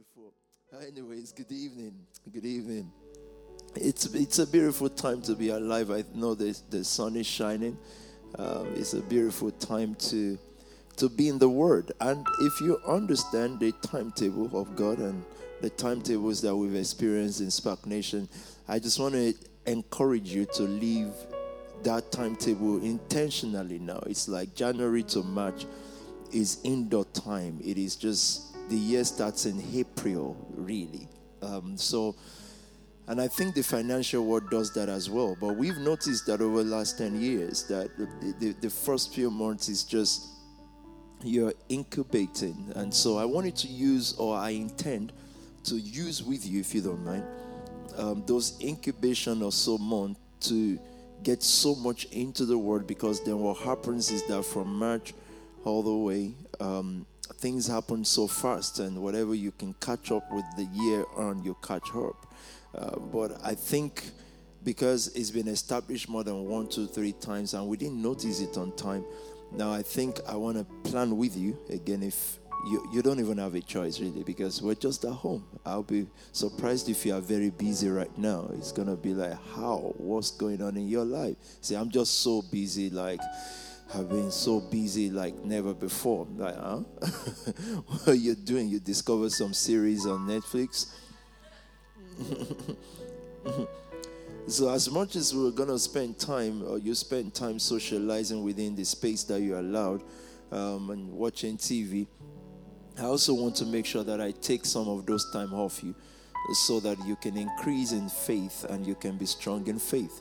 beautiful. Anyways, good evening. Good evening. It's it's a beautiful time to be alive. I know the the sun is shining. Um, it's a beautiful time to to be in the Word. And if you understand the timetable of God and the timetables that we've experienced in Spark Nation, I just want to encourage you to leave that timetable intentionally now. It's like January to March is indoor time. It is just the year starts in April, really. Um, so, and I think the financial world does that as well. But we've noticed that over the last 10 years, that the, the, first few months is just you're incubating. And so I wanted to use, or I intend to use with you, if you don't mind, um, those incubation or so months to get so much into the word because then what happens is that from March all the way, um, things happen so fast, and whatever you can catch up with the year on, you catch up. Uh, but I think because it's been established more than one, two, three times, and we didn't notice it on time. Now I think I want to plan with you again. If you, you don't even have a choice really, because we're just at home. I'll be surprised if you are very busy right now. It's gonna be like, how? What's going on in your life? See, I'm just so busy, like have been so busy like never before. Like, huh? what are you doing? You discover some series on Netflix? so, as much as we're going to spend time, or you spend time socializing within the space that you're allowed um, and watching TV, I also want to make sure that I take some of those time off you so that you can increase in faith and you can be strong in faith.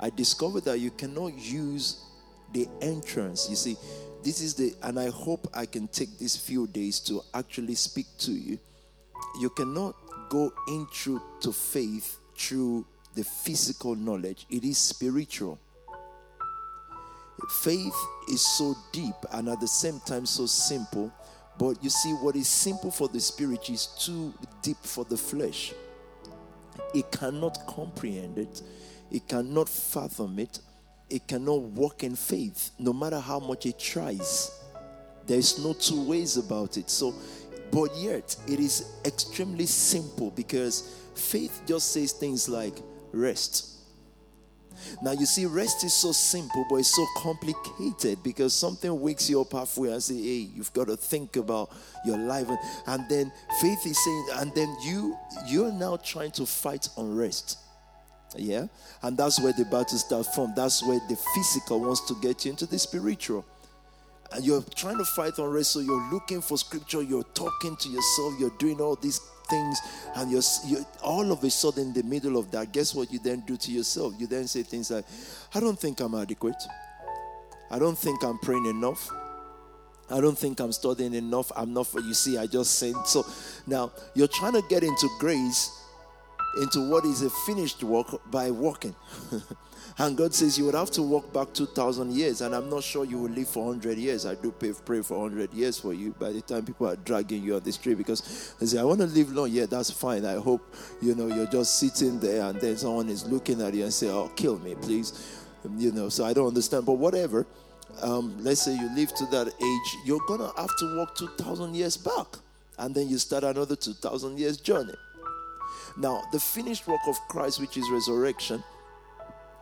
I discovered that you cannot use the entrance. You see, this is the, and I hope I can take these few days to actually speak to you. You cannot go into to faith through the physical knowledge, it is spiritual. Faith is so deep and at the same time so simple. But you see, what is simple for the spirit is too deep for the flesh. It cannot comprehend it, it cannot fathom it, it cannot walk in faith no matter how much it tries. There's no two ways about it. So, but yet it is extremely simple because faith just says things like rest. Now you see, rest is so simple, but it's so complicated because something wakes you up halfway and say, "Hey, you've got to think about your life," and then faith is saying, and then you you're now trying to fight on rest. Yeah? And that's where the battle starts from. That's where the physical wants to get you into the spiritual. And you're trying to fight on rest, so you're looking for scripture, you're talking to yourself, you're doing all these things, and you're, you're all of a sudden in the middle of that. Guess what you then do to yourself? You then say things like, I don't think I'm adequate. I don't think I'm praying enough. I don't think I'm studying enough. I'm not, you see, I just said. So now you're trying to get into grace into what is a finished work by walking. and God says you would have to walk back 2,000 years, and I'm not sure you will live for 100 years. I do pray, pray for 100 years for you by the time people are dragging you on the street because they say, I want to live long. Yeah, that's fine. I hope, you know, you're just sitting there and then someone is looking at you and say, Oh, kill me, please. You know, so I don't understand. But whatever. Um, let's say you live to that age, you're going to have to walk 2,000 years back. And then you start another 2,000 years journey. Now, the finished work of Christ, which is resurrection,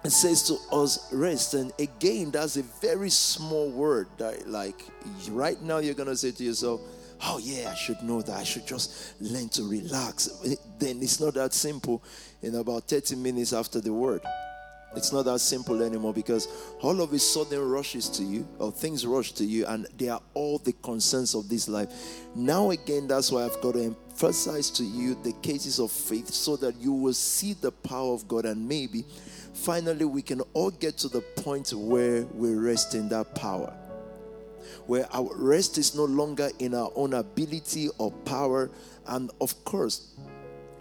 it says to us rest. And again, that's a very small word that, like, right now you're going to say to yourself, Oh, yeah, I should know that. I should just learn to relax. Then it's not that simple in about 30 minutes after the word. It's not that simple anymore because all of a sudden rushes to you, or things rush to you, and they are all the concerns of this life. Now, again, that's why I've got to emphasize to you the cases of faith so that you will see the power of God, and maybe finally we can all get to the point where we rest in that power. Where our rest is no longer in our own ability or power, and of course,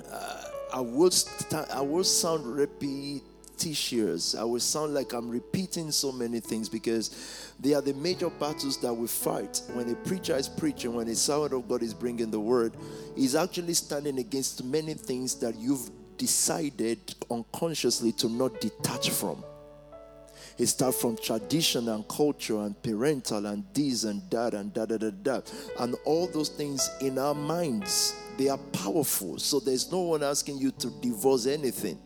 uh, I will st- I will sound repeat t-shirts. I will sound like I'm repeating so many things because they are the major battles that we fight. When a preacher is preaching, when a servant of God is bringing the word, he's actually standing against many things that you've decided unconsciously to not detach from. It starts from tradition and culture and parental and this and that and da da da da. And all those things in our minds they are powerful. So there's no one asking you to divorce anything.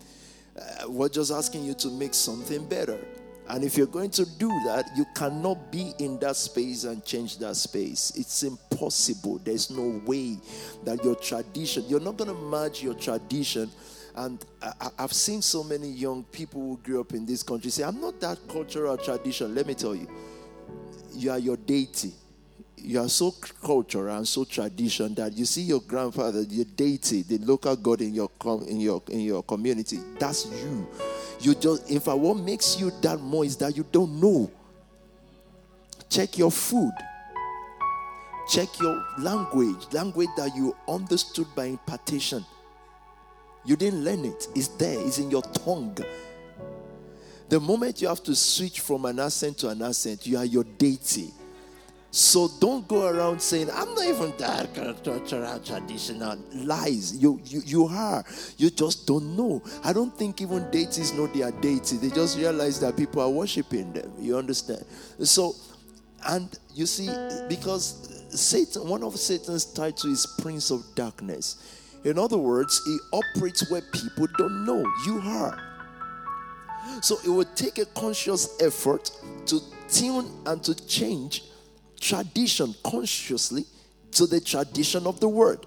Uh, we're just asking you to make something better. And if you're going to do that, you cannot be in that space and change that space. It's impossible. There's no way that your tradition, you're not going to merge your tradition. And I, have seen so many young people who grew up in this country say, I'm not that cultural tradition. Let me tell you, you are your deity you are so cultural and so tradition that you see your grandfather, your deity, the local god in your com- in your in your community. That's you. You just in fact, what makes you that more is that you don't know. Check your food. Check your language, language that you understood by impartation. You didn't learn it. It's there. It's in your tongue. The moment you have to switch from an accent to an accent, you are your deity so don't go around saying, I'm not even that cultural, traditional. Lies. You, you, you are. You just don't know. I don't think even deities know they are deities. They just realize that people are worshiping them. You understand? So, and you see, because Satan, one of Satan's titles is Prince of Darkness. In other words, he operates where people don't know. You are. So it would take a conscious effort to tune and to change tradition consciously to the tradition of the word.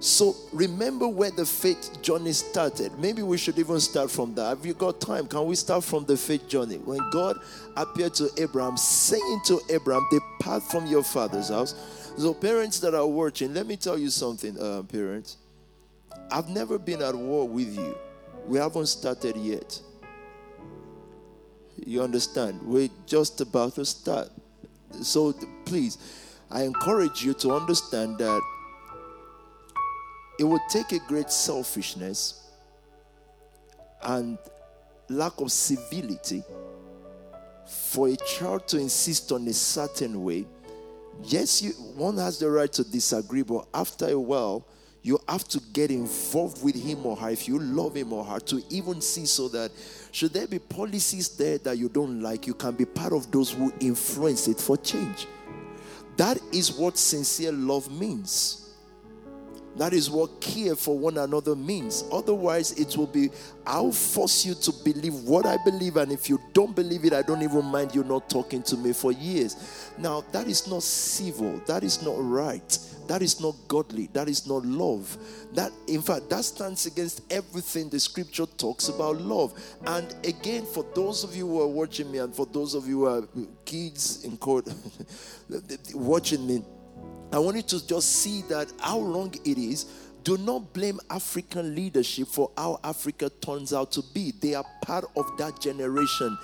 So remember where the faith journey started. Maybe we should even start from that. Have you got time? Can we start from the faith journey? When God appeared to Abraham, saying to Abraham, Depart from your father's house. So, parents that are watching, let me tell you something, uh, parents. I've never been at war with you. We haven't started yet. You understand? We're just about to start. So please, I encourage you to understand that it would take a great selfishness and lack of civility for a child to insist on a certain way. Yes, you, one has the right to disagree, but after a while, you have to get involved with him or her if you love him or her to even see so that should there be policies there that you don't like, you can be part of those who influence it for change. That is what sincere love means. That is what care for one another means. Otherwise, it will be, I'll force you to believe what I believe, and if you don't believe it, I don't even mind you not talking to me for years. Now, that is not civil, that is not right. That is not godly. That is not love. That, in fact, that stands against everything the scripture talks about love. And again, for those of you who are watching me, and for those of you who are kids in court watching me, I want you to just see that how wrong it is. Do not blame African leadership for how Africa turns out to be. They are part of that generation.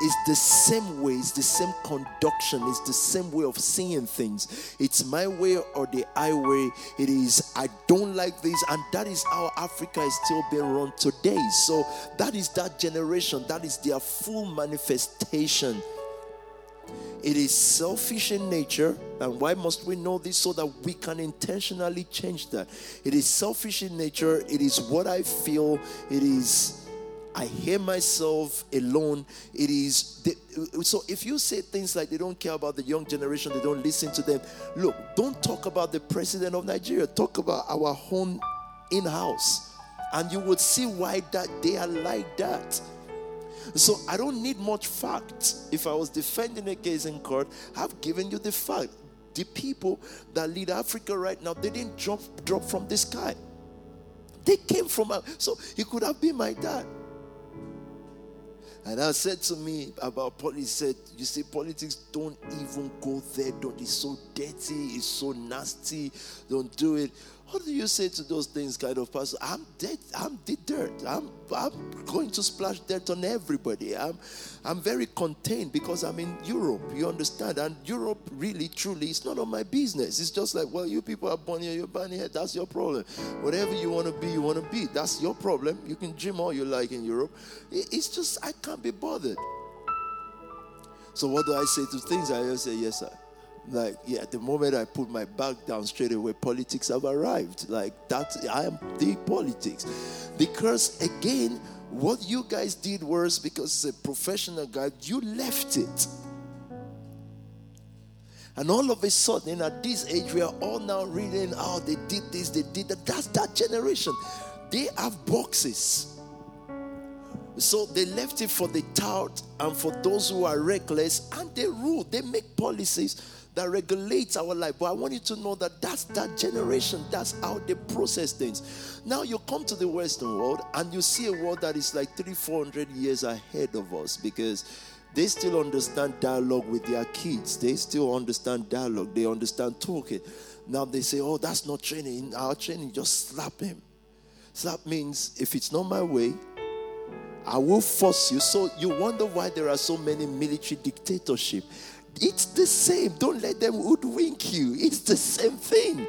It's the same way, it's the same conduction, it's the same way of seeing things. It's my way or the highway. It is, I don't like this, and that is how Africa is still being run today. So, that is that generation, that is their full manifestation. It is selfish in nature. And why must we know this? So that we can intentionally change that. It is selfish in nature. It is what I feel. It is I hear myself alone. It is the, so if you say things like they don't care about the young generation, they don't listen to them. Look, don't talk about the president of Nigeria. Talk about our own in-house, and you would see why that they are like that. So I don't need much facts. If I was defending a case in court, I've given you the fact. The people that lead Africa right now, they didn't drop drop from the sky. They came from so he could have been my dad. And I said to me about politics, said, You see, politics don't even go there. Don't it's so dirty, it's so nasty, don't do it. What do you say to those things, kind of person? I'm dead. I'm the dirt. I'm, I'm going to splash dirt on everybody. I'm, I'm very contained because I'm in Europe. You understand? And Europe, really, truly, it's not on my business. It's just like, well, you people are born here. You're born here. That's your problem. Whatever you want to be, you want to be. That's your problem. You can dream all you like in Europe. It's just I can't be bothered. So what do I say to things? I just say, yes, sir like yeah the moment i put my back down straight away politics have arrived like that i am the politics because again what you guys did was because it's a professional guy you left it And all of a sudden, at this age, we are all now reading, oh, they did this, they did that. That's that generation. They have boxes. So they left it for the tout and for those who are reckless, and they rule. They make policies that regulate our life. But I want you to know that that's that generation. That's how they process things. Now you come to the Western world and you see a world that is like three, four hundred years ahead of us because they still understand dialogue with their kids. They still understand dialogue. They understand talking. Now they say, oh, that's not training. In our training, just slap him. Slap means if it's not my way, I will force you. So you wonder why there are so many military dictatorship. It's the same. Don't let them hoodwink you. It's the same thing.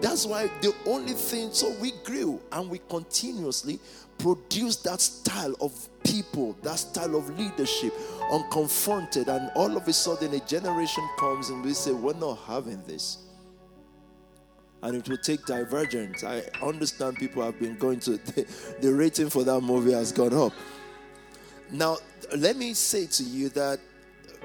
That's why the only thing, so we grew and we continuously produce that style of people, that style of leadership, unconfronted. And all of a sudden, a generation comes and we say, We're not having this. And it will take divergence. I understand people have been going to, the, the rating for that movie has gone up. Now, let me say to you that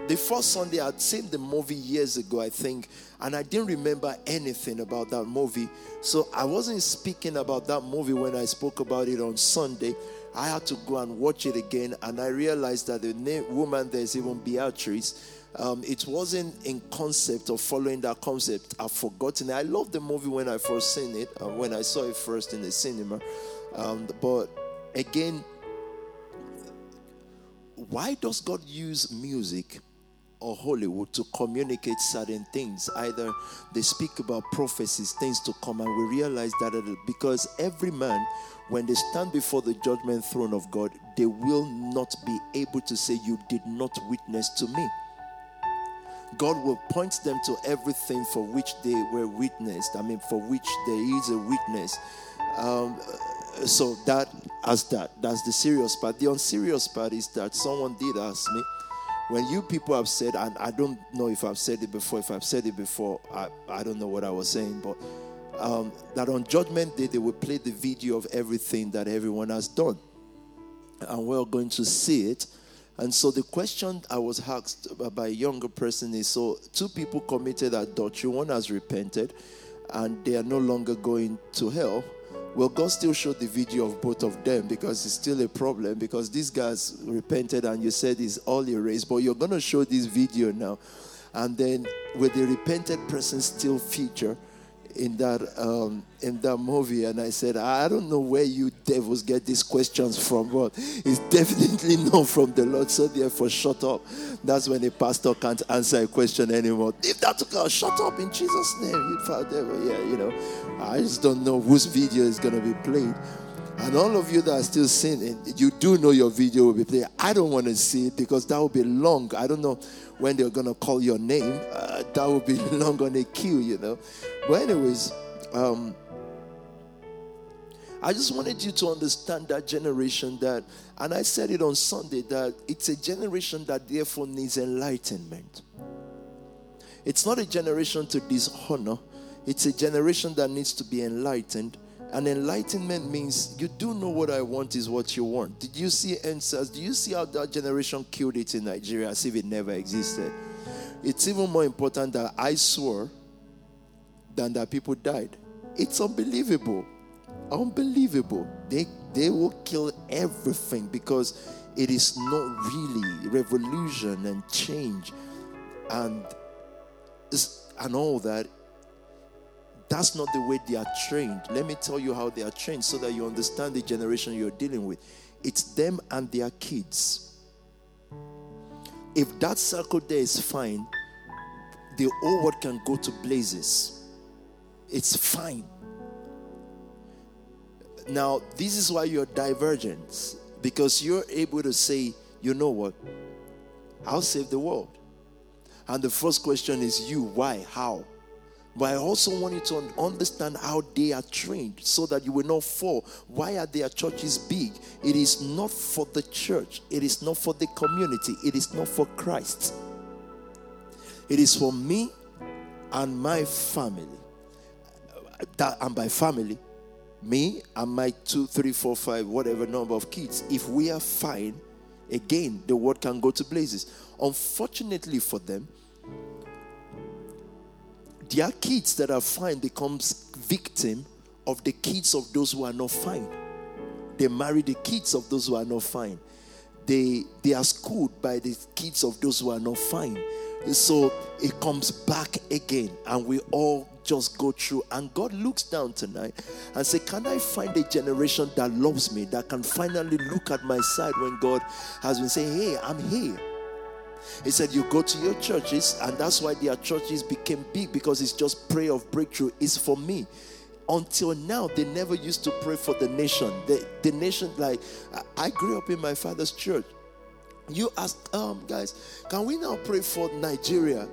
the first Sunday I'd seen the movie years ago, I think, and I didn't remember anything about that movie. So I wasn't speaking about that movie when I spoke about it on Sunday. I had to go and watch it again, and I realized that the name, woman there's even Beatrice. Um, it wasn't in concept or following that concept. I've forgotten. I loved the movie when I first seen it, uh, when I saw it first in the cinema. Um, but again, why does God use music or Hollywood to communicate certain things. Either they speak about prophecies, things to come, and we realize that because every man, when they stand before the judgment throne of God, they will not be able to say, You did not witness to me. God will point them to everything for which they were witnessed, I mean, for which there is a witness. Um, so that as that that's the serious part the unserious part is that someone did ask me when you people have said, and I don't know if I've said it before, if I've said it before, I, I don't know what I was saying, but um, that on Judgment Day they will play the video of everything that everyone has done. And we're going to see it. And so the question I was asked by a younger person is so two people committed adultery, one has repented, and they are no longer going to hell well, God still showed the video of both of them because it's still a problem because these guys repented and you said it's all erased, but you're going to show this video now. And then with the repented person still feature, in that um, in that movie, and I said, I don't know where you devils get these questions from, but it's definitely not from the Lord. So therefore, shut up. That's when a pastor can't answer a question anymore. If that took out, shut up in Jesus' name, you devil. Yeah, you know, I just don't know whose video is gonna be played. And all of you that are still sinning, you do know your video will be played. I don't want to see it because that will be long. I don't know when they're going to call your name. Uh, that will be long on a queue, you know. But, anyways, um, I just wanted you to understand that generation that, and I said it on Sunday, that it's a generation that therefore needs enlightenment. It's not a generation to dishonor, it's a generation that needs to be enlightened and enlightenment means you do know what I want is what you want. Did you see EndSARS? Do you see how that generation killed it in Nigeria as if it never existed? It's even more important that I swore than that people died. It's unbelievable. Unbelievable. They they will kill everything because it is not really revolution and change and and all that that's not the way they are trained. Let me tell you how they are trained so that you understand the generation you're dealing with. It's them and their kids. If that circle there is fine, the whole world can go to blazes. It's fine. Now, this is why you're divergent because you're able to say, you know what? I'll save the world. And the first question is you, why, how? But I also want you to understand how they are trained so that you will not fall. Why are their churches big? It is not for the church, it is not for the community, it is not for Christ. It is for me and my family. That and by family, me and my two, three, four, five, whatever number of kids. If we are fine, again, the world can go to blazes. Unfortunately for them, their kids that are fine becomes victim of the kids of those who are not fine. They marry the kids of those who are not fine. They they are schooled by the kids of those who are not fine. So it comes back again, and we all just go through. And God looks down tonight and say, Can I find a generation that loves me, that can finally look at my side when God has been saying, Hey, I'm here. He said, You go to your churches, and that's why their churches became big because it's just prayer of breakthrough. It's for me. Until now, they never used to pray for the nation. The, the nation, like, I grew up in my father's church. You ask, um, guys, can we now pray for Nigeria?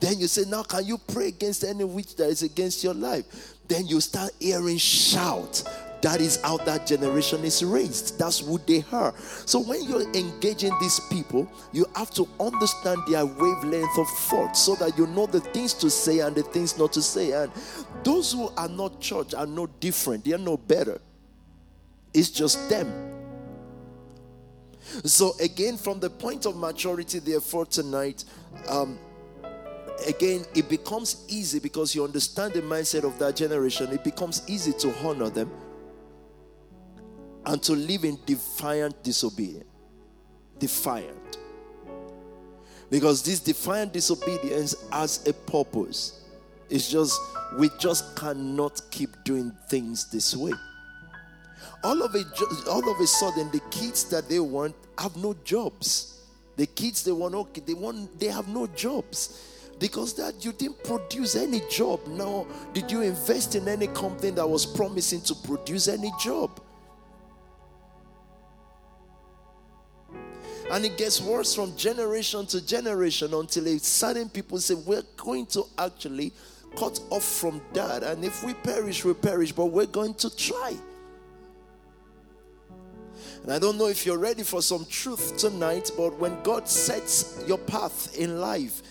Then you say, Now can you pray against any witch that is against your life? Then you start hearing shout. That is how that generation is raised. That's who they are. So when you're engaging these people, you have to understand their wavelength of thought so that you know the things to say and the things not to say. And those who are not church are no different, they are no better. It's just them. So, again, from the point of maturity, therefore, tonight, um, again, it becomes easy because you understand the mindset of that generation. It becomes easy to honor them and to live in defiant disobedience. Defiant. Because this defiant disobedience has a purpose. It's just, we just cannot keep doing things this way all of it all of a sudden the kids that they want have no jobs the kids they want okay they want they have no jobs because that you didn't produce any job nor did you invest in any company that was promising to produce any job. And it gets worse from generation to generation until a certain people say we're going to actually cut off from that and if we perish we perish but we're going to try. And I don't know if you're ready for some truth tonight, but when God sets your path in life,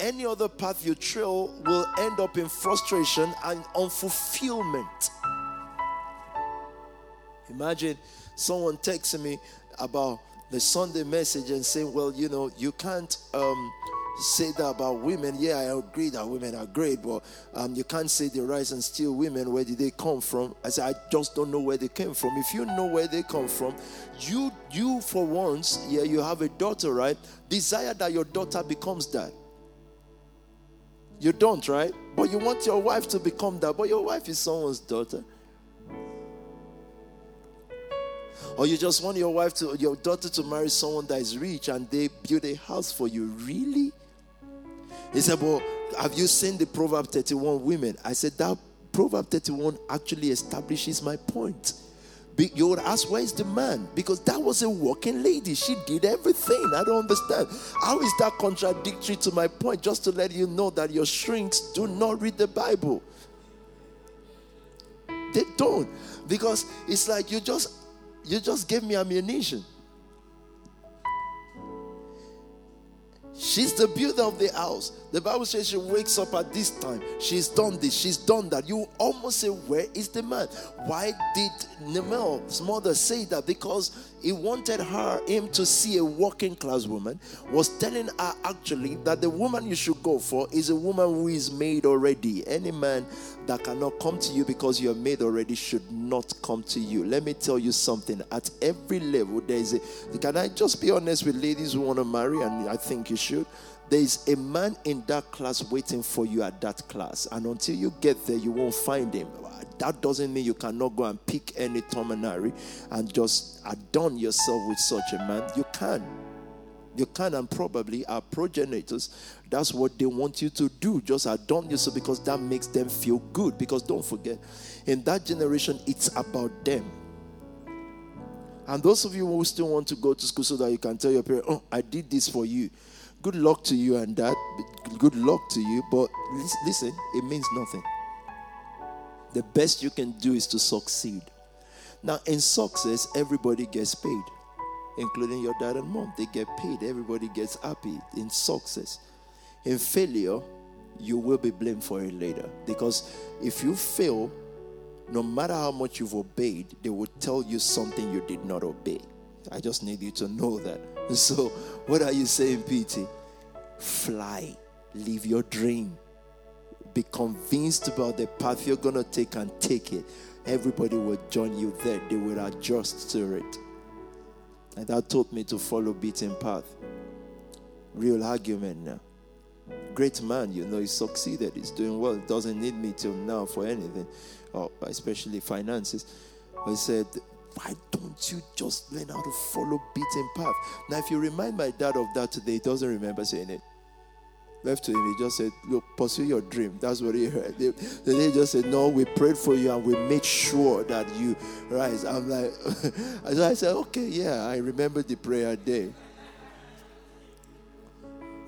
any other path you trail will end up in frustration and unfulfillment. Imagine someone texting me about the Sunday message and saying, Well, you know, you can't um, say that about women. Yeah, I agree that women are great, but um, you can't say they rise and steal women. Where did they come from? I said, I just don't know where they came from. If you know where they come from, you, you for once, yeah, you have a daughter, right? Desire that your daughter becomes that. You don't, right? But you want your wife to become that, but your wife is someone's daughter. Or you just want your wife to, your daughter to marry someone that is rich and they build a house for you. Really? He said, Well, have you seen the Proverb 31 women? I said, That Proverb 31 actually establishes my point. You would ask, Where is the man? Because that was a working lady. She did everything. I don't understand. How is that contradictory to my point? Just to let you know that your shrinks do not read the Bible. They don't. Because it's like you just you just gave me ammunition. She's the builder of the house. The Bible says she wakes up at this time. She's done this, she's done that. You almost say, Where is the man? Why did Lemuel's mother say that? Because he wanted her, him to see a working class woman, was telling her actually that the woman you should go for is a woman who is made already. Any man that cannot come to you because you're made already should not come to you. Let me tell you something. At every level, there is a can I just be honest with ladies who want to marry, and I think you should there is a man in that class waiting for you at that class. And until you get there, you won't find him. That doesn't mean you cannot go and pick any terminary and just adorn yourself with such a man. You can. You can, and probably our progenitors, that's what they want you to do. Just adorn yourself because that makes them feel good. Because don't forget, in that generation, it's about them. And those of you who still want to go to school so that you can tell your parents, oh, I did this for you Good luck to you and that. Good luck to you. But listen, it means nothing. The best you can do is to succeed. Now, in success, everybody gets paid, including your dad and mom. They get paid. Everybody gets happy in success. In failure, you will be blamed for it later. Because if you fail, no matter how much you've obeyed, they will tell you something you did not obey. I just need you to know that. So, what are you saying, PT? Fly. Live your dream. Be convinced about the path you're going to take and take it. Everybody will join you there, they will adjust to it. And that taught me to follow beaten path. Real argument now. Great man, you know, he succeeded, he's doing well, doesn't need me till now for anything, or especially finances. He said, why don't you just learn how to follow beaten path? Now, if you remind my dad of that today, he doesn't remember saying it. Left to him, he just said, Look, pursue your dream. That's what he heard. They, they just said, No, we prayed for you and we made sure that you rise. I'm like, I said, Okay, yeah, I remember the prayer day.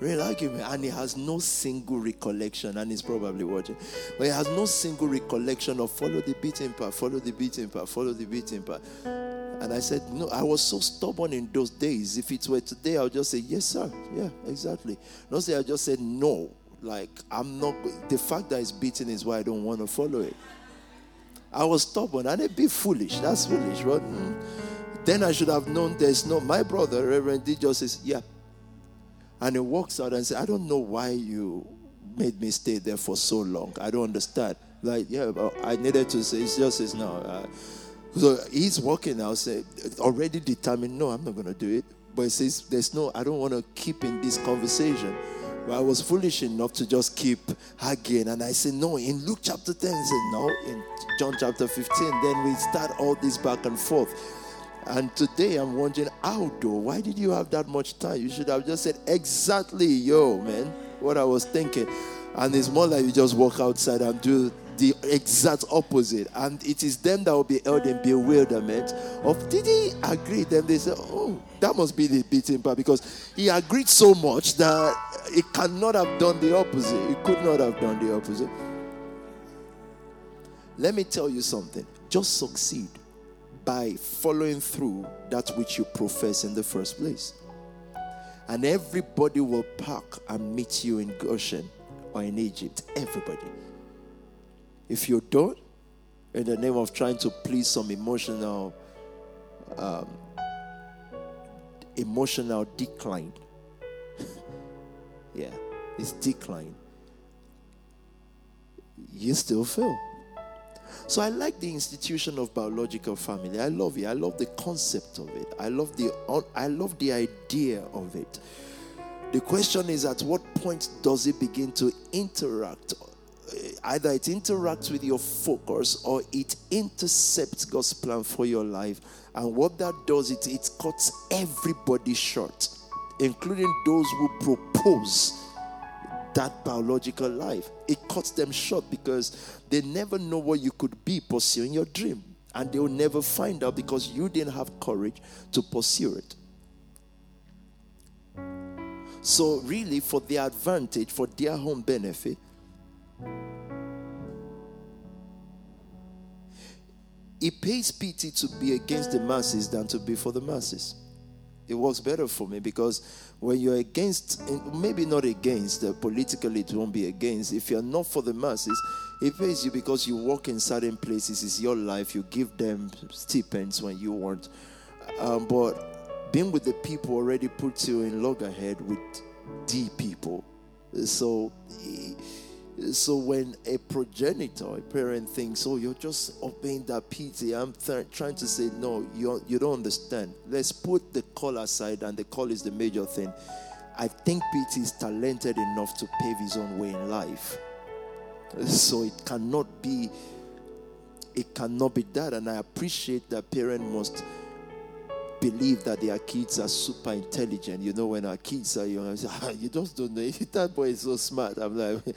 Real argument, and he has no single recollection, and he's probably watching, but he has no single recollection of follow the beating path, follow the beating path, follow the beating path. And I said, No, I was so stubborn in those days. If it were today, I would just say, Yes, sir. Yeah, exactly. Not say I just said no. Like, I'm not, the fact that it's beaten is why I don't want to follow it. I was stubborn and a bit foolish. That's foolish, but mm, then I should have known there's no, my brother, Reverend D, just says, Yeah, and he walks out and says, I don't know why you made me stay there for so long. I don't understand. Like, yeah, I needed to say, it's just says, no. Uh, so he's walking out, say, already determined, no, I'm not going to do it. But he says, there's no, I don't want to keep in this conversation. But I was foolish enough to just keep again. And I said, no, in Luke chapter 10, he said, no, in John chapter 15, then we start all this back and forth. And today I'm wondering, how though? Why did you have that much time? You should have just said, exactly, yo, man, what I was thinking. And it's more like you just walk outside and do the exact opposite. And it is them that will be held in bewilderment of did he agree? Then they say, Oh, that must be the beating part because he agreed so much that he cannot have done the opposite. He could not have done the opposite. Let me tell you something. Just succeed by following through that which you profess in the first place. And everybody will park and meet you in Goshen or in Egypt. Everybody. If you don't, in the name of trying to please some emotional, um, emotional decline, yeah, it's decline. You still fail. So I like the institution of biological family. I love it. I love the concept of it. I love the I love the idea of it. The question is at what point does it begin to interact? Uh, either it interacts with your focus or it intercepts God's plan for your life. And what that does, it, it cuts everybody short, including those who propose that biological life. It cuts them short because they never know what you could be pursuing your dream. And they'll never find out because you didn't have courage to pursue it. So, really, for their advantage, for their own benefit, it pays pity to be against the masses than to be for the masses. It works better for me because when you're against, maybe not against, uh, politically it won't be against. If you're not for the masses, it pays you because you work in certain places. It's your life. You give them stipends when you want. Um, but being with the people already puts you in loggerhead with the people. So so when a progenitor, a parent thinks, "Oh, you're just obeying that pity," I'm th- trying to say, "No, you you don't understand. Let's put the call aside, and the call is the major thing." I think Pete is talented enough to pave his own way in life, so it cannot be. It cannot be that, and I appreciate that parent must believe that their kids are super intelligent. You know, when our kids are young, I say, ah, you just don't know. that boy is so smart. I'm like,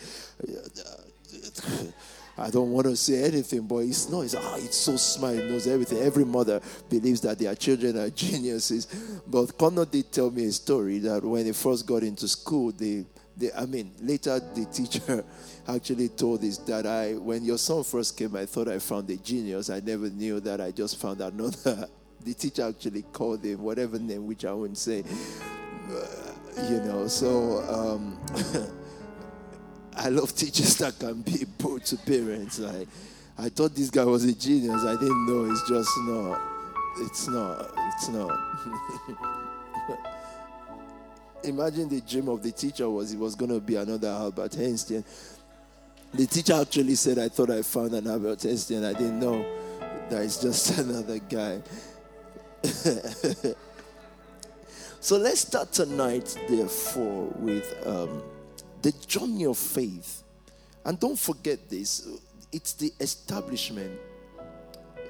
I don't want to say anything, but it's not. It's, ah, it's so smart. He knows everything. Every mother believes that their children are geniuses. But Connor did tell me a story that when he first got into school, they, they I mean, later the teacher actually told his dad, I, when your son first came, I thought I found a genius. I never knew that I just found another the teacher actually called him whatever name, which I wouldn't say. Uh, you know, so um, I love teachers that can be both to parents. Like, I thought this guy was a genius. I didn't know. It's just not. It's not. It's not. imagine the dream of the teacher was he was going to be another Albert Einstein. The teacher actually said, I thought I found an Albert Einstein. I didn't know that it's just another guy. so let's start tonight, therefore, with um, the journey of faith. And don't forget this it's the establishment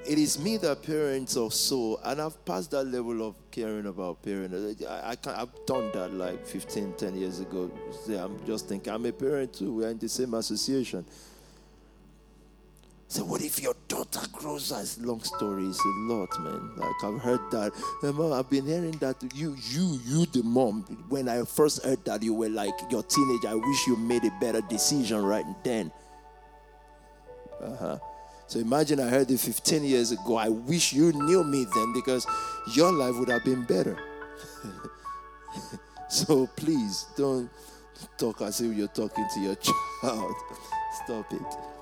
it is me that parents of soul, and I've passed that level of caring about parents. I, I can, I've done that like 15, 10 years ago. I'm just thinking, I'm a parent too. We're in the same association. So what if your daughter grows as long story? A lot, man. Like I've heard that. Mom, I've been hearing that you, you, you, the mom. When I first heard that, you were like your teenager. I wish you made a better decision right then. Uh huh. So imagine I heard it 15 years ago. I wish you knew me then because your life would have been better. so please don't talk as if you're talking to your child. Stop it.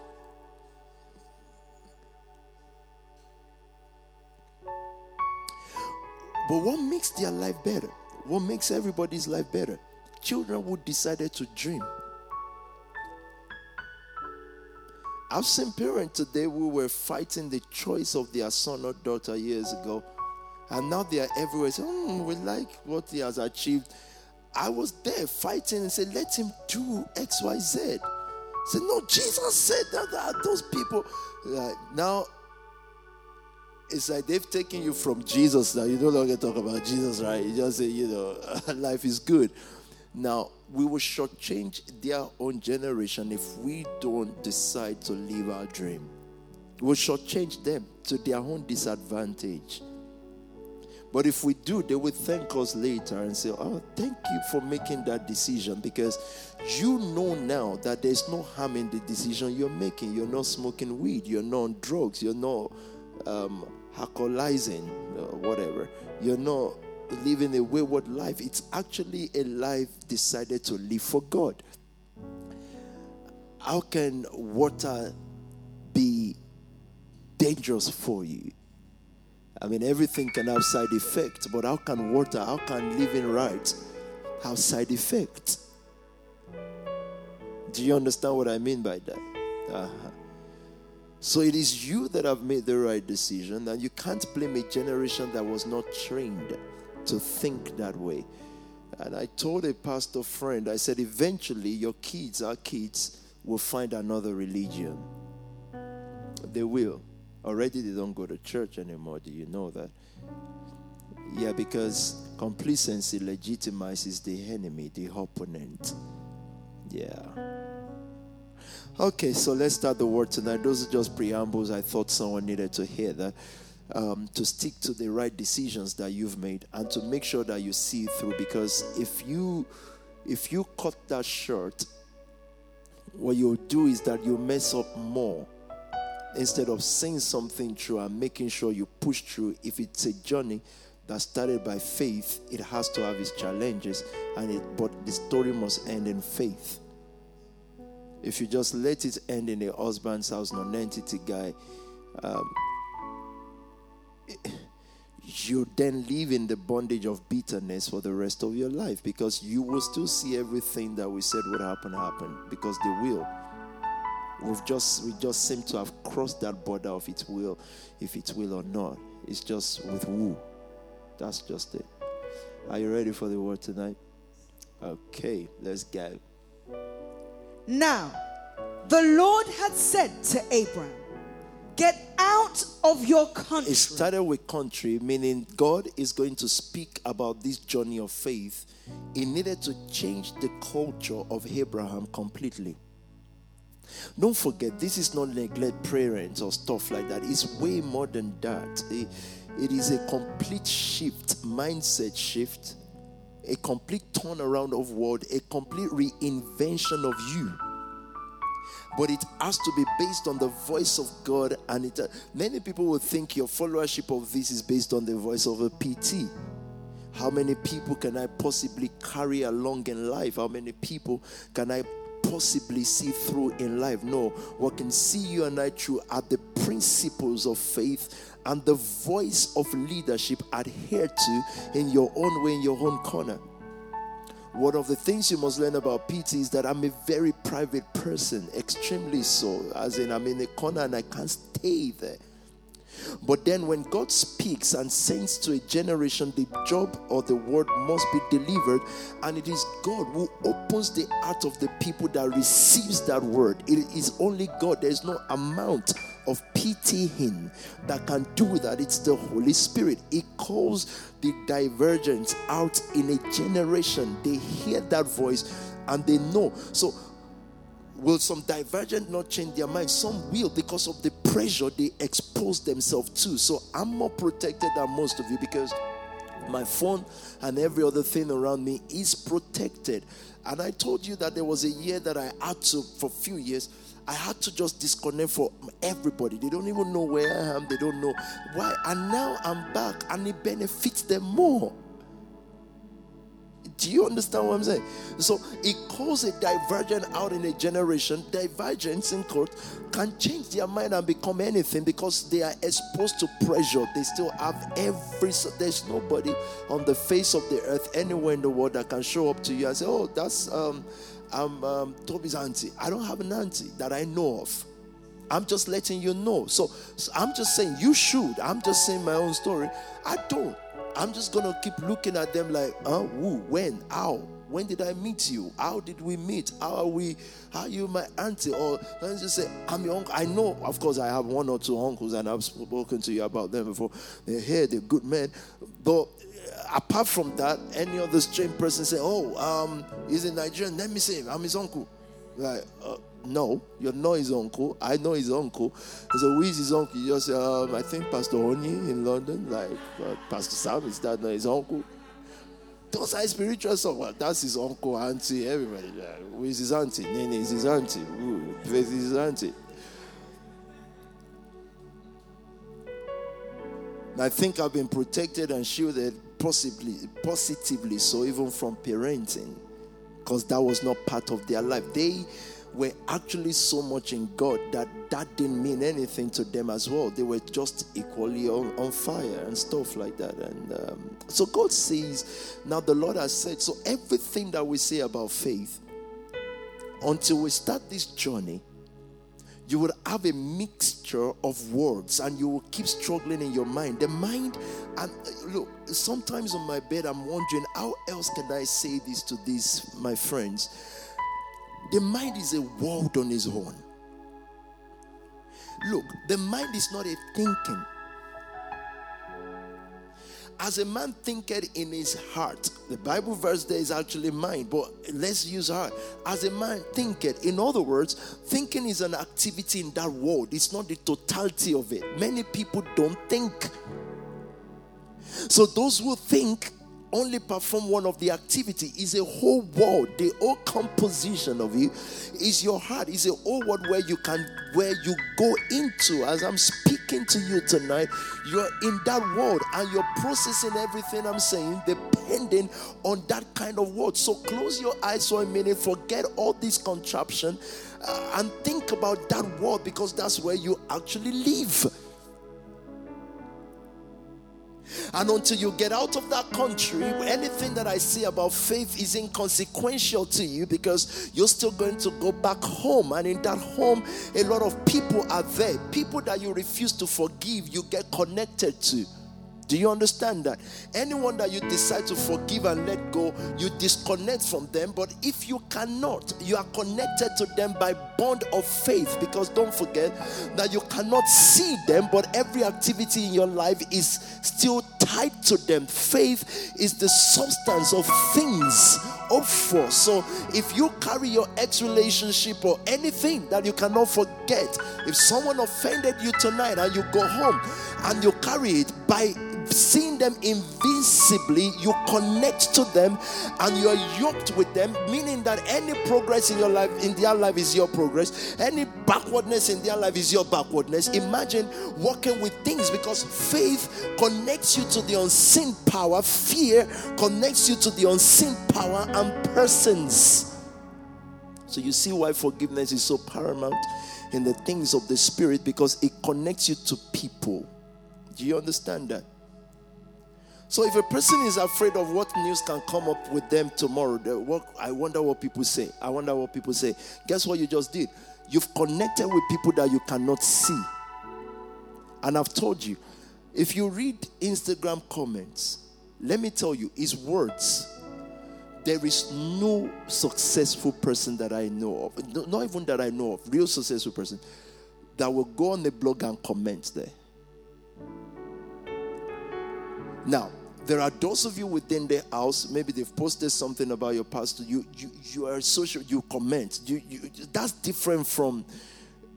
But what makes their life better? What makes everybody's life better? Children who decided to dream I've seen parents today who were fighting the choice of their son or daughter years ago, and now they are everywhere. Say, mm, we like what he has achieved. I was there fighting and said, let him do X, Y, Z. Say, no, Jesus said that, that those people. Uh, now, it's like they've taken you from Jesus now. You no longer talk about Jesus, right? You just say, you know, life is good. Now, we will shortchange their own generation if we don't decide to live our dream. We'll shortchange them to their own disadvantage. But if we do, they will thank us later and say, Oh, thank you for making that decision because you know now that there's no harm in the decision you're making. You're not smoking weed, you're not on drugs, you're not um, alcoholizing, uh, whatever. You're not living a wayward life. It's actually a life decided to live for God. How can water be dangerous for you? I mean, everything can have side effects, but how can water, how can living right have side effects? Do you understand what I mean by that? Uh-huh. So it is you that have made the right decision, and you can't blame a generation that was not trained to think that way. And I told a pastor friend, I said, eventually your kids, our kids, will find another religion. They will. Already they don't go to church anymore. Do you know that? Yeah, because complacency legitimizes the enemy, the opponent. Yeah. Okay, so let's start the word tonight. Those are just preambles. I thought someone needed to hear that um, to stick to the right decisions that you've made and to make sure that you see through because if you if you cut that short what you'll do is that you mess up more instead of saying something through and making sure you push through if it's a journey that started by faith it has to have its challenges and it but the story must end in faith if you just let it end in a husband's house non-entity guy um, you then live in the bondage of bitterness for the rest of your life because you will still see everything that we said would happen happen because they will. We've just we just seem to have crossed that border of its will, if it will or not. It's just with who. That's just it. Are you ready for the word tonight? Okay, let's go. Now, the Lord had said to Abram, Get out of your country. It started with country, meaning God is going to speak about this journey of faith. He needed to change the culture of Abraham completely. Don't forget, this is not neglect parents or stuff like that. It's way more than that. it, it is a complete shift, mindset shift, a complete turnaround of world, a complete reinvention of you but it has to be based on the voice of God. And it, uh, many people will think your followership of this is based on the voice of a PT. How many people can I possibly carry along in life? How many people can I possibly see through in life? No, what can see you and I through are the principles of faith and the voice of leadership adhere to in your own way, in your own corner. one of the things you must learn about PT is that I'm a very private person, extremely so. As in, I'm in a corner and I can't stay there. But then, when God speaks and sends to a generation, the job or the word must be delivered, and it is God who opens the heart of the people that receives that word. It is only God. There is no amount of pitying that can do that. It's the Holy Spirit. It calls the divergence out in a generation. They hear that voice and they know. So Will some divergent not change their mind? Some will because of the pressure they expose themselves to. So I'm more protected than most of you because my phone and every other thing around me is protected. And I told you that there was a year that I had to, for a few years, I had to just disconnect for everybody. They don't even know where I am, they don't know why. And now I'm back and it benefits them more. Do you understand what I'm saying? So it calls a divergent out in a generation. Divergence in court can change their mind and become anything because they are exposed to pressure. They still have every. There's nobody on the face of the earth anywhere in the world that can show up to you and say, "Oh, that's um, I'm um, Tobi's auntie." I don't have an auntie that I know of. I'm just letting you know. So, so I'm just saying you should. I'm just saying my own story. I don't. I'm just gonna keep looking at them like, huh? Who? When? How? When did I meet you? How did we meet? How are we? How are you my auntie? Or let's just say, I'm your uncle. I know, of course, I have one or two uncles and I've spoken to you about them before. They're here, they're good men. Uh, apart from that, any other strange person say, Oh, um, he's a Nigerian, let me say him, I'm his uncle. Like, uh, no, you're not his uncle. I know his uncle. Said, who is his uncle? You just um, I think Pastor Oni in London, like uh, Pastor Sam, is that not his uncle? Those are spiritual stuff. Well, that's his uncle, auntie, everybody. who is his auntie? Nene is his auntie. Who is his auntie? I think I've been protected and shielded possibly positively so even from parenting because that was not part of their life. They were actually so much in God that that didn't mean anything to them as well. They were just equally on, on fire and stuff like that. And um, so God says, now the Lord has said, so everything that we say about faith, until we start this journey, you will have a mixture of words and you will keep struggling in your mind. The mind, and uh, look, sometimes on my bed, I'm wondering, how else can I say this to these, my friends? The mind is a world on its own. Look, the mind is not a thinking. As a man thinketh in his heart, the Bible verse there is actually mind, but let's use heart. As a man thinketh, in other words, thinking is an activity in that world, it's not the totality of it. Many people don't think. So, those who think only perform one of the activity is a whole world the whole composition of you is your heart is a whole world where you can where you go into. As i'm speaking to you tonight you're in that world and you're processing everything i'm saying depending on that kind of world. So close your eyes for a minute forget all this contraption uh, and think about that world because that's where you actually live and until you get out of that country, anything that I say about faith is inconsequential to you because you're still going to go back home. And in that home, a lot of people are there. People that you refuse to forgive, you get connected to. Do you understand that? Anyone that you decide to forgive and let go, you disconnect from them. But if you cannot, you are connected to them by bond of faith. Because don't forget that you cannot see them, but every activity in your life is still tied to them. Faith is the substance of things hoped for. So if you carry your ex relationship or anything that you cannot forget, if someone offended you tonight and you go home and you carry it by seeing them invisibly, you connect to them and you are yoked with them, meaning that any progress in your life, in their life, is your progress. Any backwardness in their life is your backwardness. Imagine walking with things because faith connects you to the unseen power, fear connects you to the unseen power and persons. So you see why forgiveness is so paramount in the things of the spirit because it connects you to people. Do you understand that? So if a person is afraid of what news can come up with them tomorrow, what, I wonder what people say. I wonder what people say. Guess what you just did? You've connected with people that you cannot see. And I've told you, if you read Instagram comments, let me tell you, it's words. There is no successful person that I know of, not even that I know of, real successful person, that will go on the blog and comment there. Now, there are those of you within the house, maybe they've posted something about your pastor. You you, you are social, you comment. You, you that's different from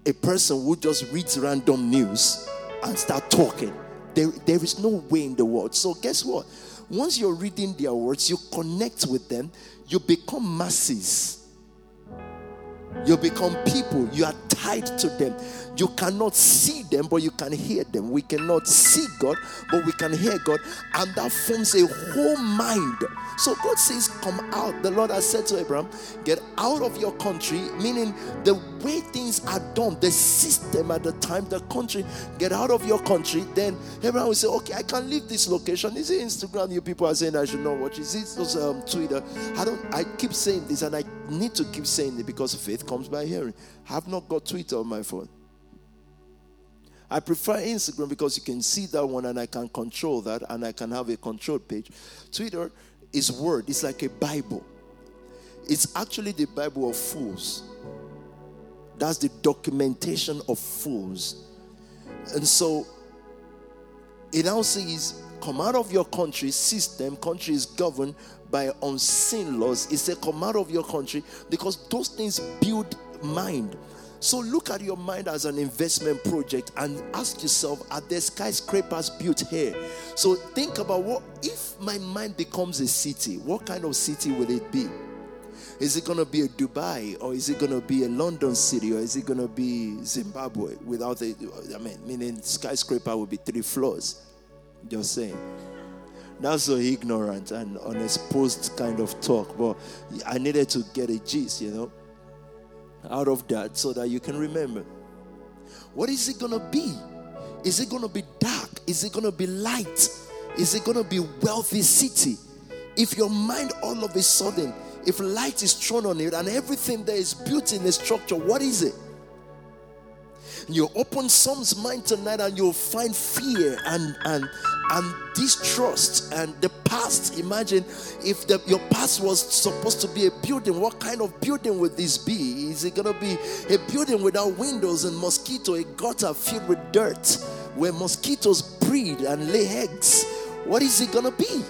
a person who just reads random news and start talking. There, there is no way in the world. So guess what? Once you're reading their words, you connect with them, you become masses. You become people. You are tied to them. You cannot see them, but you can hear them. We cannot see God, but we can hear God, and that forms a whole mind. So God says, Come out. The Lord has said to Abraham, Get out of your country, meaning the way things are done, the system at the time, the country, get out of your country. Then Abraham will say, Okay, I can leave this location. Is it Instagram? You people are saying I should not watch. Is it um, Twitter? I don't I keep saying this and I need to keep saying it because faith comes by hearing. I have not got Twitter on my phone. I prefer Instagram because you can see that one and I can control that and I can have a control page. Twitter is word, it's like a Bible. It's actually the Bible of fools. That's the documentation of fools. And so it now says, Come out of your country system. Country is governed by unseen laws. It said, Come out of your country because those things build mind. So look at your mind as an investment project and ask yourself, are there skyscrapers built here? So think about what if my mind becomes a city, what kind of city will it be? Is it going to be a Dubai or is it going to be a London city or is it going to be Zimbabwe without a, I mean, meaning skyscraper will be three floors. Just saying. That's so ignorant and unexposed kind of talk, but I needed to get a gist, you know out of that so that you can remember. What is it going to be? Is it going to be dark? Is it going to be light? Is it going to be wealthy city? If your mind all of a sudden, if light is thrown on it and everything there is built in a structure, what is it? You open some's mind tonight and you'll find fear and and and distrust and the past. Imagine if the, your past was supposed to be a building, what kind of building would this be? Is it to be a building without windows and mosquito, a gutter filled with dirt where mosquitoes breed and lay eggs? What is it to be?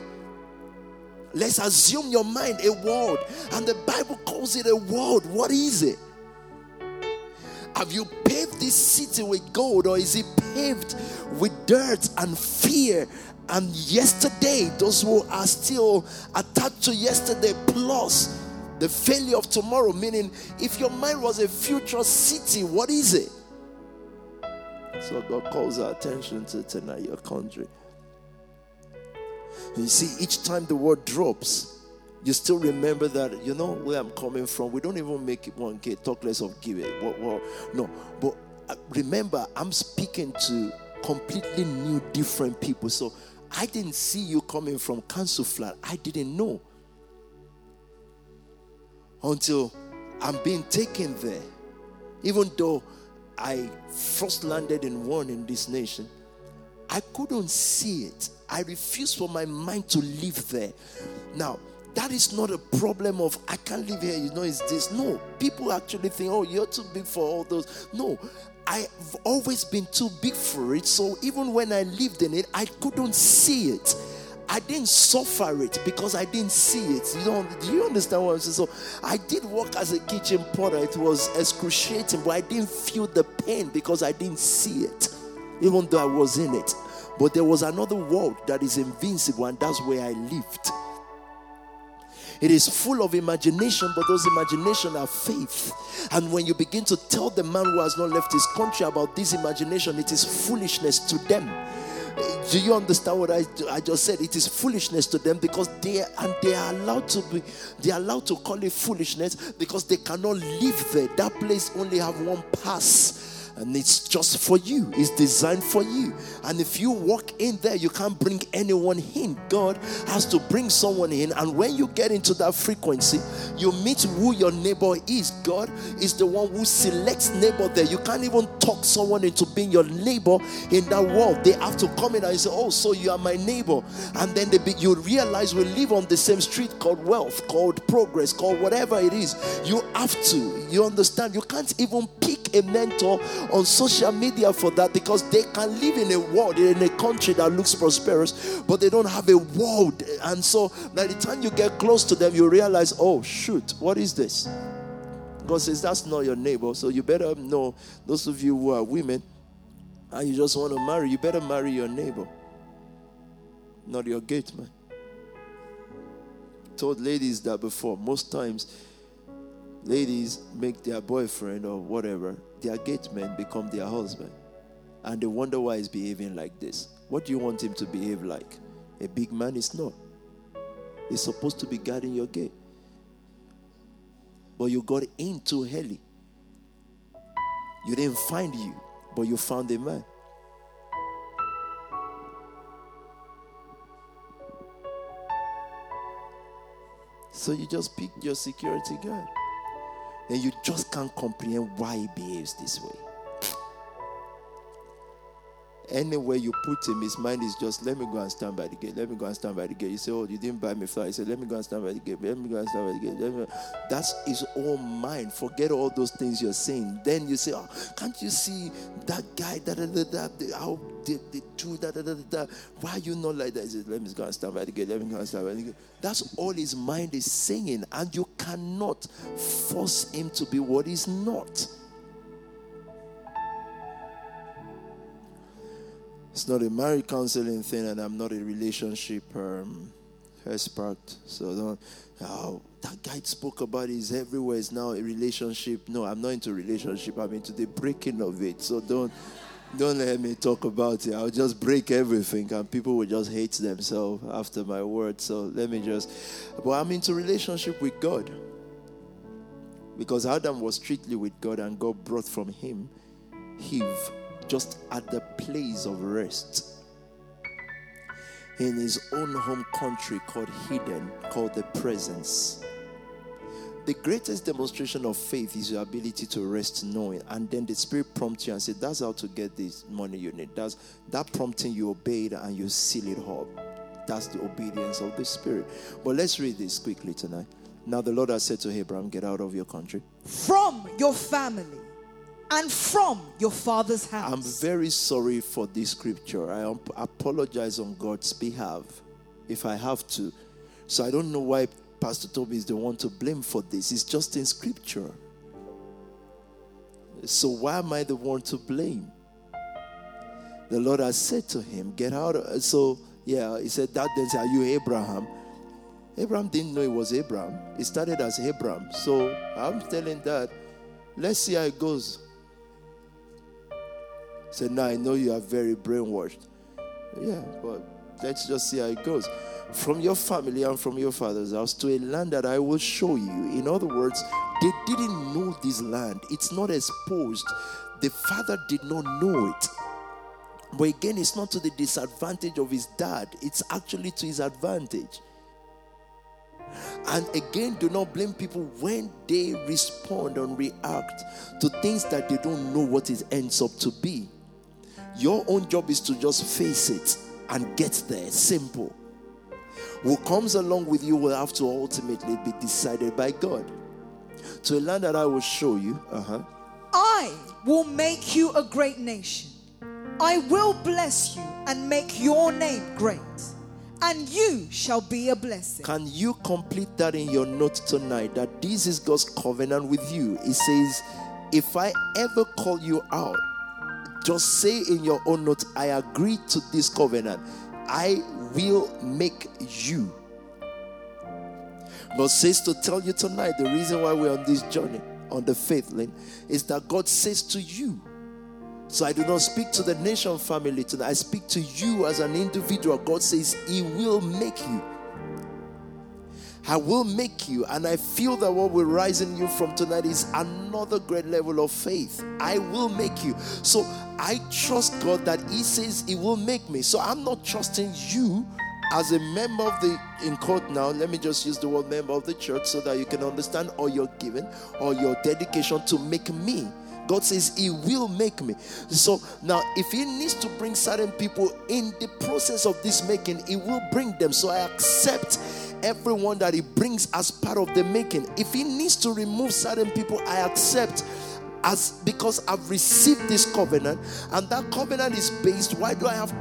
Let's assume your mind a world, and the Bible calls it a world. What is it? Have you paved this city with gold or is it paved with dirt and fear and yesterday? Those who are still attached to yesterday, plus the failure of tomorrow. Meaning, if your mind was a future city, what is it? So God calls our attention to tonight, your country. You see, each time the word drops, you still remember that, you know, where I'm coming from. We don't even make it 1K, talk less of give it. Well, no, but uh, remember, I'm speaking to completely new, different people. So I didn't see you coming from Council Flat. I didn't know until I'm being taken there. Even though I first landed in one in this nation, I couldn't see it. I refused for my mind to live there. Now, that is not a problem of I can't live here, you know, it's this. No, people actually think, oh, you're too big for all those. No, I've always been too big for it. So even when I lived in it, I couldn't see it. I didn't suffer it because I didn't see it. You know, do you understand what I'm saying? So I did work as a kitchen porter. It was excruciating, but I didn't feel the pain because I didn't see it, even though I was in it. But there was another world that is invincible, and that's where I lived. It is full of imagination, but those imagination are faith. And when you begin to tell the man who has not left his country about this imagination, it is foolishness to them. Do you understand what I, I just said? It is foolishness to them because they and they are allowed to be they are allowed to call it foolishness because they cannot live there. That place only have one pass and it's just for you. It's designed for you. And if you walk in there, you can't bring anyone in. God has to bring someone in. And when you get into that frequency, you meet who your neighbor is. God is the one who selects neighbor there. You can't even talk someone into being your neighbor in that world. They have to come in and say, Oh, so you are my neighbor. And then they be, you realize we live on the same street called wealth, called progress, called whatever it is. You have to. You understand? You can't even pick a mentor on social media for that because they can live in a world, in a country that looks prosperous, but they don't have a world. And so by the time you get close to them, you realize, oh, shoot, what is this? God says, that's not your neighbor. So you better know, those of you who are women and you just want to marry, you better marry your neighbor, not your gate man. Told ladies that before. Most times, ladies make their boyfriend or whatever, their gate man become their husband. And they wonder why he's behaving like this. What do you want him to behave like? A big man is not. He's supposed to be guarding your gate. But you got in too early. You didn't find you, but you found a man. So you just picked your security guard then you just can't comprehend why he behaves this way. Anywhere you put him, his mind is just, let me go and stand by the gate. Let me go and stand by the gate. You say, oh, you didn't buy me flower. He said, let me go and stand by the gate. Let me go and stand by the gate. That's his own mind. Forget all those things you're saying. Then you say, oh, can't you see that guy, da da da da, how they, they do da da da da. Why are you not like that? He said, let me go and stand by the gate. Let me go and stand by the gate. That's all his mind is saying. And you cannot force him to be what he's not. It's not a marriage counseling thing, and I'm not a relationship um, expert. So don't. Oh, that guy spoke about is everywhere. It's now a relationship. No, I'm not into relationship. I'm into the breaking of it. So don't. Don't let me talk about it. I'll just break everything and people will just hate themselves after my words. So let me just. But I'm into relationship with God. Because Adam was strictly with God and God brought from him Eve just at the place of rest in his own home country called Eden, called the presence. The greatest demonstration of faith is your ability to rest knowing, and then the Spirit prompts you and says, That's how to get this money you need. That's that prompting you obeyed and you seal it up. That's the obedience of the Spirit. But let's read this quickly tonight. Now the Lord has said to Abraham, Get out of your country. From your family and from your father's house. I'm very sorry for this scripture. I apologize on God's behalf if I have to. So I don't know why Pastor Tobi is the one to blame for this. It's just in scripture. So why am I the one to blame? The Lord has said to him, Get out. Of, so, yeah, he said, That then, say, are you Abraham? Abraham didn't know it was Abraham. It started as Abraham. So I'm telling that, let's see how it goes. Said, Now I know you are very brainwashed. Yeah, but let's just see how it goes. From your family and from your father's house to a land that I will show you. In other words, they didn't know this land, it's not exposed. The father did not know it. But again, it's not to the disadvantage of his dad, it's actually to his advantage. And again, do not blame people when they respond and react to things that they don't know what it ends up to be. Your own job is to just face it and get there. Simple. Who comes along with you will have to ultimately be decided by God. To a land that I will show you, uh-huh. I will make you a great nation. I will bless you and make your name great, and you shall be a blessing. Can you complete that in your note tonight? That this is God's covenant with you. It says, If I ever call you out, just say in your own note, I agree to this covenant. I will make you. God says to tell you tonight the reason why we're on this journey, on the faith lane, is that God says to you. So I do not speak to the NXTION family tonight. I speak to you as an individual. God says He will make you. I will make you, and I feel that what will rise in you from tonight is another great level of faith. I will make you. So I trust God that He says He will make me. So I'm not trusting you as a member of the in court now let me just use the word member of the church so that you can understand all your giving or your dedication to make me God says He will make me. So now, if He needs to bring certain people in the process of this making, He will bring them. So I accept everyone that He brings as part of the making. If He needs to remove certain people, I accept as because I've received this covenant, and that covenant is based. Why do I have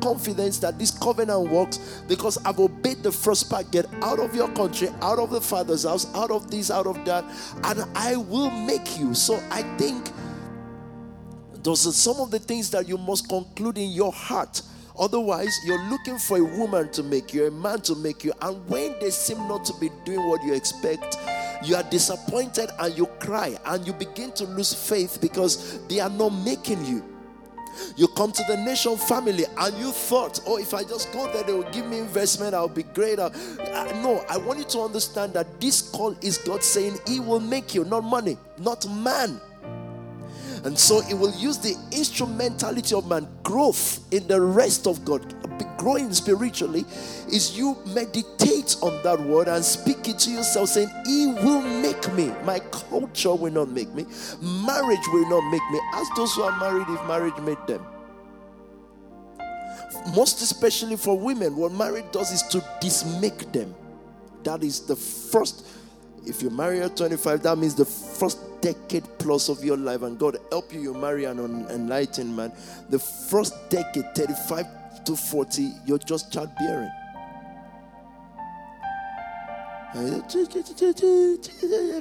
confidence that this covenant works? Because I've obeyed the first part. Get out of your country, out of the father's house, out of this, out of that, and I will make you. So I think those are some of the things that you must conclude in your heart. Otherwise, you're looking for a woman to make you, a man to make you, and when they seem not to be doing what you expect, you are disappointed and you cry and you begin to lose faith because they are not making you. You come to the NXTION family and you thought, oh, if I just go there, they will give me investment, I'll be greater. Uh, no, I want you to understand that this call is God saying He will make you, not money, not man. And so He will use the instrumentality of man, growth in the rest of God, growing spiritually, is you meditate on that word and speak it to yourself, saying, He will make me. My culture will not make me. Marriage will not make me. Ask those who are married if marriage made them. Most especially for women, what marriage does is to dismake them. That is the first. If you marry at 25, that means the first decade plus of your life, and God help you, you marry an enlightened man. The first decade, 35 to 40, you're just childbearing.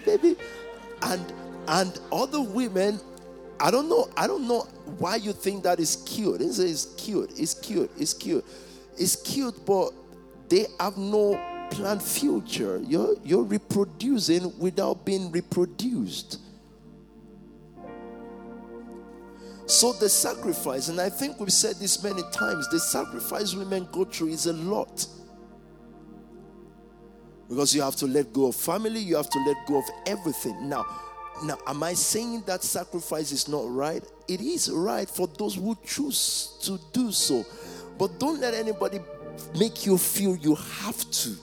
Baby. And and other women, I don't know, I don't know why you think that is cute. It's, it's cute, it's cute, it's cute, it's cute, but they have no planned future. You're you're reproducing without being reproduced. So the sacrifice, and I think we've said this many times, the sacrifice women go through is a lot. Because you have to let go of family, you have to let go of everything. Now, now, am I saying that sacrifice is not right? It is right for those who choose to do so. But don't let anybody make you feel you have to.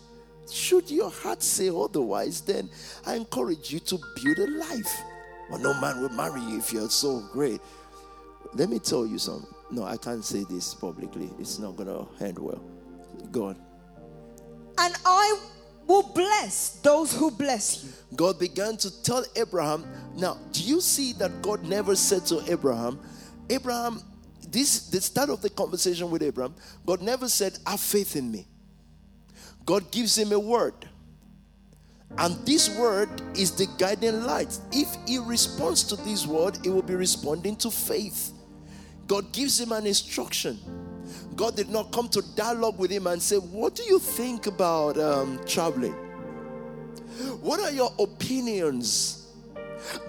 Should your heart say otherwise, then I encourage you to build a life. Well, no man will marry you if you're so great. Let me tell you something. No, I can't say this publicly. It's not going to end well. Go on. And I will bless those who bless you. God began to tell Abraham. Now, do you see that God never said to Abraham, Abraham, this the start of the conversation with Abraham, God never said, Have faith in me. God gives him a word. And this word is the guiding light. If he responds to this word, he will be responding to faith. God gives him an instruction. God did not come to dialogue with him and say, What do you think about um, traveling? What are your opinions?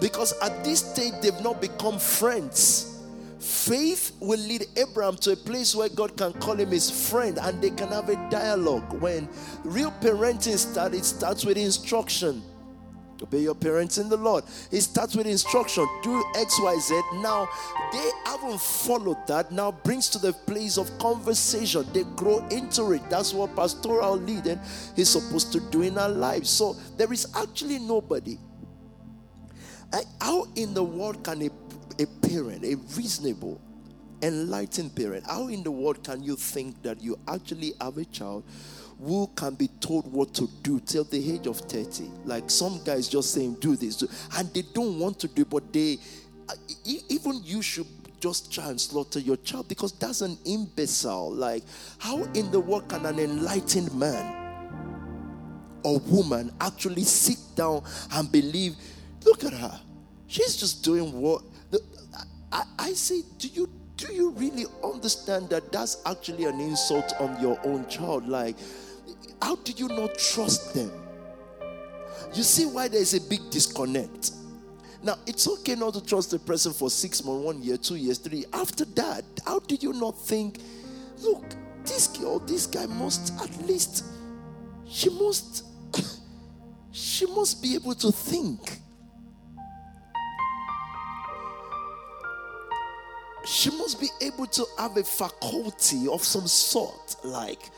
Because at this stage, they've not become friends. Faith will lead Abraham to a place where God can call him his friend and they can have a dialogue. When real parenting starts, it starts with instruction. Obey your parents in the Lord. It starts with instruction. Do X, Y, Z. Now, they haven't followed that. Now brings to the place of conversation. They grow into it. That's what pastoral leading is supposed to do in our lives. So there is actually nobody. How in the world can a, a parent, a reasonable, enlightened parent, how in the world can you think that you actually have a child who can be told what to do till the age of 30. Like some guys just saying, do this, and they don't want to do, but they, even you should just try and slaughter your child because that's an imbecile. Like, how in the world can an enlightened man or woman actually sit down and believe, look at her, she's just doing what? I, I say, do you do you really understand that that's actually an insult on your own child? Like, how do you not trust them? You see why there is a big disconnect. Now, it's okay not to trust a person for six months, one year, two years, three. After that, how did you not think, look, this girl, this guy must at least, she must she must be able to think. She must be able to have a faculty of some sort. Like,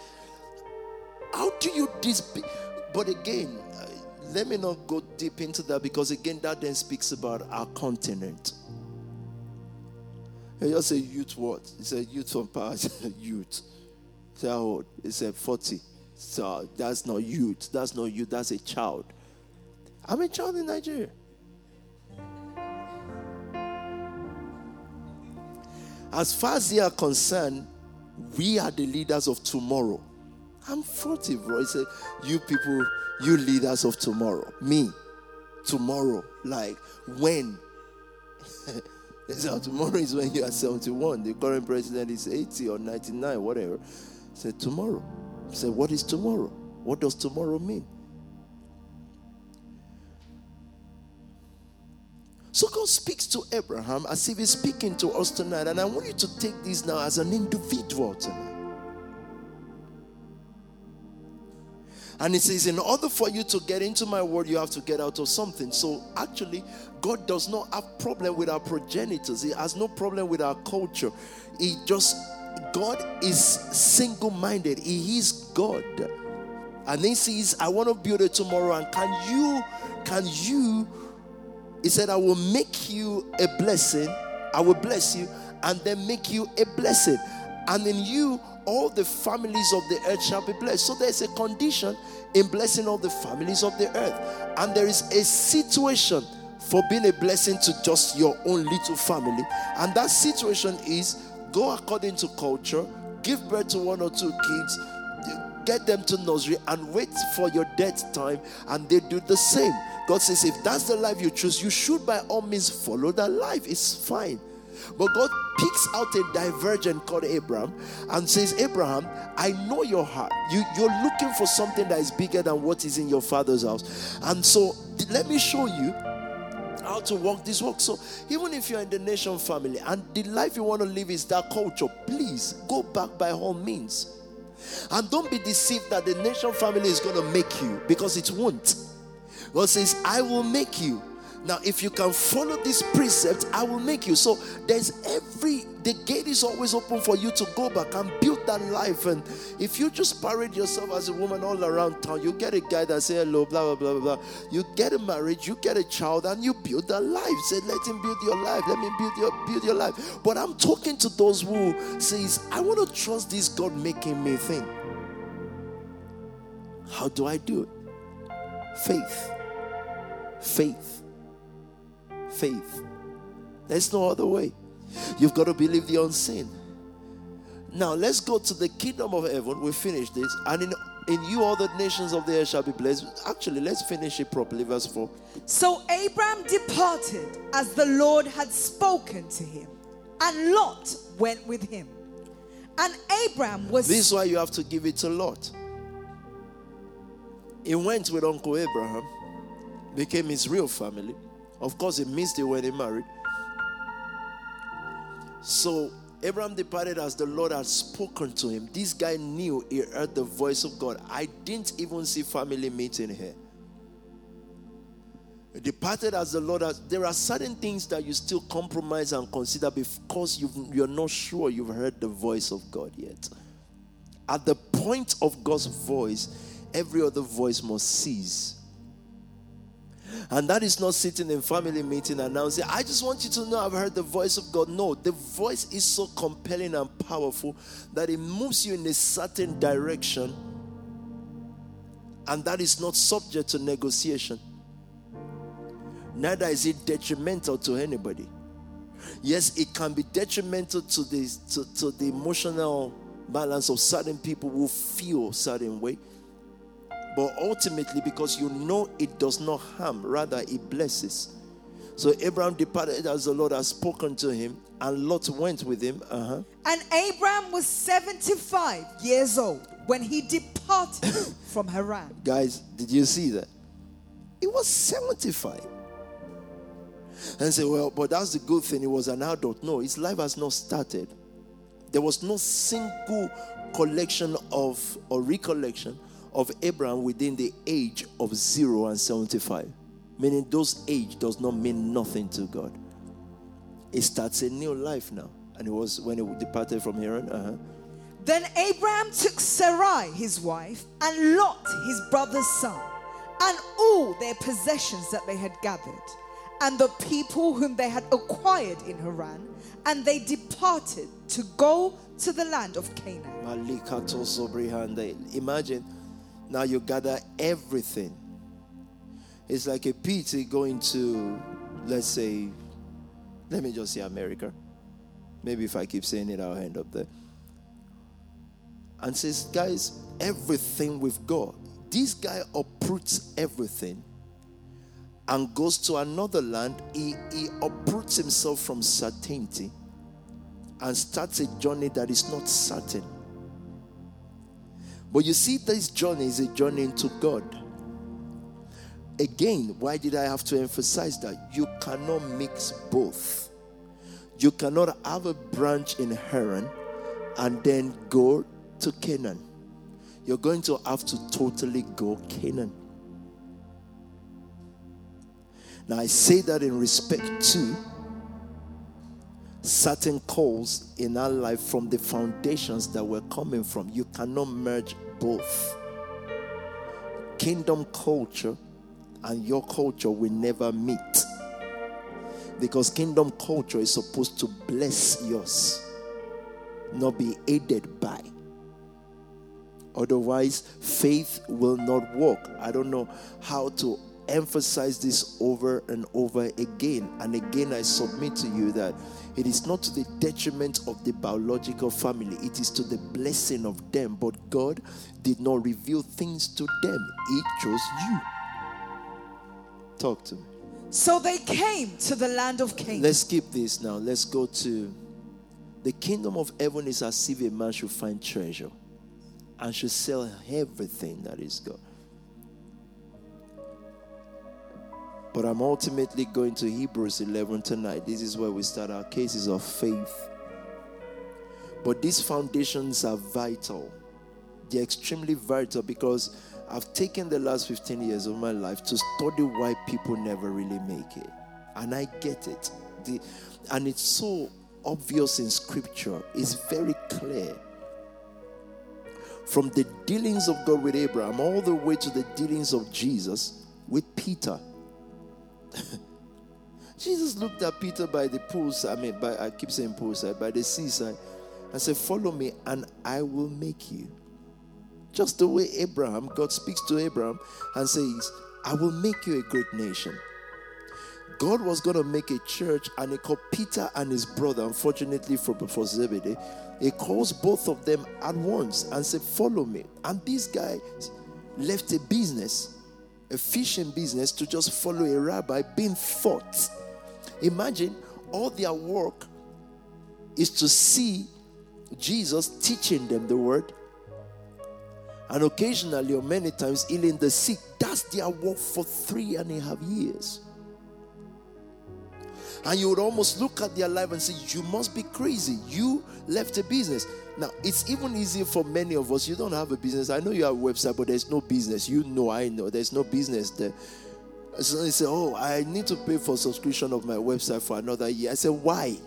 how do you this? But again, uh, let me not go deep into that because again, that then speaks about our continent. You just say youth what? He said youth from past youth. Say how old? He said 40. So that's not youth. That's not youth. That's a child. I'm a child in Nigeria. As far as they are concerned, we are the leaders of tomorrow. I'm 40, bro. He said, You people, you leaders of tomorrow. Me, tomorrow. Like, when? so tomorrow is when you are 71. The current president is 80 or 99, whatever. Said tomorrow. Said, what is tomorrow? What does tomorrow mean? So God speaks to Abraham as if he's speaking to us tonight. And I want you to take this now as an individual tonight. And it says, in order for you to get into my word, you have to get out of something. So actually, God does not have problem with our progenitors. He has no problem with our culture. He just God is single-minded. He is God. And he says, I want to build it tomorrow. And can you, can you, he said, I will make you a blessing. I will bless you and then make you a blessing. And in you, all the families of the earth shall be blessed. So there's a condition in blessing all the families of the earth. And there is a situation for being a blessing to just your own little family. And that situation is go according to culture, give birth to one or two kids, get them to nursery, and wait for your death time, and they do the same. God says, if that's the life you choose, you should by all means follow that life. It's fine. But God picks out a divergent called Abraham and says, Abraham, I know your heart. You, you're looking for something that is bigger than what is in your father's house. And so let me show you how to walk this walk. So even if you're in the NXTION family and the life you want to live is that culture, please go back by all means. And don't be deceived that the NXTION family is going to make you because it won't. God says, I will make you. Now, if you can follow this precept, I will make you. So there's every the gate is always open for you to go back and build that life. And if you just parade yourself as a woman all around town, you get a guy that say hello, blah blah blah blah. blah. You get a marriage, you get a child, and you build that life. Say, let him build your life. Let me build your build your life. But I'm talking to those who says, I want to trust this God making me thing. How do I do it? Faith. Faith faith. There's no other way. You've got to believe the unseen. Now let's go to the kingdom of heaven. We finish this. And in, in you all the nations of the earth shall be blessed. Actually, let's finish it properly. Verse 4. So Abram departed as the Lord had spoken to him, and Lot went with him. And Abram was. This is why you have to give it to Lot. He went with Uncle Abraham, became his real family. Of course, he missed it when he married. So Abraham departed as the Lord had spoken to him. This guy knew he heard the voice of God. I didn't even see family meeting here. He departed as the Lord has. There are certain things that you still compromise and consider because you're not sure you've heard the voice of God yet. At the point of God's voice, every other voice must cease. And that is not sitting in family meeting announcing, I just want you to know I've heard the voice of God. No, the voice is so compelling and powerful that it moves you in a certain direction. And that is not subject to negotiation. Neither is it detrimental to anybody. Yes, it can be detrimental to the to, to the emotional balance of certain people who feel certain way but ultimately because you know it does not harm, rather it blesses. So Abraham departed as the Lord has spoken to him, and Lot went with him. Uh-huh. And Abraham was 75 years old when he departed from Haran. Guys, did you see that? He was 75. And say, well, but that's the good thing. He was an adult. No, his life has not started. There was no single collection of or recollection of Abraham within the age of 0 and 75. Meaning those age does not mean nothing to God. It starts a new life now. And it was when he departed from Haran. Uh-huh. Then Abraham took Sarai, his wife, and Lot, his brother's son, and all their possessions that they had gathered, and the people whom they had acquired in Haran, and they departed to go to the land of Canaan. Imagine now you gather everything. It's like a PT going to, let's say, let me just say America. Maybe if I keep saying it, I'll end up there. And says, guys, everything we've got. This guy uproots everything and goes to another land. He, he uproots himself from certainty and starts a journey that is not certain. But you see, this journey is a journey into God. Again, why did I have to emphasize that? You cannot mix both. You cannot have a branch in Haran and then go to Canaan. You're going to have to totally go Canaan. Now, I say that in respect to certain calls in our life from the foundations that we're coming from. You cannot merge both. Kingdom culture and your culture will never meet. Because kingdom culture is supposed to bless yours, not be aided by. Otherwise, faith will not work. I don't know how to emphasize this over and over again. And again, I submit to you that it is not to the detriment of the biological family, it is to the blessing of them. But God did not reveal things to them, He chose you. Talk to me. So they came to the land of Canaan. Let's skip this now. Let's go to the kingdom of heaven is as if a man should find treasure and should sell everything that is God. But I'm ultimately going to Hebrews 11 tonight. This is where we start our cases of faith. But these foundations are vital. They're extremely vital because I've taken the last 15 years of my life to study why people never really make it. And I get it. The, and it's so obvious in scripture, it's very clear. From the dealings of God with Abraham all the way to the dealings of Jesus with Peter. Jesus looked at Peter by the poolside, I mean, by, I keep saying poolside, by the seaside, and said, Follow me, and I will make you. Just the way Abraham, God speaks to Abraham and says, I will make you a great nation. God was going to make a church, and he called Peter and his brother, unfortunately for, for Zebedee, he calls both of them at once and said, Follow me. And this guy left a business a fishing business to just follow a rabbi being taught. Imagine all their work is to see Jesus teaching them the word. And occasionally, or many times, healing the sick. That's their work for three and a half years. And you would almost look at their life and say, You must be crazy. You left a business. Now, it's even easier for many of us. You don't have a business. I know you have a website, but there's no business. You know, I know, there's no business there. So they say, Oh, I need to pay for subscription of my website for another year. I said, Why?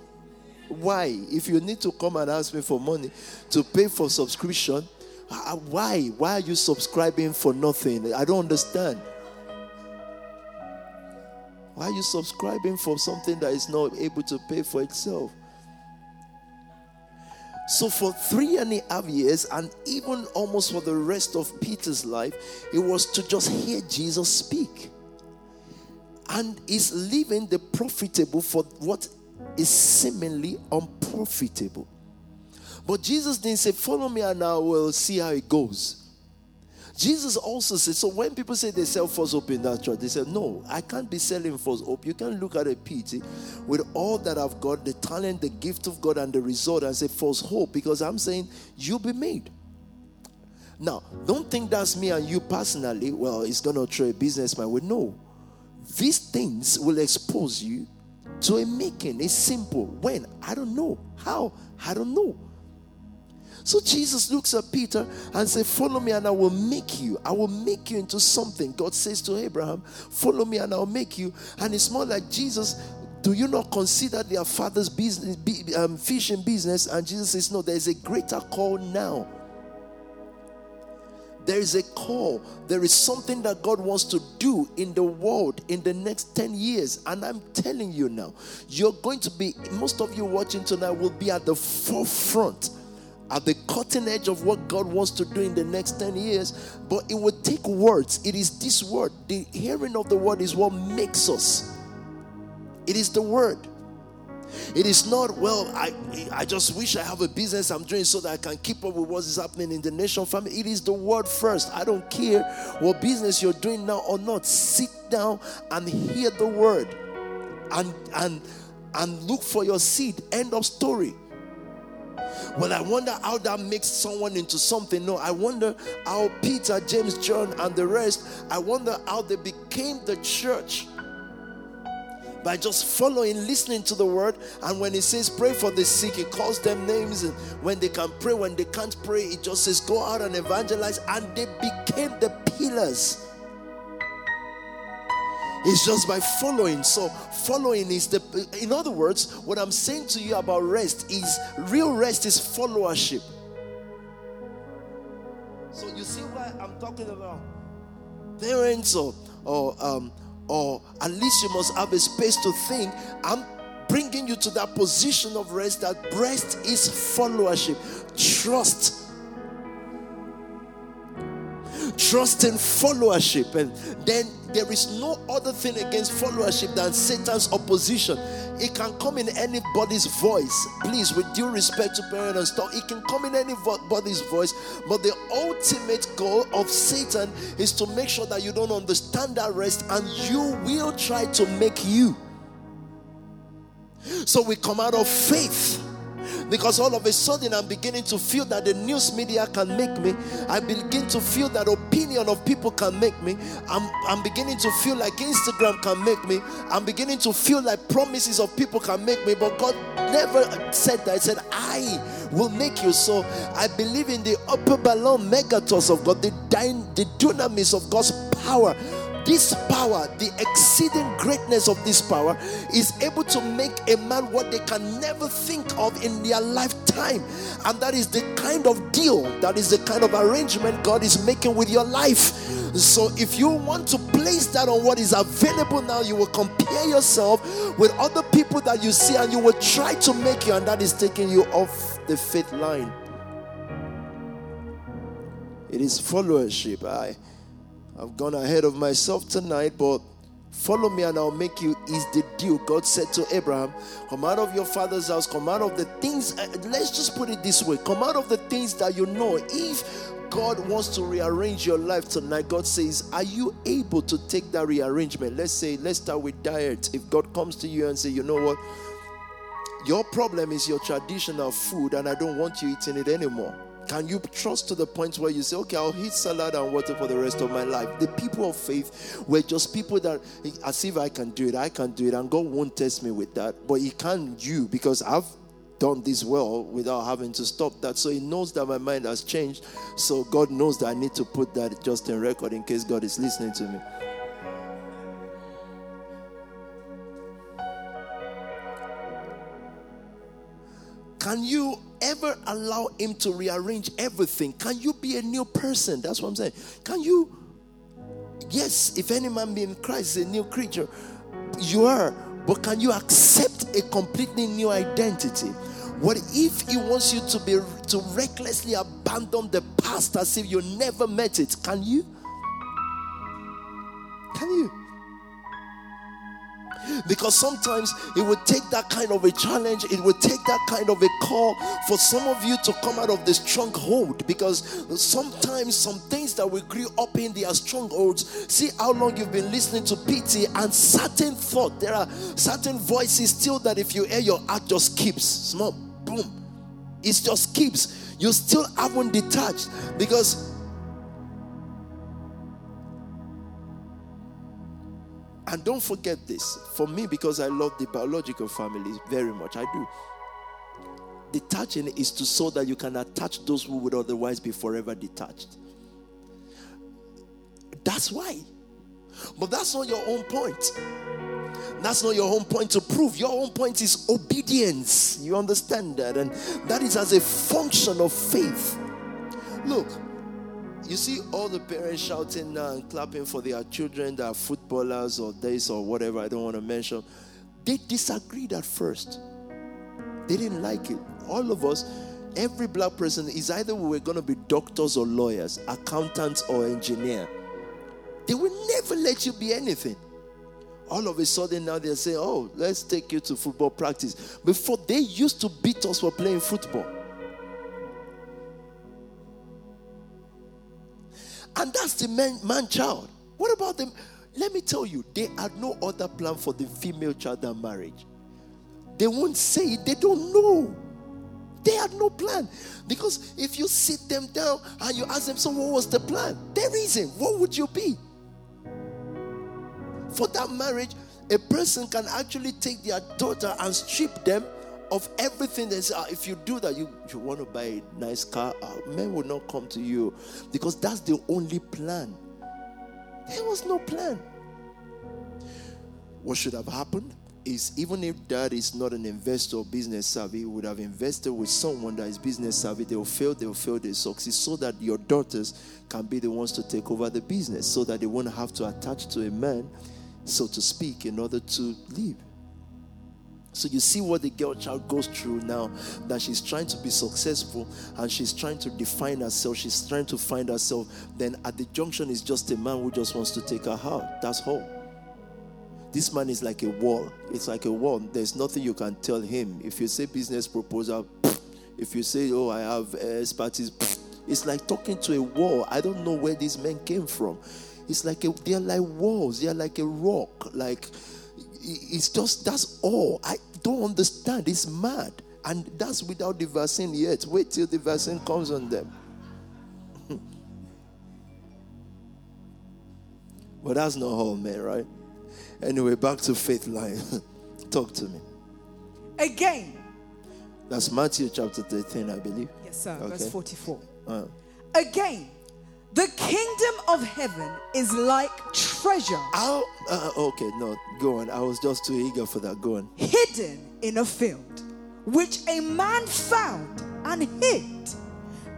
Why? If you need to come and ask me for money to pay for subscription, uh, why? Why are you subscribing for nothing? I don't understand. Why are you subscribing for something that is not able to pay for itself? So, for three and a half years, and even almost for the rest of Peter's life, it was to just hear Jesus speak. And is leaving the profitable for what is seemingly unprofitable. But Jesus didn't say, Follow me and I will see how it goes. Jesus also said, so when people say they sell false hope in that church, they say, no, I can't be selling false hope. You can't look at a pity with all that I've got, the talent, the gift of God, and the result, and say false hope because I'm saying you'll be made. Now, don't think that's me and you personally. Well, it's gonna throw a businessman with no. These things will expose you to a making. It's simple. When? I don't know. How? I don't know. So Jesus looks at Peter and says, Follow me and I will make you. I will make you into something. God says to Abraham, Follow me and I'll make you. And it's more like Jesus do you not consider their father's business, um, fishing business? And Jesus says, No, there is a greater call now. There is a call. There is something that God wants to do in the world in the next 10 years. And I'm telling you now, you're going to be, most of you watching tonight will be at the forefront, at the cutting edge of what God wants to do in the next 10 years. But it will take words. It is this word. The hearing of the word is what makes us. It is the word. It is not, well, I, I just wish I have a business I'm doing so that I can keep up with what is happening in the NXTION family. It is the word first. I don't care what business you're doing now or not. Sit down and hear the word and and and look for your seed. End of story. Well, I wonder how that makes someone into something. No, I wonder how Peter, James, John, and the rest, I wonder how they became the church by just following, listening to the word. And when he says pray for the sick, he calls them names. And when they can pray, when they can't pray, he just says go out and evangelize. And they became the pillars. It's just by following. So, following is the, in other words, what I'm saying to you about rest is real rest is followership. So, you see what I'm talking about? Parents or, or um, or at least you must have a space to think. I'm bringing you to that position of rest that rest is followership, trust. Trust and followership, and then there is no other thing against followership than Satan's opposition. It can come in anybody's voice. Please, with due respect to parents and stuff, it can come in anybody's voice. But the ultimate goal of Satan is to make sure that you don't understand that rest and you will try to make you. So we come out of faith because all of a sudden I'm beginning to feel that the news media can make me. I begin to feel that opinion of people can make me. I'm, I'm beginning to feel like Instagram can make me. I'm beginning to feel like promises of people can make me. But God never said that. He said, I will make you. So I believe in the huperballon megethos of God, the, the dunamis of God's power this power, the exceeding greatness of this power, is able to make a man what they can never think of in their lifetime. And that is the kind of deal, that is the kind of arrangement God is making with your life. So, if you want to place that on what is available now, you will compare yourself with other people that you see and you will try to make you, and that is taking you off the faith line. It is followership. I I've gone ahead of myself tonight, but follow me and I'll make you is the deal. God said to Abraham, Come out of your father's house, come out of the things. Uh, let's just put it this way come out of the things that you know. If God wants to rearrange your life tonight, God says, Are you able to take that rearrangement? Let's say, let's start with diet. If God comes to you and say, You know what? Your problem is your traditional food, and I don't want you eating it anymore. Can you trust to the point where you say, okay, I'll eat salad and water for the rest of my life? The people of faith were just people that, as if I can do it, I can do it, and God won't test me with that. But He can you because I've done this well without having to stop that. So He knows that my mind has changed. So God knows that I need to put that just in record in case God is listening to me. Can you ever allow Him to rearrange everything? Can you be a new person? That's what I'm saying. Can you? Yes, if any man be in Christ is a new creature, you are. But can you accept a completely new identity? What if he wants you to be to recklessly abandon the past as if you never met it? Can you? Can you? Because sometimes it would take that kind of a challenge, it would take that kind of a call for some of you to come out of the stronghold. Because sometimes some things that we grew up in, they are strongholds. See how long you've been listening to PT and certain thought. There are certain voices still that if you hear your heart just keeps small, boom. It just keeps. You still haven't detached because And don't forget this for me, because I love the biological family very much. I do. detaching is to so that you can attach those who would otherwise be forever detached. That's why. But that's not your own point. That's not your own point to prove. Your own point is obedience. You understand that? And that is as a function of faith. Look, you see all the parents shouting now and clapping for their children that are footballers or this or whatever, I don't want to mention. They disagreed at first. They didn't like it. All of us, every black person is either we were going to be doctors or lawyers, accountants or engineer. They will never let you be anything. All of a sudden now they're saying, oh, let's take you to football practice. Before they used to beat us for playing football. And that's the man, man child. What about them? Let me tell you, they had no other plan for the female child than marriage. They won't say it, they don't know. They had no plan. Because if you sit them down and you ask them, so what was the plan? There isn't. What would you be? For that marriage, a person can actually take their daughter and strip them of everything say, ah, if you do that, you, you want to buy a nice car, uh, men will not come to you because that's the only plan. There was no plan. What should have happened is even if dad is not an investor or business savvy, he would have invested with someone that is business savvy. They will fail, they will fail, they succeed, so that your daughters can be the ones to take over the business, so that they won't have to attach to a man, so to speak, in order to live. So you see what the girl child goes through now that she's trying to be successful and she's trying to define herself, she's trying to find herself. Then at the junction is just a man who just wants to take her out. That's all. This man is like a wall. It's like a wall. There's nothing you can tell him. If you say business proposal, if you say, oh, I have expertise, it's like talking to a wall. I don't know where these men came from. It's like a, they're like walls. They're like a rock. Like it's just that's all. I don't understand. It's mad. And that's without the vaccine yet. Wait till the vaccine comes on them. but that's not all, man, right? Anyway, back to faith line. Talk to me. Again. That's Matthew chapter 13, I believe. Yes, sir. Okay. Verse 44. Uh. Again, the kingdom of heaven is like treasure. Oh, uh, okay, no, go on. I was just too eager for that. Go on. Hidden in a field, which a man found and hid.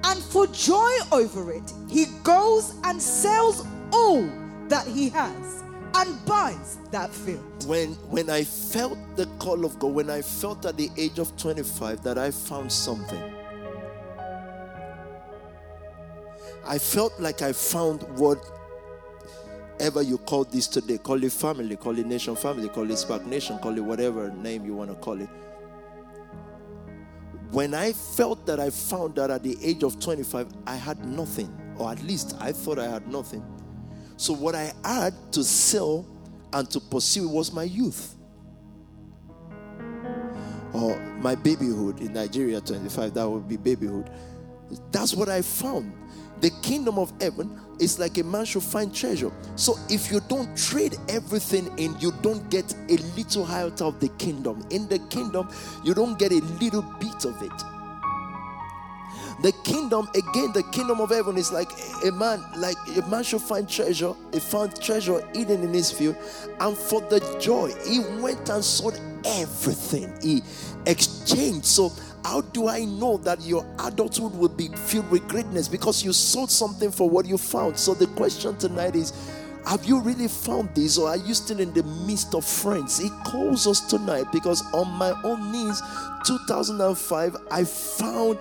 And for joy over it, he goes and sells all that he has and buys that field. When when I felt the call of God, when I felt at the age of 25 that I found something I felt like I found whatever you call this today. Call it family, call it NXTION family, call it Spark Nation, call it whatever name you want to call it. When I felt that I found that at the age of 25, I had nothing, or at least I thought I had nothing. So what I had to sell and to pursue was my youth. Or my babyhood in Nigeria 25, that would be babyhood. That's what I found. The kingdom of heaven is like a man should find treasure. So if you don't trade everything in, you don't get a little out of the kingdom. In the kingdom, you don't get a little bit of it. The kingdom, again, the kingdom of heaven is like a man, like a man should find treasure. He found treasure hidden in his field, and for the joy, he went and sold everything. He exchanged. So how do I know that your adulthood will be filled with greatness? Because you sold something for what you found. So the question tonight is have you really found this or are you still in the midst of friends? He calls us tonight because on my own knees, 2005, I found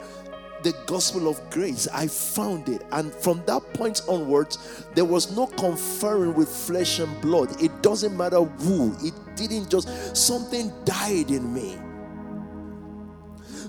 the gospel of grace. I found it. And from that point onwards, there was no conferring with flesh and blood. It doesn't matter who, it didn't just, something died in me.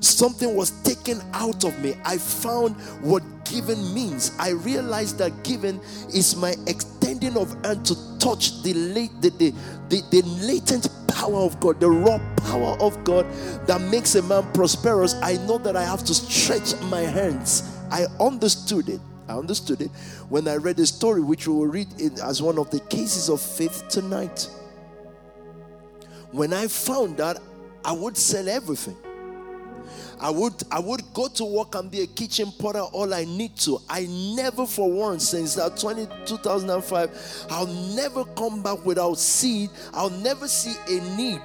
Something was taken out of me. I found what giving means. I realized that giving is my extending of hand to touch the, late, the, the, the, the latent power of God, the raw power of God that makes a man prosperous. I know that I have to stretch my hands. I understood it. I understood it when I read the story, which we will read as one of the cases of faith tonight. When I found that, I would sell everything. I would I would go to work and be a kitchen potter all I need to. I never for once since that 20, 2005, I'll never come back without seed. I'll never see a need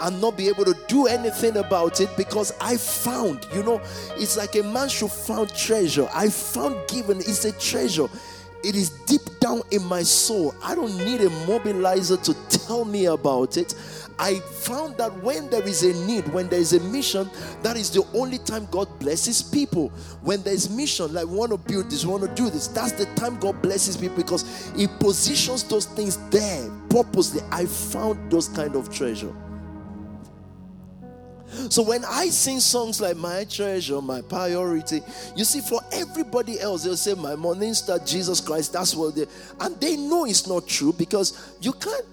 and not be able to do anything about it because I found, you know, it's like a man should found treasure. I found given it's a treasure. It is deep down in my soul. I don't need a mobilizer to tell me about it. I found that when there is a need, when there is a mission, that is the only time God blesses people. When there is mission, like we want to build this, we want to do this, that's the time God blesses people because He positions those things there purposely. I found those kind of treasure. So when I sing songs like My Treasure, My Priority, you see, for everybody else, they'll say, My morning star, Jesus Christ, that's what they and they know it's not true because you can't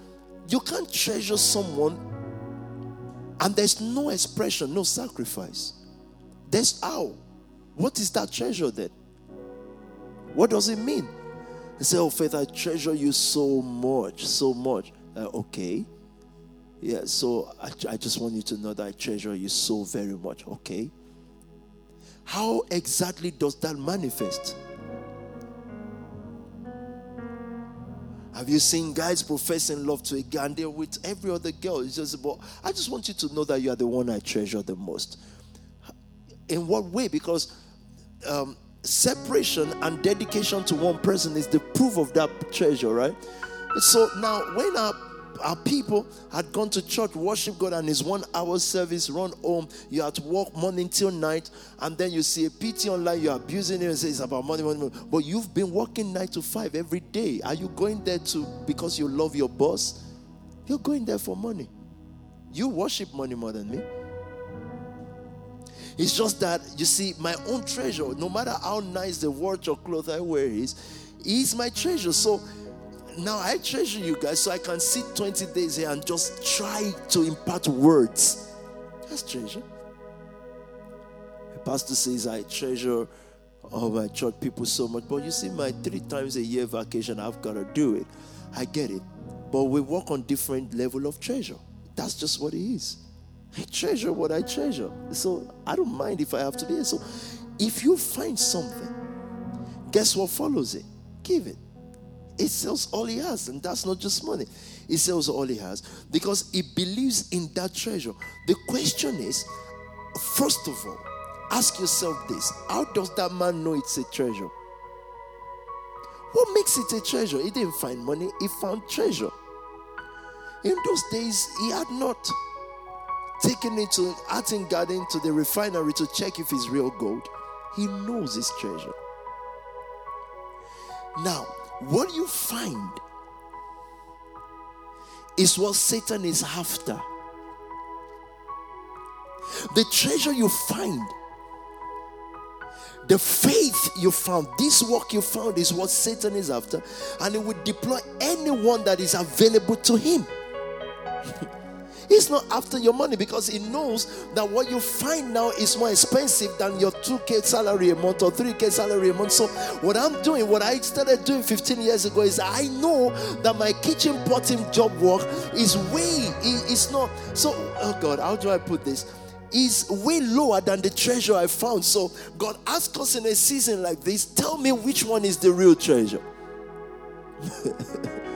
you can't treasure someone and there's no expression, no sacrifice. There's how. What is that treasure then? What does it mean? They say, Oh, Faith, I treasure you so much, so much. Uh, okay. Yeah, so I, I just want you to know that I treasure you so very much. Okay. How exactly does that manifest? Have you seen guys professing love to a girl and they're with every other girl? It's just about, I just want you to know that you are the one I treasure the most. In what way? Because um, separation and dedication to one person is the proof of that treasure, right? So now, when our our people had gone to church, worship God, and his one hour service, run home. You had to work morning till night, and then you see a PT online, you're abusing it and say it's about money, money, money. But you've been working nine to five every day. Are you going there to because you love your boss? You're going there for money. You worship money more than me. It's just that you see, my own treasure, no matter how nice the watch or cloth I wear is, is my treasure. So now I treasure you guys so I can sit 20 days here and just try to impart words. That's treasure. The pastor says, I treasure all my church people so much. But you see, my three times a year vacation, I've got to do it. I get it. But we work on different level of treasure. That's just what it is. I treasure what I treasure. So I don't mind if I have to be here. So if you find something, guess what follows it? Give it. It sells all he has, and that's not just money. He sells all he has because he believes in that treasure. The question is, first of all, ask yourself this how does that man know it's a treasure? What makes it a treasure? He didn't find money, he found treasure. In those days, he had not taken it to Hatton Garden to the refinery to check if it's real gold. He knows his treasure. Now, what you find is what Satan is after. The treasure you find, the faith you found, this work you found is what Satan is after, and he will deploy anyone that is available to him. He's not after your money because he knows that what you find now is more expensive than your 2k salary a month or 3k salary a month. So, what I'm doing, what I started doing 15 years ago, is I know that my kitchen potting job work is way, it's not. So, oh God, how do I put this? is way lower than the treasure I found. So God asked us in a season like this, tell me which one is the real treasure.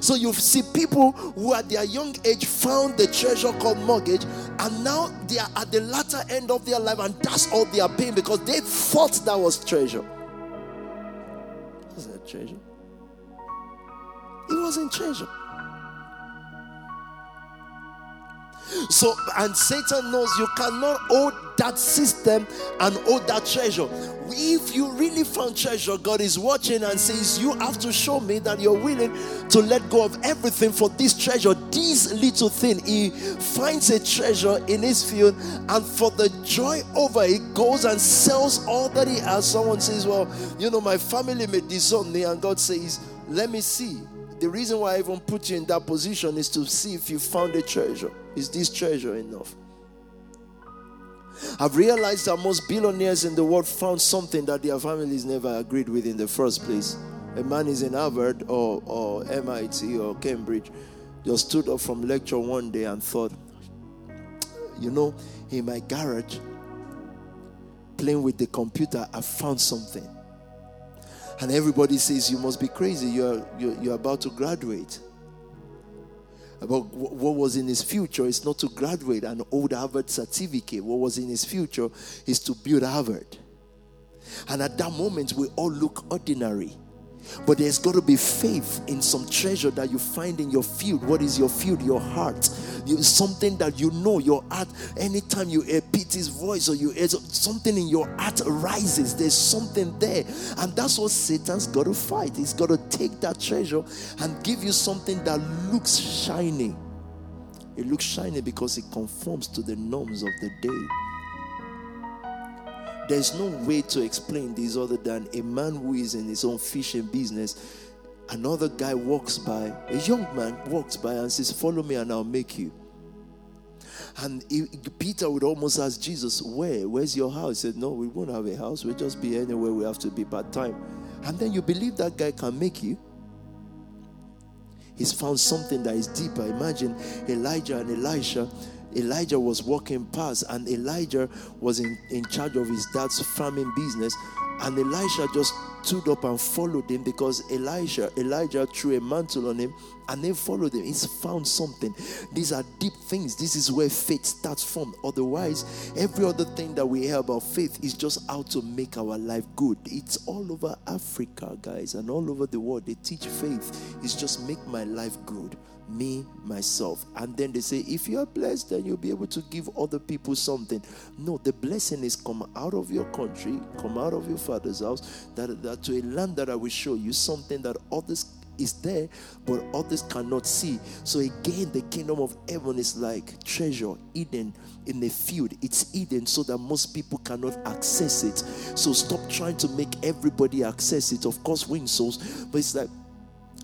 So you see people who at their young age found the treasure called mortgage, and now they are at the latter end of their life, and that's all they are paying because they thought that was treasure. Was that treasure? It wasn't treasure. So, and Satan knows you cannot hold that system and hold that treasure. If you really found treasure, God is watching and says, You have to show me that you're willing to let go of everything for this treasure, this little thing. He finds a treasure in his field, and for the joy over he goes and sells all that he has. Someone says, Well, you know, my family may disown me, and God says, Let me see the reason why I even put you in that position is to see if you found a treasure. Is this treasure enough? I've realized that most billionaires in the world found something that their families never agreed with in the first place. A man is in Harvard or, or MIT or Cambridge, just stood up from lecture one day and thought, you know, in my garage, playing with the computer, I found something. And everybody says, You must be crazy. You're, you're, you're about to graduate. About what was in his future is not to graduate an old Harvard certificate. What was in his future is to build Harvard. And at that moment, we all look ordinary. But there's got to be faith in some treasure that you find in your field. What is your field? Your heart. You, something that you know, your heart. Anytime you hear Peter's voice or you hear something in your heart rises, there's something there. And that's what Satan's got to fight. He's got to take that treasure and give you something that looks shiny. It looks shiny because it conforms to the norms of the day. There's no way to explain this other than a man who is in his own fishing business. Another guy walks by, a young man walks by and says, Follow me and I'll make you. And he, Peter would almost ask Jesus, Where? Where's your house? He said, No, we won't have a house. We'll just be anywhere we have to be part time. And then you believe that guy can make you? He's found something that is deeper. Imagine Elijah and Elisha Elijah was walking past, and Elijah was in, in charge of his dad's farming business. And Elisha just stood up and followed him because Elisha, Elijah threw a mantle on him and then followed him. He's found something. These are deep things. This is where faith starts from. Otherwise, every other thing that we hear about faith is just how to make our life good. It's all over Africa, guys, and all over the world. They teach faith. It's just make my life good me, myself. And then they say, if you are blessed, then you'll be able to give other people something. No, the blessing is come out of your country, come out of your father's house, that, that to a land that I will show you something that others is there, but others cannot see. So again, the kingdom of heaven is like treasure hidden in a field. It's hidden so that most people cannot access it. So stop trying to make everybody access it. Of course, win souls, but it's like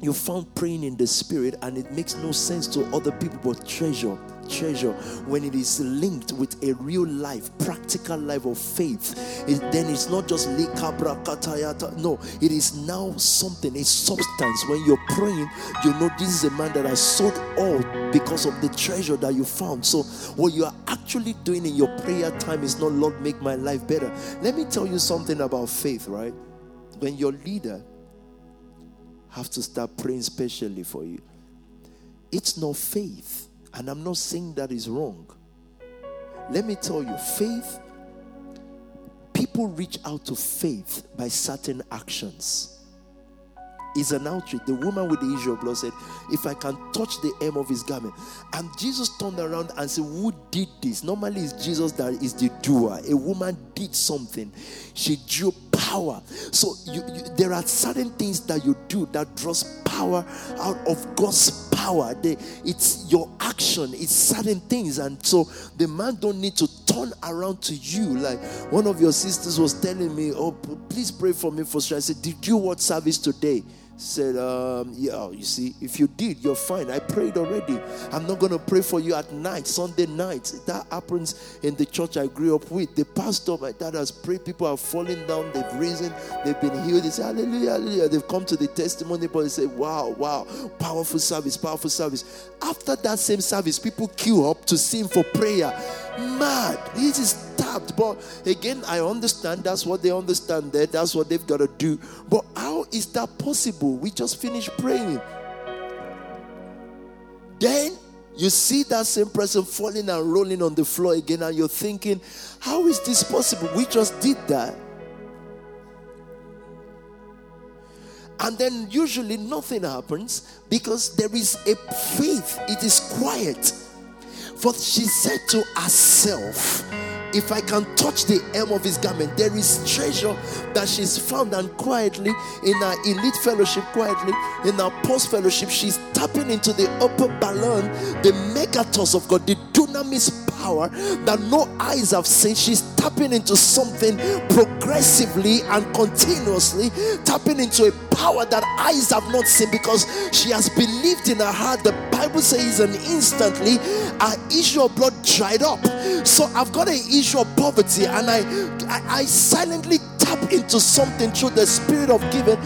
you found praying in the spirit and it makes no sense to other people but treasure treasure. When it is linked with a real life practical life of faith it, then it's not just no it is now something a substance. When you're praying you know this is a man that has sold all because of the treasure that you found. So what you are actually doing in your prayer time is not lord make my life better. Let me tell you something about faith right? When your leader have to start praying specially for you. It's not faith. And I'm not saying that is wrong. Let me tell you, faith, people reach out to faith by certain actions. Is an outreach. The woman with the issue of blood said, If I can touch the hem of his garment. And Jesus turned around and said, Who did this? Normally, it's Jesus that is the doer. A woman did something. She drew power. So you, you, there are certain things that you do that draws power out of God's power. They, it's your action. It's certain things, and so the man don't need to turn around to you. Like one of your sisters was telling me, "Oh, please pray for me for sure." I said, "Did you watch service today?" Said, um, Yeah, you see, if you did, you're fine. I prayed already. I'm not going to pray for you at night, Sunday night. That happens in the church I grew up with. The pastor, my dad, has prayed. People are falling down, they've risen, they've been healed. They say, Hallelujah, hallelujah. They've come to the testimony, but they say, Wow, wow, powerful service, powerful service. After that same service, people queue up to sing for prayer. Mad. This is tapped. But again, I understand that's what they understand there. That's what they've got to do. But how is that possible? We just finished praying. Then you see that same person falling and rolling on the floor again, and you're thinking, How is this possible? We just did that. And then usually nothing happens because there is a faith, it is quiet. For she said to herself, if I can touch the hem of his garment, there is treasure that she's found. And quietly, in our elite fellowship, quietly, in our post fellowship, she's tapping into the upper balloon, the megethos of God, the dunamis power that no eyes have seen. She's tapping into something progressively and continuously, tapping into a power that eyes have not seen because she has believed in her heart. The Bible says, and instantly her issue of blood dried up. So I've got an issue of poverty, and I, I, I silently tap into something through the spirit of giving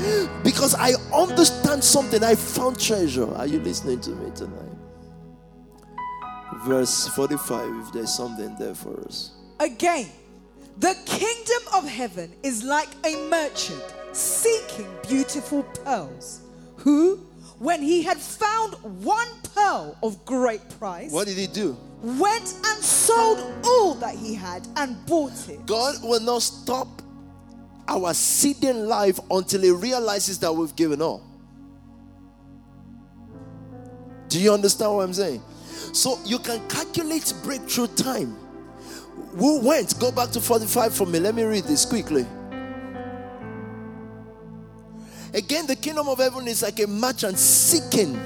because I understand something. I found treasure. Are you listening to me tonight? verse 45, if there's something there for us. Again, the kingdom of heaven is like a merchant seeking beautiful pearls, who, when he had found one pearl of great price, What did he do? went and sold all that he had and bought it. God will not stop our seeding life until he realizes that we've given all. Do you understand what I'm saying? So you can calculate breakthrough time. Who went? Go back to 45 for me. Let me read this quickly. Again, the kingdom of heaven is like a merchant seeking.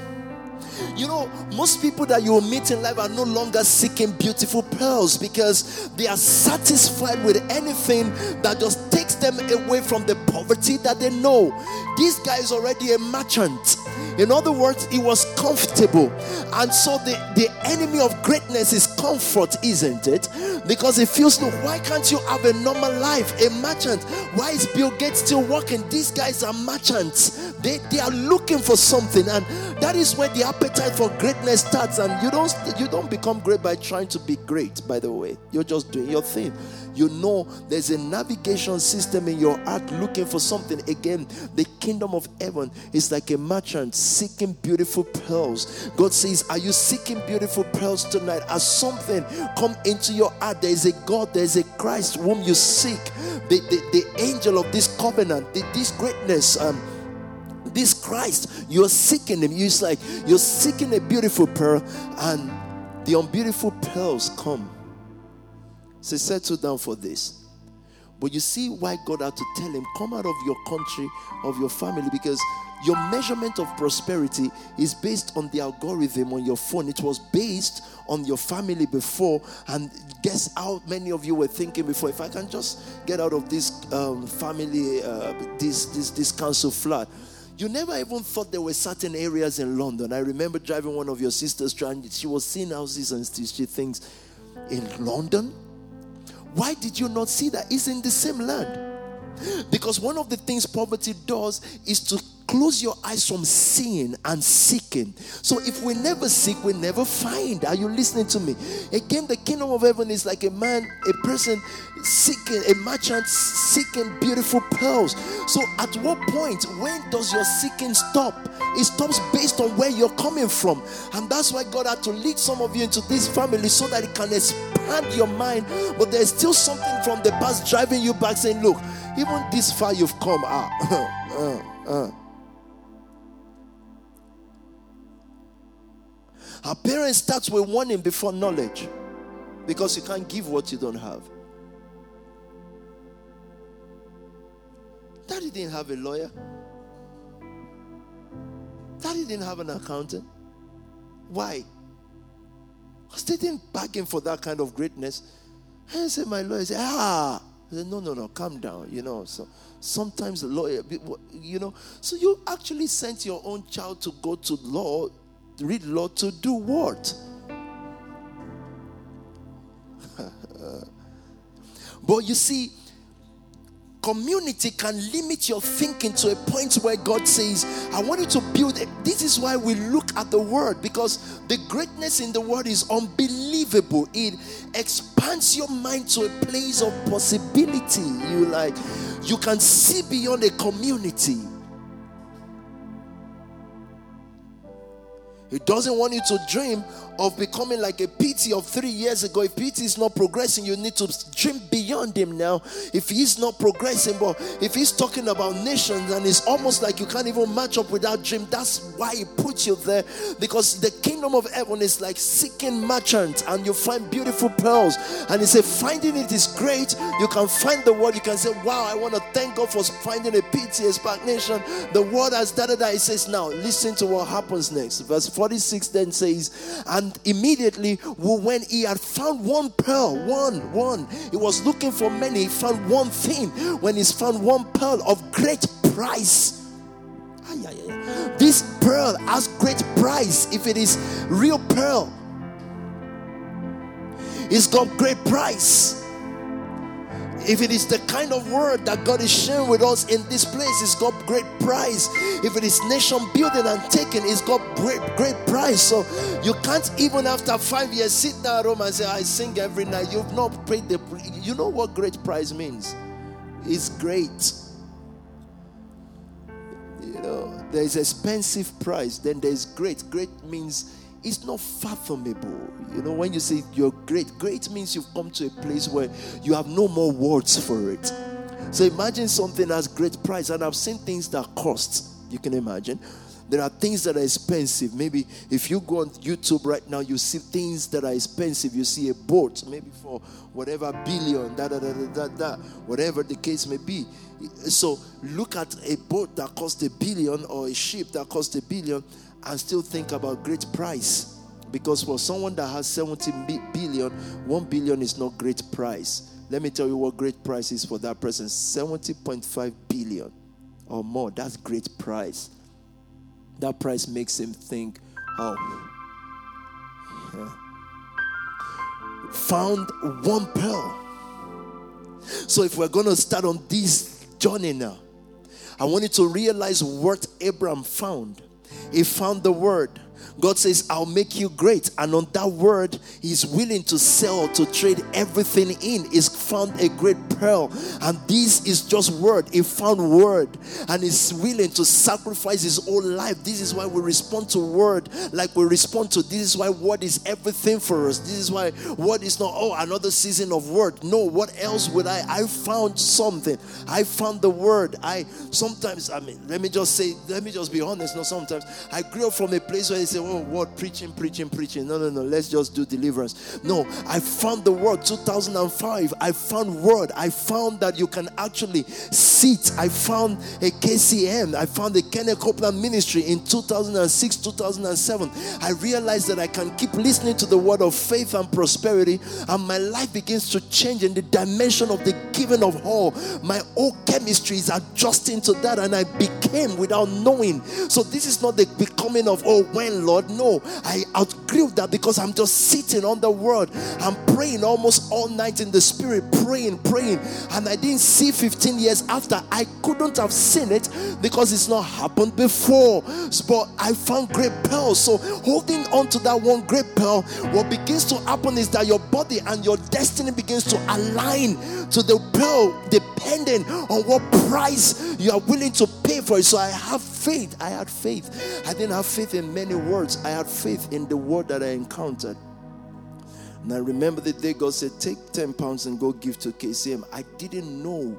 You know, most people that you will meet in life are no longer seeking beautiful pearls because they are satisfied with anything that just takes them away from the poverty that they know. This guy is already a merchant. In other words, he was comfortable. And so the, the enemy of greatness is comfort, isn't it? Because it feels, no, why can't you have a normal life? A merchant. Why is Bill Gates still working? These guys are merchants. They, they are looking for something. And that is where the appetite for greatness starts. And you don't you don't become great by trying to be great, by the way. You're just doing your thing. You know there's a navigation system in your heart looking for something. Again, the kingdom of heaven is like a merchant seeking beautiful pearls. God says, Are you seeking beautiful pearls tonight? As something come into your heart, there is a God, there is a Christ whom you seek. The, the, the angel of this covenant, the, this greatness. Um, this Christ, you're seeking him. It's like you're seeking a beautiful pearl, and the unbeautiful pearls come. Say, settle down for this. But you see why God had to tell him, come out of your country, of your family, because your measurement of prosperity is based on the algorithm on your phone. It was based on your family before. And guess how many of you were thinking before, if I can just get out of this um, family, uh, this, this, this council flat. You never even thought there were certain areas in London. I remember driving one of your sisters trying, she was seeing houses and she thinks, in London? Why did you not see that? It's in the same land. Because one of the things poverty does is to close your eyes from seeing and seeking. So if we never seek, we never find. Are you listening to me? Again, the kingdom of heaven is like a man, a person seeking, a merchant seeking beautiful pearls. So at what point, when does your seeking stop? It stops based on where you're coming from. And that's why God had to lead some of you into this family so that it can expand your mind. But there's still something from the past driving you back saying, look, even this far you've come, ah, uh, uh. Our parents starts with warning before knowledge because you can't give what you don't have. Daddy didn't have a lawyer. Daddy didn't have an accountant. Why? Because they didn't bargain for that kind of greatness. And I said, my lawyer said, ah. I said, no, no, no, calm down. You know, so sometimes the lawyer, you know, so you actually sent your own child to go to law, read law to do what? but you see, community can limit your thinking to a point where God says, I want you to build. This is why we look at the word because the greatness in the word is unbelievable. It expands your mind to a place of possibility. You like, you can see beyond a community. He doesn't want you to dream of becoming like a PT of three years ago. If PT is not progressing, you need to dream beyond him now. If he's not progressing, but if he's talking about nations and it's almost like you can't even match up with that dream, that's why he puts you there. Because the kingdom of heaven is like seeking merchants and you find beautiful pearls. And he said, finding it is great. You can find the word, you can say, Wow, I want to thank God for finding a PT, a Spark Nation. The word has that. He says, Now listen to what happens next. Verse 46 then says, And immediately when he had found one pearl, one, one, he was looking for many, he found one thing. When he's found one pearl of great price. This pearl has great price if it is real pearl. It's got great price. If it is the kind of word that God is sharing with us in this place, it's got great price. If it is nation building and taking, it's got great, great price. So you can't even after five years sit down at home and say, I sing every night. You've not paid the. You know what great price means? It's great. You know, there's expensive price, then there's great. Great means it's not fathomable. You know, when you say you're great, great means you've come to a place where you have no more words for it. So imagine something as great price, and I've seen things that cost. You can imagine. There are things that are expensive. Maybe if you go on YouTube right now, you see things that are expensive. You see a boat, maybe for whatever billion, da da da da da, da whatever the case may be. So look at a boat that costs a billion or a ship that costs a billion and still think about great price. Because for someone that has 70 billion, 1 billion is not great price. Let me tell you what great price is for that person 70.5 billion or more. That's great price. That price makes him think, oh, yeah. found one pearl. So if we're going to start on this journey now, I want you to realize what Abraham found. He found the word. God says, I'll make you great. And on that word, He's willing to sell, to trade everything in. He's found a great pearl. And this is just word. He found word. And He's willing to sacrifice His whole life. This is why we respond to word like we respond to. This is why word is everything for us. This is why word is not, oh, another season of word. No, what else would I? I found something. I found the word. I sometimes, I mean, let me just say, let me just be honest. No, sometimes I grew up from a place where they say, oh, word, preaching, preaching, preaching. No, no, no. Let's just do deliverance. No, I found the word 2005. I found word. I found that you can actually sit. I found a KCM. I found a Kenneth Copeland ministry in 2006, 2007. I realized that I can keep listening to the word of faith and prosperity, and my life begins to change in the dimension of the giving of all. My old chemistry is adjusting to that, and I became without knowing. So, this is not the becoming of, oh, when, Lord? No, I outgrew that because I'm just sitting on the word. I'm praying almost all night in the spirit, praying, praying. And I didn't see 15 years after. I couldn't have seen it because it's not happened before. But I found great pearls. So holding on to that one great pearl, what begins to happen is that your body and your destiny begins to align to the pearl, depending on what price you are willing to pay for it. So I have faith. I had faith. I didn't have faith in many words. I had faith in the word that I encountered. And I remember the day God said, Take 10 pounds and go give to KCM. I didn't know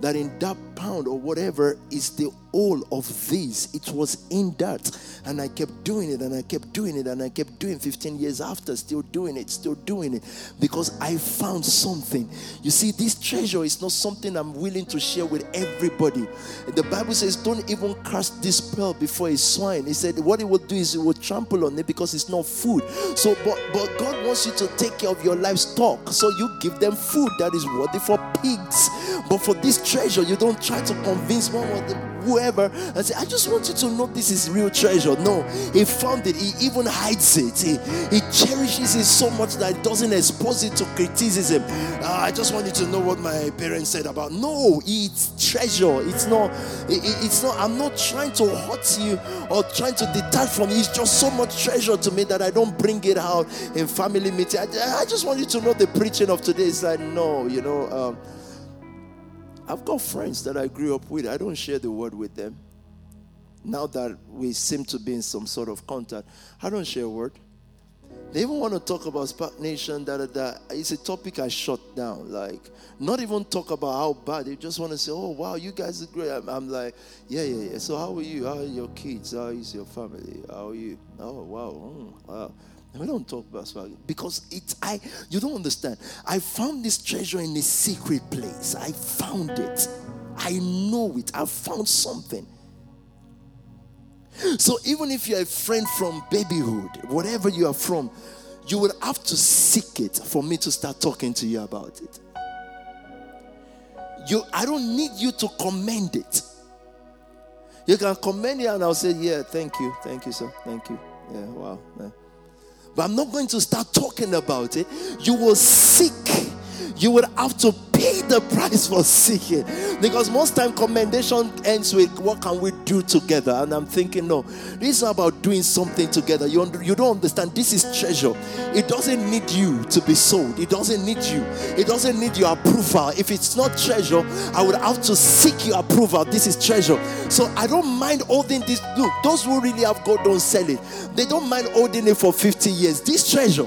that in that pound or whatever is the all of this. It was in that. And I kept doing it and I kept doing it and I kept doing 15 years after, still doing it, still doing it because I found something. You see, this treasure is not something I'm willing to share with everybody. The Bible says, Don't even cast this pearl before a swine. He said, What it will do is it will trample on it because it's not food. So, but, but God wants you to take care of your livestock. So you give them food that is worthy for pigs. But for this treasure, you don't try to convince one or them whoever and say, I just want you to know this is real treasure. No, he found it, he even hides it, he, he cherishes it so much that it doesn't expose it to criticism. Uh, I just want you to know what my parents said about. No, it's treasure. It's not, it, it's not, I'm not trying to hurt you or trying to detach from you. It's just so much treasure to me that I don't bring it out in family meeting. I, I just want you to know the preaching of today is like, no, you know. Um, I've got friends that I grew up with. I don't share the word with them. Now that we seem to be in some sort of contact, I don't share a word. They even want to talk about Spark Nation, da da da. It's a topic I shut down. Like, not even talk about how bad. They just want to say, oh, wow, you guys are great. I'm, I'm, like, yeah, yeah, yeah. So, how are you? How are your kids? How is your family? How are you? Oh, wow. Mm, wow. We don't talk about swag because it's I. You don't understand. I found this treasure in a secret place. I found it. I know it. I found something. So even if you're a friend from babyhood, whatever you are from, you would have to seek it for me to start talking to you about it. You, I don't need you to commend it. You can commend it, and I'll say, "Yeah, thank you, thank you, sir, thank you." Yeah, wow. Yeah. But I'm not going to start talking about it. You will seek you would have to pay the price for seeking. Because most time commendation ends with what can we do together? And I'm thinking, no, this is about doing something together. You, you don't understand. This is treasure. It doesn't need you to be sold. It doesn't need you. It doesn't need your approval. If it's not treasure, I would have to seek your approval. This is treasure. So I don't mind holding this. Look, those who really have God don't sell it. They don't mind holding it for 50 years. This treasure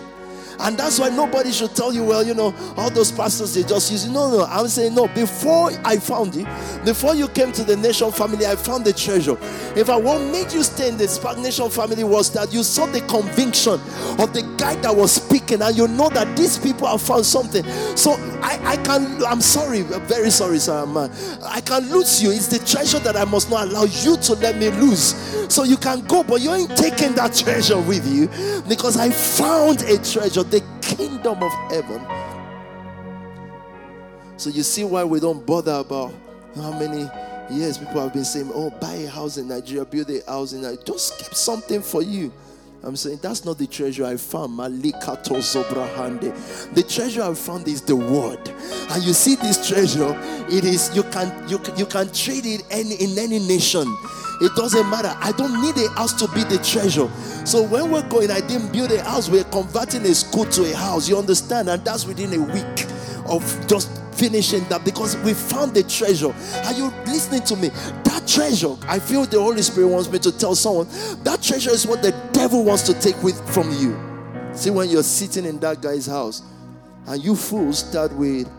and that's why nobody should tell you, well, you know, all those pastors they just use. No, no, I'm saying no. Before I found you, before you came to the NXTION family, I found the treasure. If I what made you stay in the NXTION family was that you saw the conviction of the guy that was speaking, and you know that these people have found something. So I, I can, I'm sorry, very sorry, sir, man. Uh, I can lose you. It's the treasure that I must not allow you to let me lose. So you can go, but you ain't taking that treasure with you because I found a treasure the kingdom of heaven. So you see why we don't bother about how many years people have been saying, oh, buy a house in Nigeria, build a house in Nigeria. Just keep something for you. I'm saying that's not the treasure I found. The treasure I found is the word. And you see this treasure, it is you can you, you can trade it any in any nation. It doesn't matter. I don't need a house to be the treasure. So when we're going, I didn't build a house. We're converting a school to a house. You understand? And that's within a week of just finishing that because we found the treasure. Are you listening to me? That treasure, I feel the Holy Spirit wants me to tell someone that treasure is what the devil wants to take with from you. See, when you're sitting in that guy's house and you fools start with,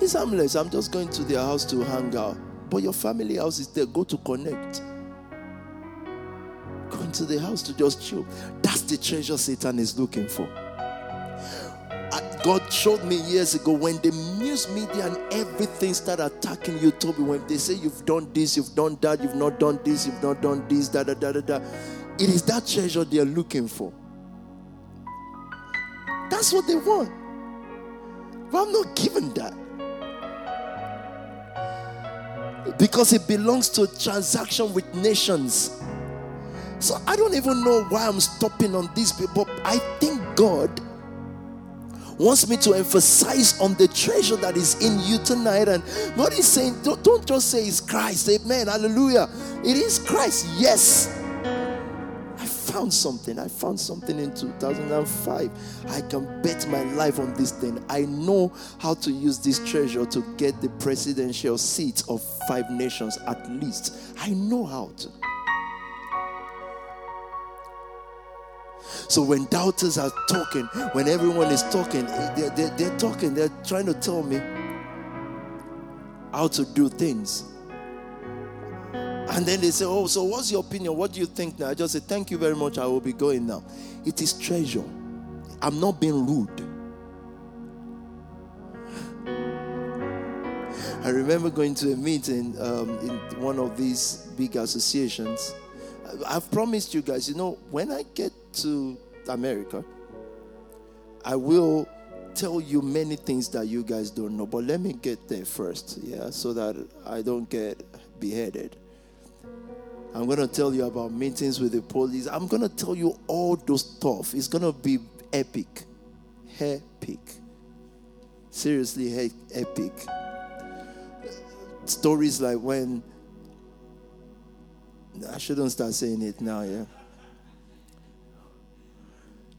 it's harmless. I'm just going to their house to hang out. But your family house is there. Go to connect. Go into the house to just chill. That's the treasure Satan is looking for. God showed me years ago when the news media and everything started attacking you, Tobi. When they say you've done this, you've done that, you've not done this, you've not done this, da da da da da. It is that treasure they are looking for. That's what they want. But I'm not given that. Because it belongs to transaction with nations. So I don't even know why I'm stopping on this, but I think God wants me to emphasize on the treasure that is in you tonight. And God is saying, don't, don't just say it's Christ, amen, hallelujah. It is Christ, yes found something. I found something in 2005. I can bet my life on this thing. I know how to use this treasure to get the presidential seat of five nations at least. I know how to. So when doubters are talking, when everyone is talking, they're, they're, they're talking, they're trying to tell me how to do things. And then they say, Oh, so what's your opinion? What do you think now? I just say, Thank you very much. I will be going now. It is treasure. I'm not being rude. I remember going to a meeting um, in one of these big associations. I've promised you guys, you know, when I get to America, I will tell you many things that you guys don't know. But let me get there first, yeah, so that I don't get beheaded. I'm going to tell you about meetings with the police. I'm going to tell you all those stuff. It's going to be epic. Epic. Seriously, epic. Stories like when. I shouldn't start saying it now, yeah.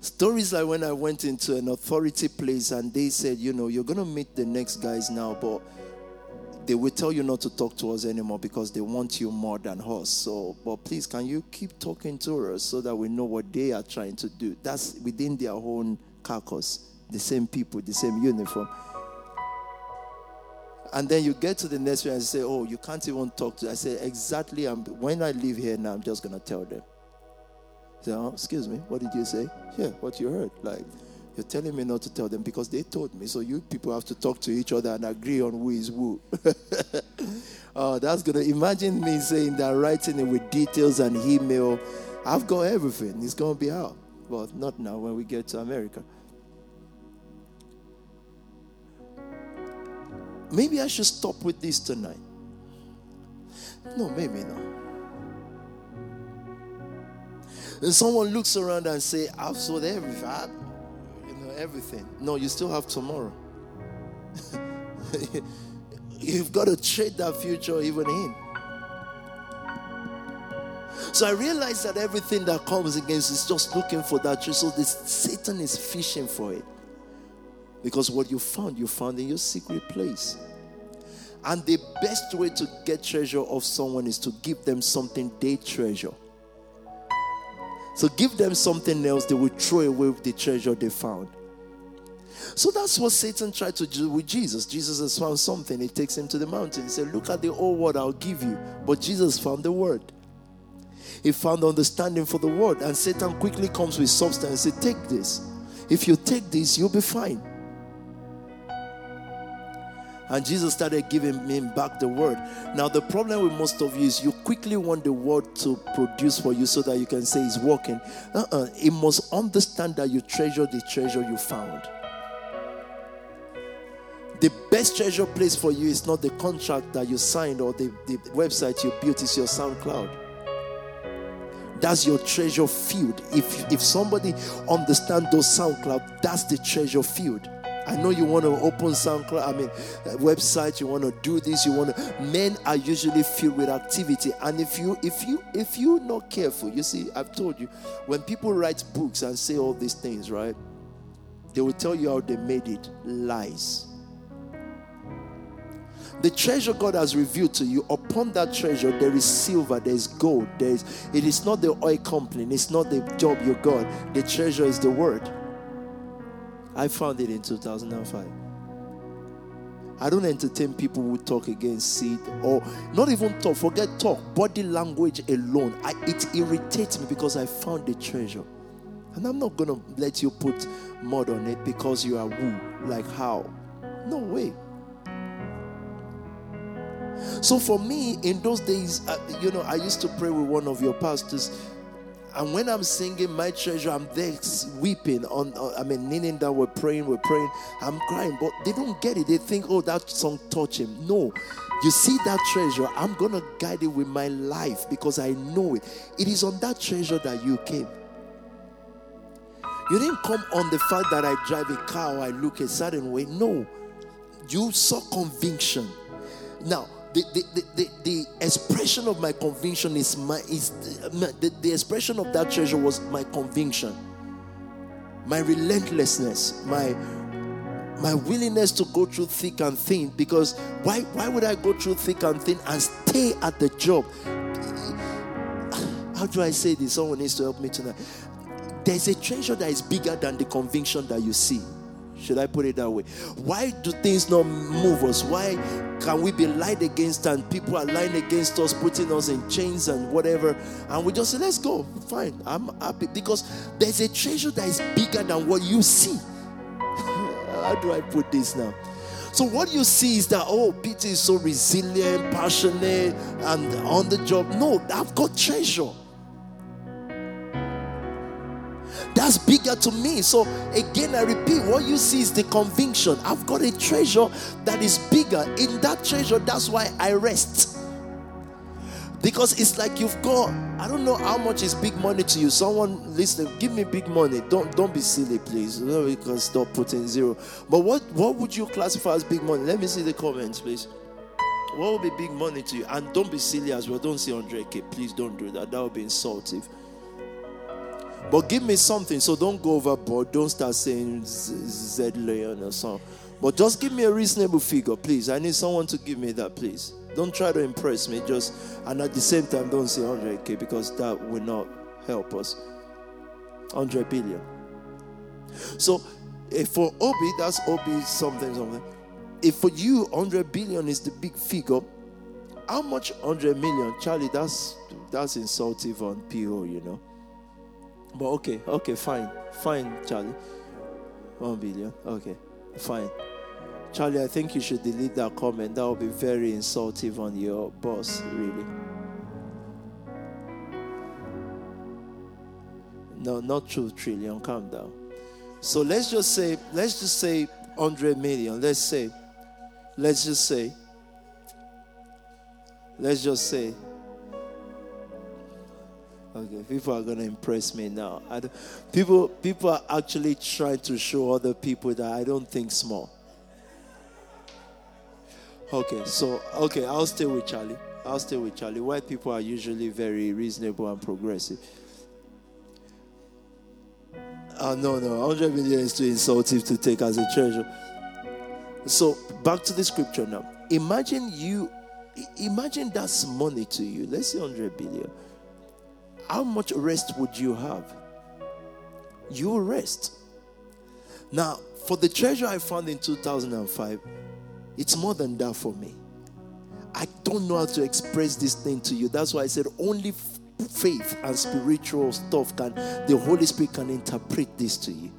Stories like when I went into an authority place and they said, you know, you're going to meet the next guys now, but they will tell you not to talk to us anymore because they want you more than us. So, but please, can you keep talking to us so that we know what they are trying to do? That's within their own carcass, the same people, the same uniform. And then you get to the next one and say, "Oh, you can't even talk to." I say, "Exactly. I'm, when I leave here now, I'm just gonna tell them." So, oh, excuse me, what did you say? Yeah, what you heard, like. You're telling me not to tell them because they told me. So you people have to talk to each other and agree on who is who. oh, that's gonna imagine me saying that, writing it with details and email. I've got everything. It's gonna be out. But not now when we get to America. Maybe I should stop with this tonight. No, maybe not. And someone looks around and say, I've sold everything everything. No, you still have tomorrow. You've got to trade that future even in. So I realized that everything that comes against is just looking for that truth. So this Satan is fishing for it. Because what you found, you found in your secret place. And the best way to get treasure of someone is to give them something they treasure. So give them something else, they will throw away the treasure they found. So that's what Satan tried to do with Jesus. Jesus has found something. He takes him to the mountain. He said, Look at the old word I'll give you. But Jesus found the word. He found understanding for the word. And Satan quickly comes with substance He said, Take this. If you take this, you'll be fine. And Jesus started giving him back the word. Now, the problem with most of you is you quickly want the word to produce for you so that you can say it's working. Uh-uh. It must understand that you treasure the treasure you found. The best treasure place for you is not the contract that you signed or the, the website you built, it's your SoundCloud. That's your treasure field. If if somebody understand those SoundCloud, that's the treasure field. I know you want to open SoundCloud, I mean, uh, website. You want to do this. You want to. Men are usually filled with activity, and if you, if you, if you're not careful, you see, I've told you, when people write books and say all these things, right? They will tell you how they made it. Lies. The treasure God has revealed to you, upon that treasure, there is silver, there is gold. There is, it is not the oil company, it's not the job you got. The treasure is the word. I found it in 2005. I don't entertain people who talk against seed or not even talk, forget talk, body language alone. I, it irritates me because I found the treasure. And I'm not going to let you put mud on it because you are woo. Like how? No way. So for me, in those days, uh, you know, I used to pray with one of your pastors and when I'm singing my treasure, I'm there weeping on, on, I mean, kneeling down, we're praying, we're praying, I'm crying, but they don't get it. They think, oh, that song touch him. No. You see that treasure, I'm gonna guide it with my life because I know it. It is on that treasure that you came. You didn't come on the fact that I drive a car or I look a certain way. No. You saw conviction. Now, the, the, the, the, expression of my conviction is my is the, the expression of that treasure was my conviction. My relentlessness my my willingness to go through thick and thin because why why would i go through thick and thin and stay at the job? How do i say this? Someone needs to help me tonight. There's a treasure that is bigger than the conviction that you see should I put it that way? Why do things not move us? Why can we be lied against and people are lying against us, putting us in chains and whatever? And we just say, let's go. Fine. I'm happy because there's a treasure that is bigger than what you see. How do I put this now? So what you see is that oh, Peter is so resilient, passionate, and on the job. No, I've got treasure. That's bigger to me. So, again, I repeat what you see is the conviction. I've got a treasure that is bigger. In that treasure, that's why I rest. Because it's like you've got, I don't know how much is big money to you. Someone listen, give me big money. Don't don't be silly, please. You can stop putting zero. But what what would you classify as big money? Let me see the comments, please. What would be big money to you? And don't be silly as well. Don't say 100k. Please don't do that. That would be insultive. But give me something. So don't go overboard. Don't start saying Z Leon or something. But just give me a reasonable figure, please. I need someone to give me that, please. Don't try to impress me. Just and at the same time, don't say 100k because that will not help us. 100 billion. So, if for Obi, that's Obi something something. If for you 100 billion is the big figure, how much 100 million, Charlie? That's that's insultive on PO, you know. But okay, okay, fine, fine, Charlie. One billion. Okay, fine. Charlie, I think you should delete that comment. That would be very insultive on your boss, really. No, not true, trillion. Calm down. So let's just say, let's just say 100 million. Let's say, let's just say, let's just say Okay, people are gonna impress me now. people, people are actually trying to show other people that I don't think small. Okay, so okay, I'll stay with Charlie. I'll stay with Charlie. White people are usually very reasonable and progressive. Oh no, no, 100 million is too insultive to take as a treasure. So back to the scripture now. Imagine you, imagine that's money to you. Let's say 100 billion. How much rest would you have? You rest. Now, for the treasure I found in 2005, it's more than that for me. I don't know how to express this thing to you. That's why I said only faith and spiritual stuff can the Holy Spirit can interpret this to you.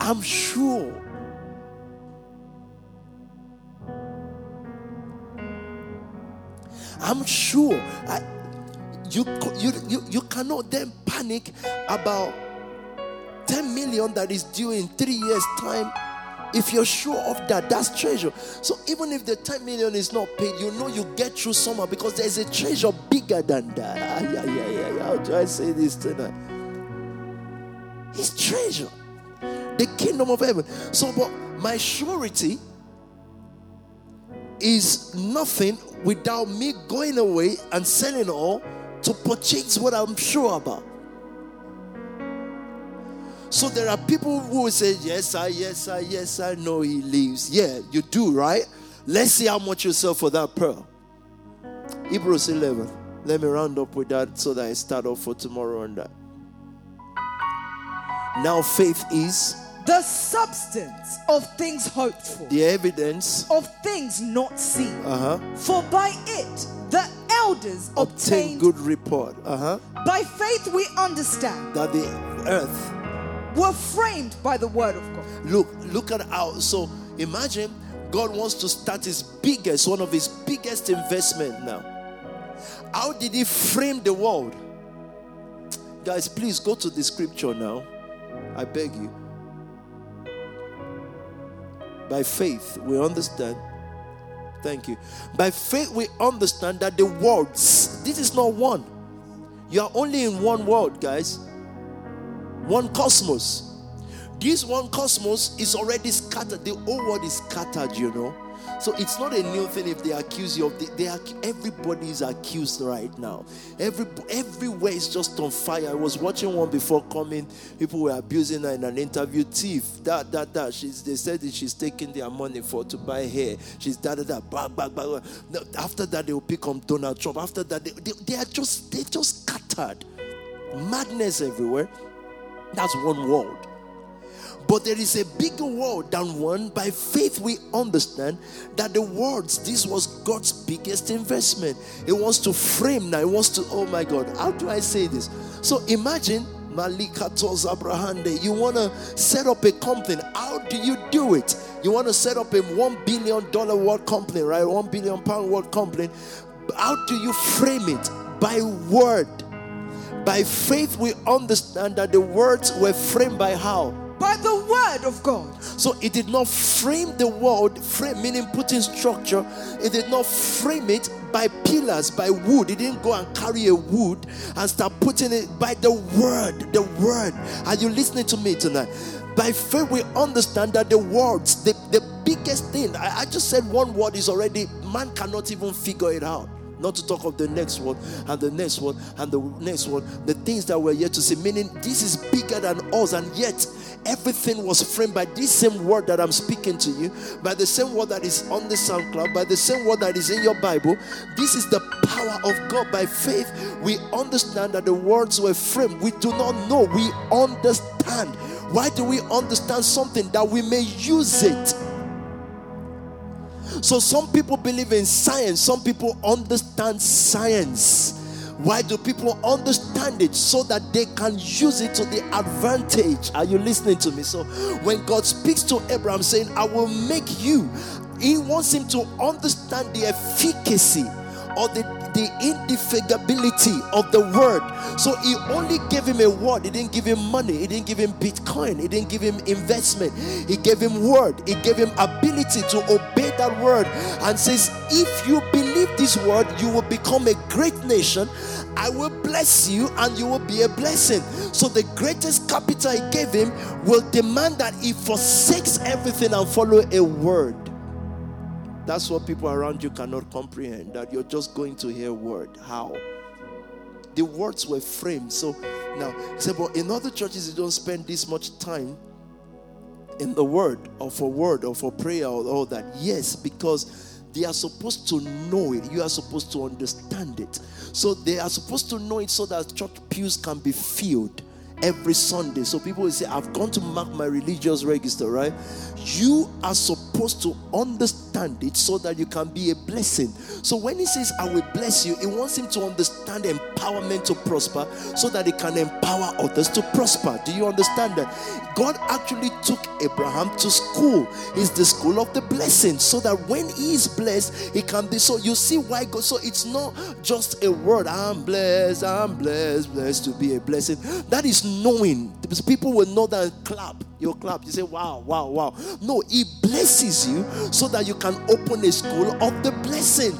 I'm sure I'm sure I, you, you, you, you cannot then panic about 10 million that is due in three years' time if you're sure of that, that's treasure. So even if the 10 million is not paid, you know you get through somehow because there's a treasure bigger than that. Ah, yeah, yeah, yeah, yeah. How do I say this tonight? It's treasure. The kingdom of heaven. So, but my surety is nothing without me going away and selling all to purchase what I'm sure about. So there are people who will say, Yes, I, yes, I, yes, I know he lives. Yeah, you do, right? Let's see how much you sell for that pearl. Hebrews 11. Let me round up with that so that I start off for tomorrow on that. Now, faith is the substance of things hoped for, the evidence of things not seen. Uh-huh. For by it the elders obtain obtained. good report. Uh-huh. By faith we understand That the earth were framed by the word of God. Look, look at how. So imagine God wants to start his biggest, one of his biggest investment now. How did he frame the world? Guys, please go to the scripture now. I beg you. By faith, we understand. Thank you. By faith, we understand that the worlds, this is not one. You are only in one world, guys one cosmos. This one cosmos is already scattered. The whole world is scattered, you know. So it's not a new thing if they accuse you of the, they are, everybody is accused right now. Every everywhere is just on fire. I was watching one before coming. People were abusing her in an interview. Thief, that that that. She's they said that she's taking their money for to buy hair. She's da da da. After that they will pick on Donald Trump. After that they, they, they are just they just scattered. Madness everywhere. That's one world. But there is a bigger world than one. By faith, we understand that the words, this was God's biggest investment. It wants to frame now. It wants to, oh my God, how do I say this? So imagine Malika Abrahande. You want to set up a company. How do you do it? You want to set up a one billion dollar world company, right? One billion pound world company. How do you frame it? By word by faith, we understand that the words were framed by how? By the word of God. So it did not frame the world, frame meaning put in structure. It did not frame it by pillars, by wood. It didn't go and carry a wood and start putting it by the word. The word. Are you listening to me tonight? By faith, we understand that the words, the, the biggest thing, I, I just said one word is already, man cannot even figure it out. Not to talk of the next one and the next one and the next one. The things that we're yet to see. Meaning, this is bigger than us, and yet everything was framed by this same word that I'm speaking to you, by the same word that is on the SoundCloud, by the same word that is in your Bible. This is the power of God. By faith, we understand that the words were framed. We do not know, we understand. Why do we understand something that we may use it? So some people believe in science, some people understand science. Why do people understand it? So that they can use it to the advantage. Are you listening to me? So when God speaks to Abraham saying, I will make you, he wants him to understand the efficacy or the the indefatigability of the word. So he only gave him a word. He didn't give him money. He didn't give him Bitcoin. He didn't give him investment. He gave him word. He gave him ability to obey that word and says, if you believe this word, you will become a great nation. I will bless you and you will be a blessing. So the greatest capital he gave him will demand that he forsakes everything and follow a word. That's what people around you cannot comprehend. That you're just going to hear word. How? The words were framed. So now, say, but in other churches, you don't spend this much time in the word or for word or for prayer or all that. Yes, because they are supposed to know it. You are supposed to understand it. So they are supposed to know it so that church pews can be filled every Sunday. So people will say, I've gone to mark my religious register, right? You are supposed to understand it so that you can be a blessing. So when he says, I will bless you, he wants him to understand empowerment to prosper so that he can empower others to prosper. Do you understand that? God actually took Abraham to school. It's the school of the blessing so that when he is blessed, he can be. So you see why God, so it's not just a word, I'm blessed, I'm blessed, blessed to be a blessing. That is knowing. People will know that clap. You clap. You say, wow, wow, wow. No, He blesses you so that you can open a school of the blessing.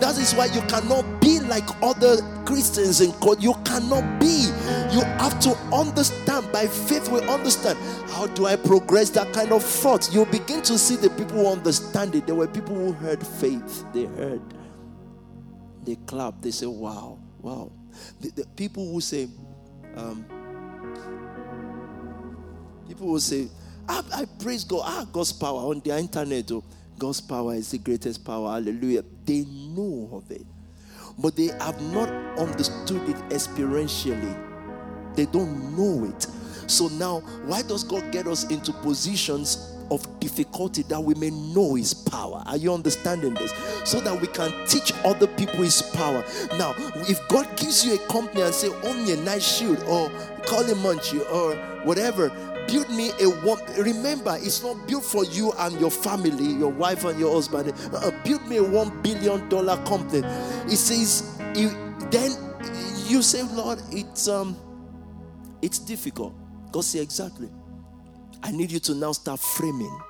That is why you cannot be like other Christians in God. You cannot be. You have to understand. By faith, we understand. How do I progress that kind of thought? You begin to see the people who understand it. There were people who heard faith. They heard. They clap. They say, wow, wow. The, the people who say, um, People will say, I, I praise God. Ah, God's power on the internet. Oh, God's power is the greatest power. Hallelujah. They know of it, but they have not understood it experientially. They don't know it. So now, why does God get us into positions of difficulty that we may know his power. Are you understanding this? So that we can teach other people his power. Now, if God gives you a company and say, own a nice shield or munchie or whatever, build me a one. Remember, it's not built for you and your family, your wife and your husband. Uh, build me a one billion dollar company. It says, you, then you say, Lord, it's um, it's difficult. God say exactly. I need you to now start framing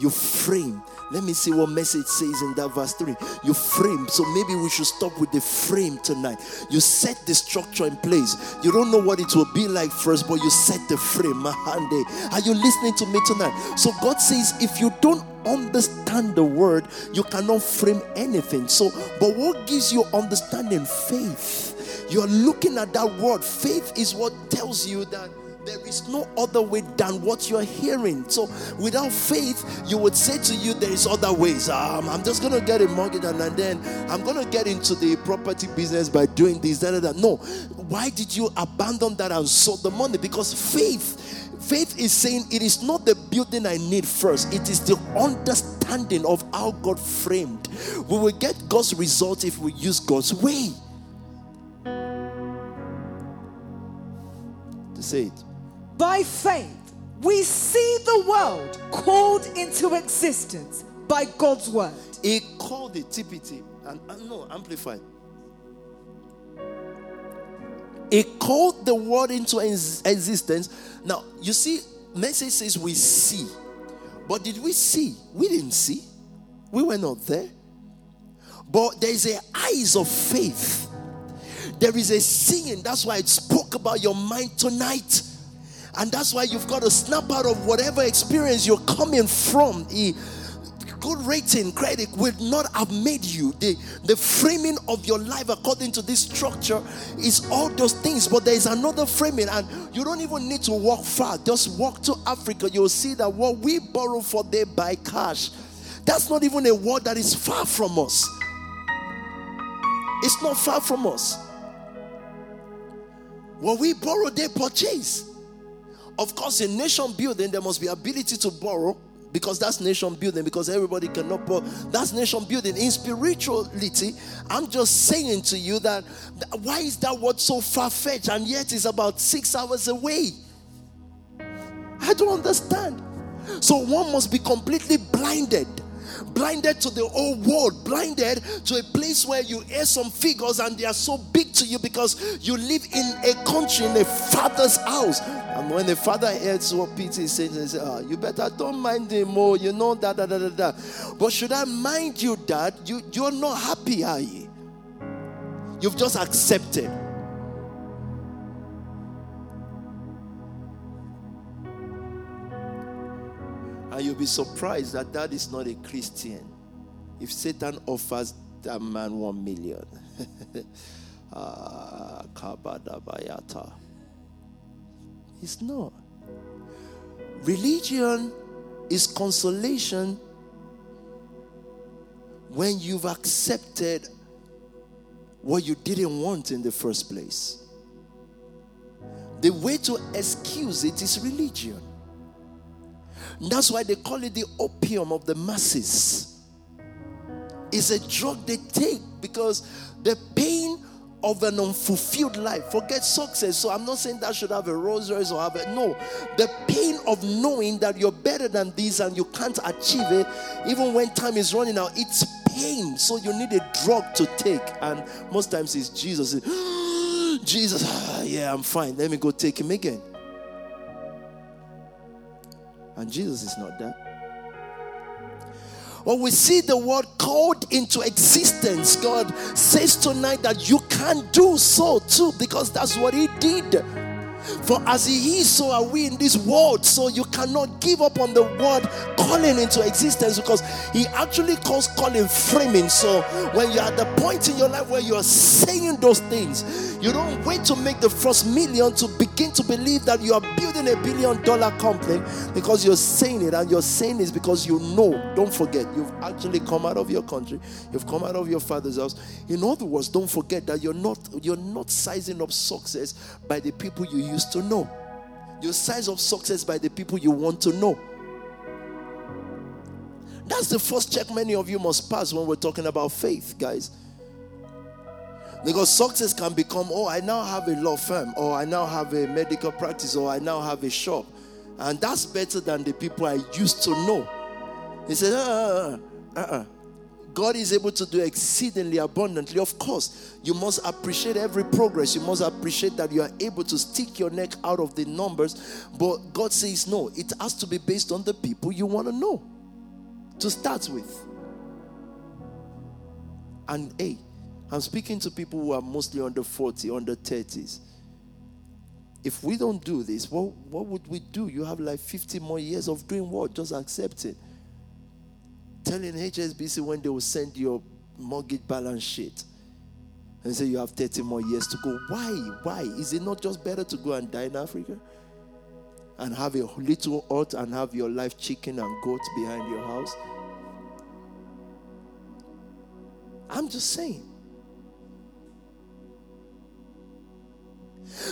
you frame. Let me see what message says in that verse 3. You frame. So maybe we should stop with the frame tonight. You set the structure in place. You don't know what it will be like first, but you set the frame. Eh. Are you listening to me tonight? So God says, if you don't understand the word, you cannot frame anything. So, but what gives you understanding? Faith. You're looking at that word. Faith is what tells you that there is no other way than what you're hearing. So, without faith, you would say to you, There is other ways. Um, I'm just going to get a mortgage and, and then I'm going to get into the property business by doing this. Da, da. No. Why did you abandon that and sold the money? Because faith. Faith is saying it is not the building I need first, it is the understanding of how God framed. We will get God's result if we use God's way. To say it. By faith, we see the world called into existence by God's word. He called it TPT and, and no amplified. He called the word into existence. Now you see, message says we see, but did we see? We didn't see. We were not there. But there is a eyes of faith. There is a seeing. That's why it spoke about your mind tonight. And that's why you've got to snap out of whatever experience you're coming from. A good rating, credit will not have made you. The, the framing of your life according to this structure is all those things. But there is another framing, and you don't even need to walk far. Just walk to Africa. You'll see that what we borrow for there by cash, that's not even a word that is far from us. It's not far from us. What we borrow, they purchase. Of course, in nation building, there must be ability to borrow because that's nation building because everybody cannot borrow. That's nation building. In spirituality, I'm just saying to you that why is that word so far fetched and yet it's about six hours away? I don't understand. So one must be completely blinded blinded to the old world, blinded to a place where you hear some figures and they are so big to you because you live in a country, in a father's house. And when the father hears what Peter is saying, he says, oh, You better don't mind him more, you know, that, da, da, da. But should I mind you that you, you're not happy, are you? You've just accepted. And you'll be surprised that that is not a Christian. If Satan offers that man one million, ah, it's not. Religion is consolation when you've accepted what you didn't want in the first place. The way to excuse it is religion. That's why they call it the opium of the masses. It's a drug they take because the pain of an unfulfilled life. Forget success. So I'm not saying that should have a Rolls or have a no. The pain of knowing that you're better than this and you can't achieve it, even when time is running out, it's pain. So you need a drug to take. And most times it's Jesus. Jesus, ah, yeah, I'm fine. Let me go take him again. And Jesus is not that. When we see the word called into existence, God says tonight that you can do so too, because that's what He did. For as He is, so are we in this world. So you cannot give up on the word calling into existence because He actually calls calling framing. So when you're at the point in your life where you are saying those things, you don't wait to make the first million to begin to believe that you are building a billion dollar company because you're saying it, and you're saying it because you know. Don't forget, you've actually come out of your country, you've come out of your father's house. In other words, don't forget that you're not you're not sizing up success by the people you used to know. Your size of success by the people you want to know. That's the first check many of you must pass when we're talking about faith, guys. Because success can become, oh, I now have a law firm, or I now have a medical practice, or I now have a shop. And that's better than the people I used to know. He said, uh, uh, uh, uh. God is able to do exceedingly abundantly. Of course, you must appreciate every progress. You must appreciate that you are able to stick your neck out of the numbers. But God says, no, it has to be based on the people you want to know to start with. And hey, I'm speaking to people who are mostly under 40, under 30s. If we don't do this, what, what would we do? You have like 50 more years of doing what? Just accept it telling HSBC when they will send your mortgage balance sheet and say you have 30 more years to go. Why? Why? Is it not just better to go and die in Africa? And have a little hut and have your life chicken and goat behind your house? I'm just saying.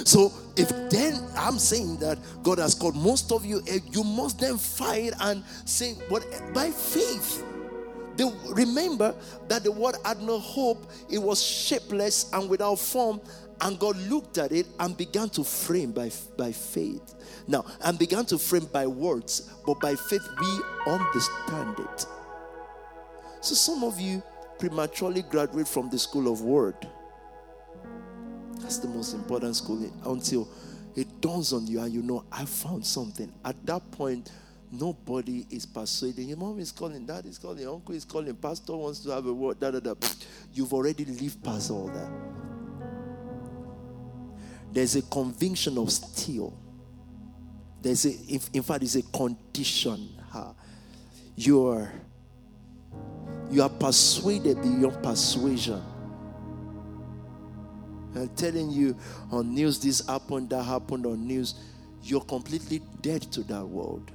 So if then I'm saying that God has called most of you, eh, you must then fight and say, but by faith. Remember that the word had no hope, it was shapeless and without form. And God looked at it and began to frame by, by faith. Now, and began to frame by words, but by faith we understand it. So some of you prematurely graduate from the school of word that's the most important schooling until it dawns on you and you know, I found something. At that point, nobody is persuading. Your mom is calling, dad is calling, uncle is calling, pastor wants to have a word, da da da. You've already lived past all that. There's a conviction of steel. There's a, in fact, it's a condition. You are, you are persuaded beyond persuasion and telling you on news this happened, that happened on news, you're completely dead to that world.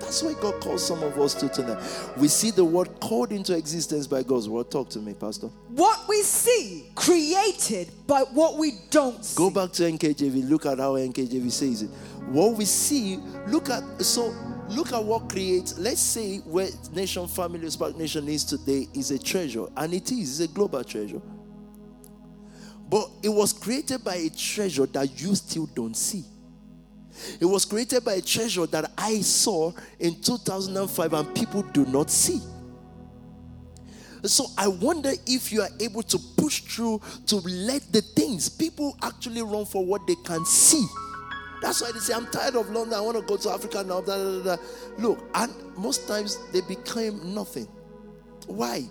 That's why God calls some of us to tonight. We see the word called into existence by God's word. Talk to me, Pastor. What we see created by what we don't see. Go back to NKJV. Look at how NKJV says it. What we see, look at so look at what creates. Let's say where NXTION Family SPAC Nation is today is a treasure, and it is, it's a global treasure. But it was created by a treasure that you still don't see. It was created by a treasure that I saw in 2005 and people do not see. So I wonder if you are able to push through to let the things people actually run for what they can see. That's why they say, I'm tired of London, I want to go to Africa now. Look, and most times they became nothing. Why?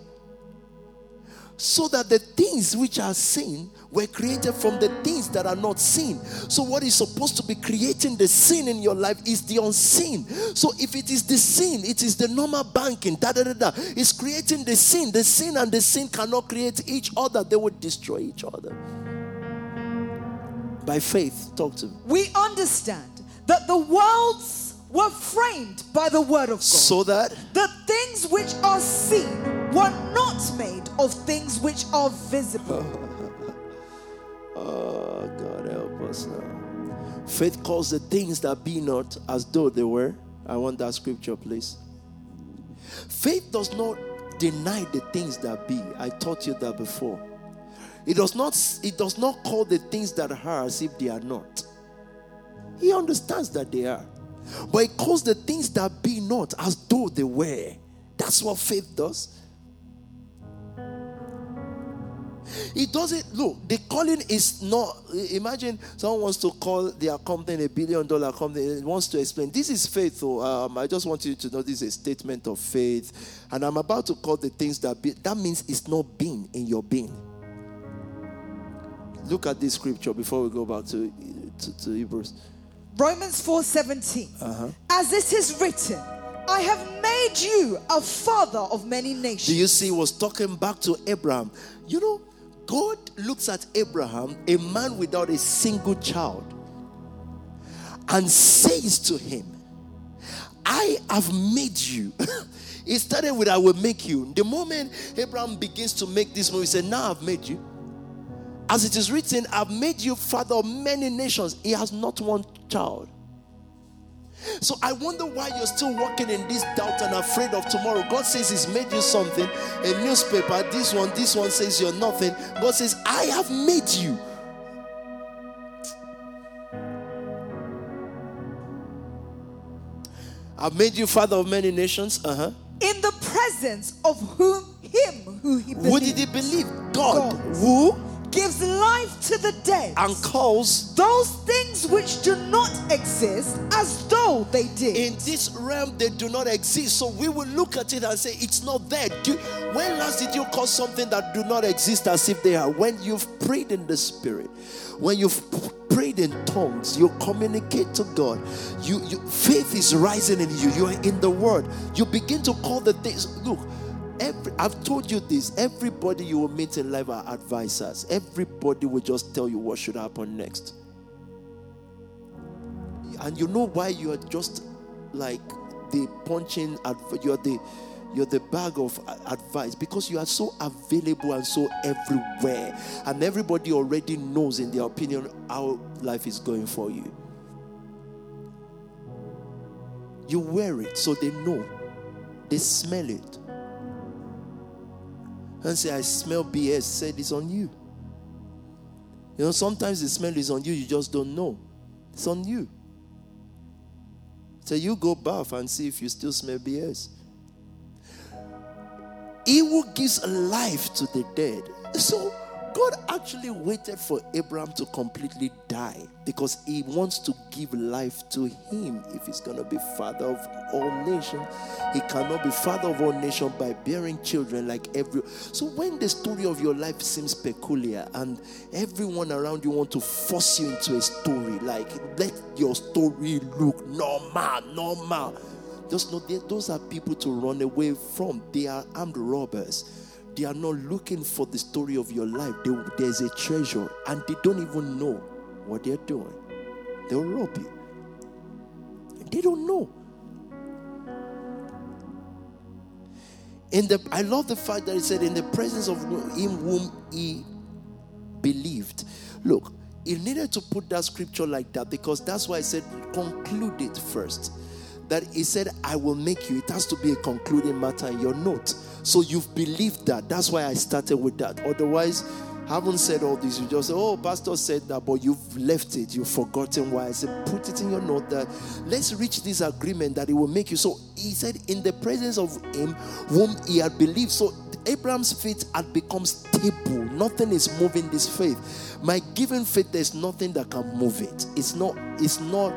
So that the things which are seen were created from the things that are not seen. So, what is supposed to be creating the sin in your life is the unseen. So, if it is the sin, it is the normal banking, da da da da. It's creating the sin. The sin and the sin cannot create each other, they would destroy each other. By faith, talk to me. We understand that the worlds were framed by the word of God. So that the things which are seen were not made of things which are visible. Oh, God help us now. Faith calls the things that be not as though they were. I want that scripture, please. Faith does not deny the things that be. I taught you that before. It does not it does not call the things that are as if they are not. He understands that they are. But it calls the things that be not as though they were. That's what faith does. It doesn't look, the calling is not. Imagine someone wants to call their company a billion dollar company, and wants to explain. This is faith, though. Um, I just want you to know this is a statement of faith. And I'm about to call the things that be, that means it's not being in your being. Look at this scripture before we go back to, to, to Hebrews. Romans 4:17. Uh-huh. As it is written, I have made you a father of many nations. Do you see? He was talking back to Abraham. You know, God looks at Abraham, a man without a single child, and says to him, I have made you. it started with, I will make you. The moment Abraham begins to make this move, he said, Now I've made you. As it is written, I've made you father of many nations. He has not one child. So I wonder why you're still walking in this doubt and afraid of tomorrow. God says He's made you something, a newspaper, this one, this one says you're nothing. God says, I have made you. I've made you father of many nations. Uh-huh. In the presence of whom him who he believed. Who did he believe? God. God. Who? Gives life to the dead and calls those things which do not exist as though they did. In this realm, they do not exist. So we will look at it and say, It's not there. Do, when last did you call something that do not exist as if they are? When you've prayed in the spirit, when you've prayed in tongues, you communicate to God. You, you faith is rising in you. You are in the word. You begin to call the things. Look, Every, I've told you this. Everybody you will meet in life are advisors. Everybody will just tell you what should happen next. And you know why you are just like the punching. You're the you're the bag of advice because you are so available and so everywhere, and everybody already knows in their opinion how life is going for you. You wear it so they know, they smell it and say, I smell BS, said it's on you. You know, sometimes the smell is on you, you just don't know. It's on you. So you go bath and see if you still smell BS. He who gives life to the dead. So God actually waited for Abraham to completely die because he wants to give life to him if he's going to be father of all nations. He cannot be father of all nations by bearing children like every. So when the story of your life seems peculiar and everyone around you want to force you into a story, like let your story look normal, normal. Just know those are people to run away from. They are armed robbers they are not looking for the story of your life. They, there's a treasure, and they don't even know what they're doing. They'll rob you. They don't know. In the, I love the fact that he said, in the presence of him whom he believed. Look, he needed to put that scripture like that because that's why I said, conclude it first. That he said, I will make you. It has to be a concluding matter in your note. So you've believed that. That's why I started with that. Otherwise, haven't said all this. You just say, oh, pastor said that, but you've left it. You've forgotten why. I said, put it in your note that let's reach this agreement that it will make you. So he said, in the presence of him whom he had believed. So Abraham's faith had become stable. Nothing is moving this faith. My given faith, there's nothing that can move it. It's not, it's not,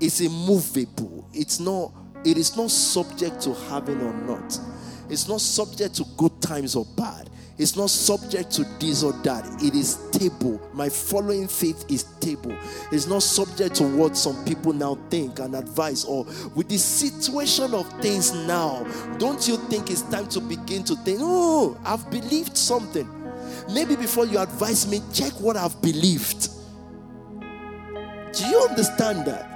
it's immovable. It's not, it is not subject to having or not. It's not subject to good times or bad. It's not subject to this or that. It is stable. My following faith is stable. It's not subject to what some people now think and advise or with the situation of things now. Don't you think it's time to begin to think, oh, I've believed something. Maybe before you advise me, check what I've believed. Do you understand that?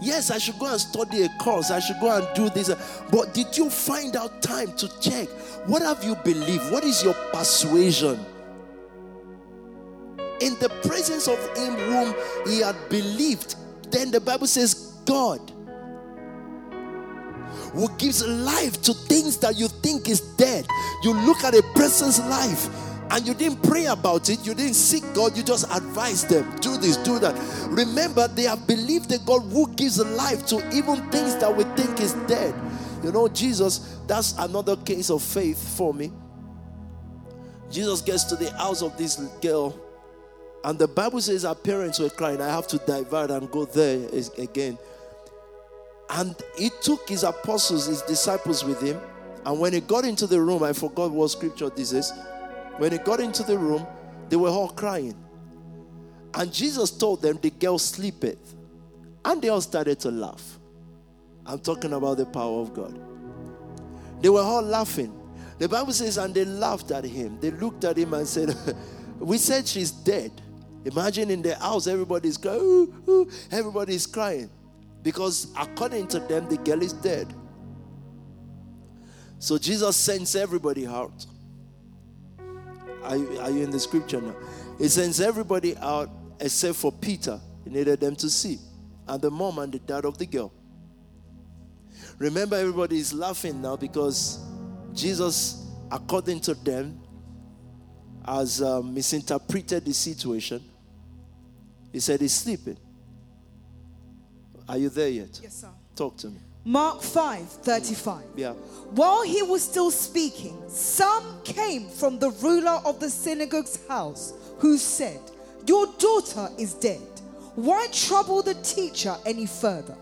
Yes, I should go and study a course. I should go and do this. But did you find out time to check? What have you believed? What is your persuasion? In the presence of him whom he had believed, then the Bible says, God who gives life to things that you think is dead. You look at a person's life and you didn't pray about it, you didn't seek God, you just advised them do this, do that. Remember, they have believed the God who gives life to even things that we think is dead. You know, Jesus, that's another case of faith for me. Jesus gets to the house of this girl, and the Bible says her parents were crying. I have to divert and go there again. And he took his apostles, his disciples with him. And when he got into the room, I forgot what scripture this is. When he got into the room, they were all crying. And Jesus told them, The girl sleepeth. And they all started to laugh. I'm talking about the power of God. They were all laughing. The Bible says, and they laughed at him. They looked at him and said, We said she's dead. Imagine in the house, everybody's crying, ooh, ooh, everybody's crying. Because according to them, the girl is dead. So Jesus sends everybody out. Are you, are you in the scripture now? He sends everybody out except for Peter. He needed them to see. And the mom and the dad of the girl. Remember, everybody is laughing now because Jesus, according to them, has uh, misinterpreted the situation. He said he's sleeping. Are you there yet? Yes, sir. Talk to me. Mark 5 35. Yeah. While he was still speaking, some came from the ruler of the synagogue's house who said, Your daughter is dead. Why trouble the teacher any further?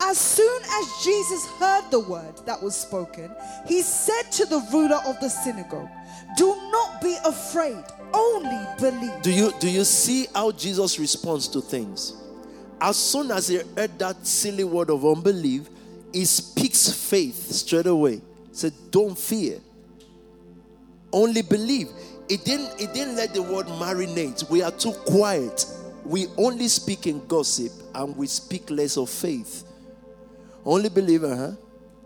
As soon as Jesus heard the word that was spoken, he said to the ruler of the synagogue, Do not be afraid, only believe. Do you do you see how Jesus responds to things? As soon as he heard that silly word of unbelief, he speaks faith straight away. Said, Don't fear. Only believe. It didn't, it didn't let the word marinate. We are too quiet. We only speak in gossip and we speak less of faith. Only believer, huh?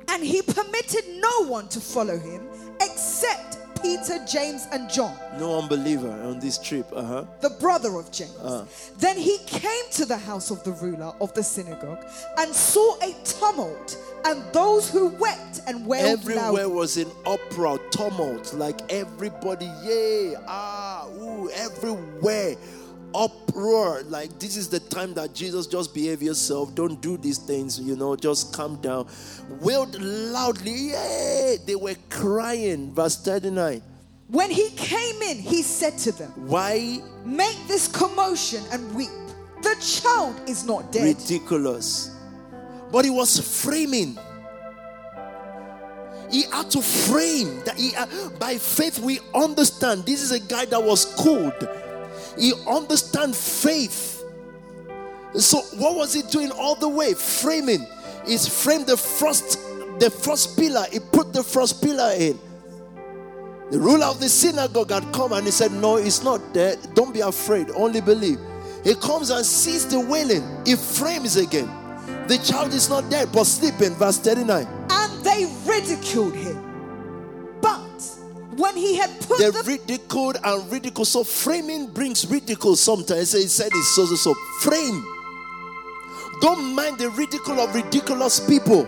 And he permitted no one to follow him except Peter, James, and John. No unbeliever on this trip, uh huh. The brother of James. Uh-huh. Then he came to the house of the ruler of the synagogue and saw a tumult and those who wept and wailed Everywhere loudly. was in uproar, tumult, like everybody, yay, ah, ooh, everywhere uproar like this is the time that jesus just behave yourself don't do these things you know just calm down. Wailed loudly yay! They were crying verse 39 when he came in he said to them why? Make this commotion and weep. The child is not dead. Ridiculous. But he was framing. He had to frame that he by faith we understand this is a guy that was called he understand faith. So what was he doing all the way? Framing. He's framed the first, the first pillar. He put the first pillar in. The ruler of the synagogue had come and he said, No, it's not dead. Don't be afraid. Only believe. He comes and sees the wailing. He frames again. The child is not dead, but sleeping. Verse 39. And they ridiculed him when he had put the, the ridiculed and ridicule. So framing brings ridicule sometimes. He said it's so so so. Frame. Don't mind the ridicule of ridiculous people.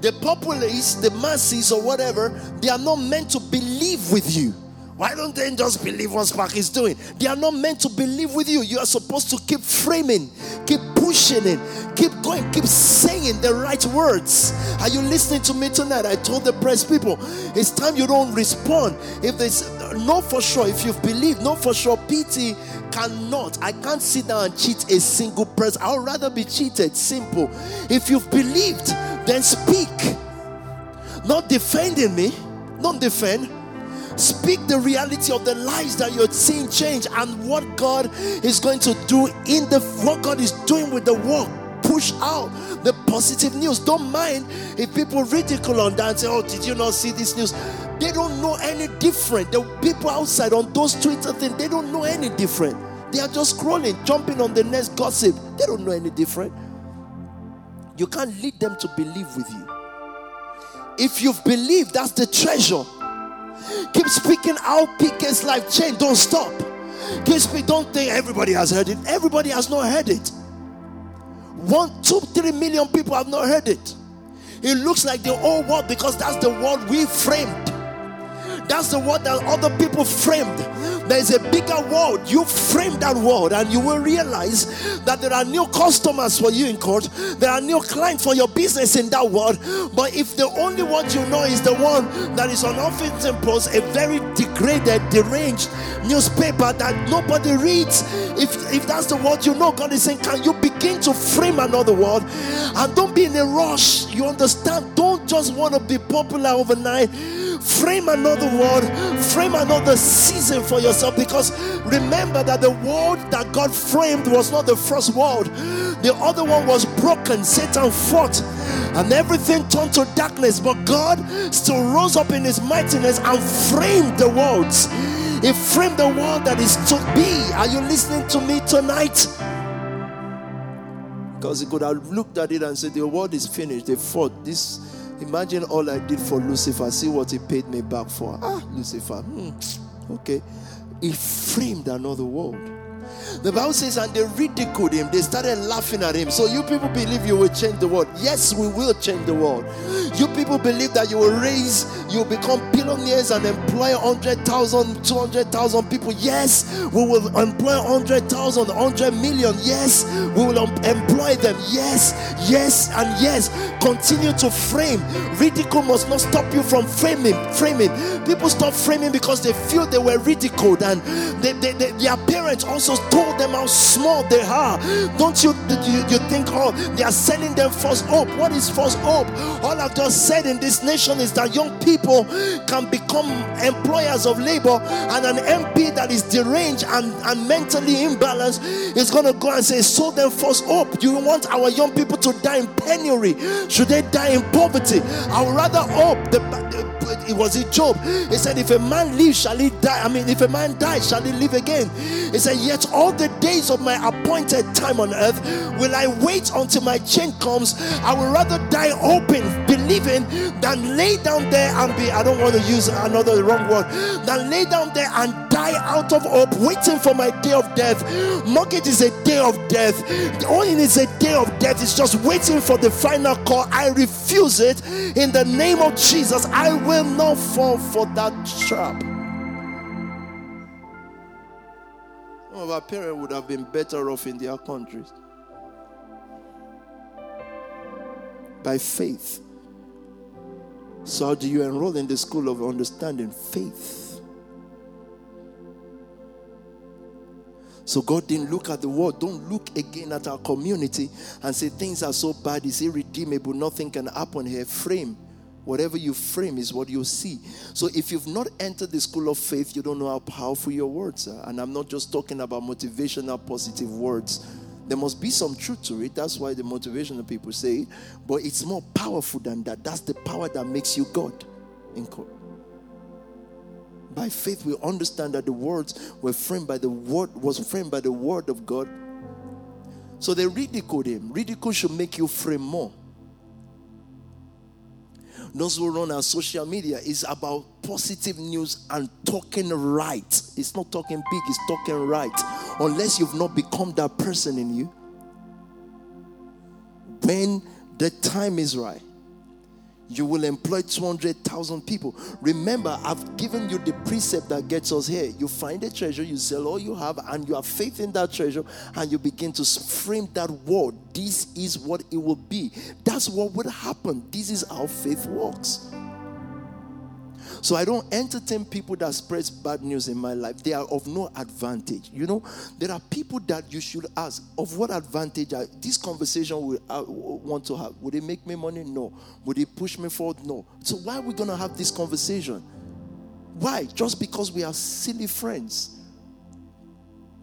The populace, the masses, or whatever, they are not meant to believe with you. Why don't they just believe what SPAC is doing? They are not meant to believe with you. You are supposed to keep framing, keep pushing it, keep going, keep saying the right words. Are you listening to me tonight? I told the press people, it's time you don't respond. If there's no for sure, if you've believed, no for sure, pity cannot. I can't sit down and cheat a single person. I would rather be cheated. Simple. If you've believed, then speak. Not defending me Don't defend. Speak the reality of the lives that you're seeing change and what God is going to do in the what God is doing with the work. Push out the positive news. Don't mind if people ridicule on that and say, Oh, did you not see this news? They don't know any different. The people outside on those Twitter things, they don't know any different. They are just scrolling, jumping on the next gossip. They don't know any different. You can't lead them to believe with you. If you've believed, that's the treasure. Keep speaking how PK's life changed. Don't stop. Keep speaking. Don't think everybody has heard it. Everybody has not heard it. One, two, three million people have not heard it. It looks like the whole world because that's the world we framed. That's the word that other people framed. There's a bigger world. You frame that world, and you will realize that there are new customers for you in court. There are new clients for your business in that world. But if the only word you know is the one that is on Huffington Post, a very degraded, deranged newspaper that nobody reads, if if that's the word you know, God is saying, can you begin to frame another world? And don't be in a rush. You understand? Don't just want to be popular overnight frame another frame another season for yourself. Because remember that the world that God framed was not the first world, the other one was broken. Satan fought, and everything turned to darkness. But God still rose up in his mightiness and framed the worlds. He framed the world that is to be. Are you listening to me tonight? Because he could have looked at it and said, The world is finished. They fought. This Imagine all I did for Lucifer. See what he paid me back for. Ah, Lucifer. Hmm. Okay. He framed another world. The Bible says, and they ridiculed him. They started laughing at him. So you people believe you will change the world. Yes, we will change the world. You people believe that you will raise, you will become billionaires and employ 100,000, 200,000 people. Yes, we will employ 100,000, 100 million. Yes, we will employ them. Yes, yes, and yes. Continue to frame. Ridicule must not stop you from framing. Framing. People stop framing because they feel they were ridiculed and they, they, they, their parents also told them how small they are. Don't you, you, you think, oh, they are selling them false hope? What is false hope? All I've just said in this nation is that young people can become employers of labor, and an MP that is deranged and, and mentally imbalanced is going to go and say, sold them false hope. You want our young people to die in penury? Should they die in poverty? I would rather hope the, it was it Job. He said, If a man lives, shall he die? I mean, if a man dies, shall he live again? He said, Yet all the days of my appointed time on earth will I wait until my change comes. I will rather die open, believing, than lay down there and be, I don't want to use another wrong word, than lay down there and die out of hope, waiting for my day of death. Mortgage is a day of death. Only is a day of death. It's just waiting for the final call. I refuse it in the name of Jesus. I will not fall for that trap. Of our parents would have been better off in their countries. By faith. So, how do you enroll in the school of understanding? Faith. So God didn't look at the world. Don't look again at our community and say things are so bad, it's irredeemable, nothing can happen here. Frame Whatever you frame is what you see. So if you've not entered the school of faith, you don't know how powerful your words are. And I'm not just talking about motivational, positive words. There must be some truth to it. That's why the motivational people say. But it's more powerful than that. That's the power that makes you God in. By faith, we understand that the words were framed by the word, was framed by the word of God. So they ridiculed him. Ridicule should make you frame more those who run our social media is about positive news and talking right. It's not talking big, it's talking right. Unless you've not become that person in you. When the time is right, you will employ 200,000 people. Remember, I've given you the precept that gets us here. You find a treasure, you sell all you have, and you have faith in that treasure, and you begin to frame that word. This is what it will be. That's what would happen. This is how faith works. So I don't entertain people that spreads bad news in my life. They are of no advantage. You know, there are people that you should ask, of what advantage this conversation will uh, I want to have? Would it make me money? No. Would it push me forward? No. So why are we going to have this conversation? Why? Just because we are silly friends.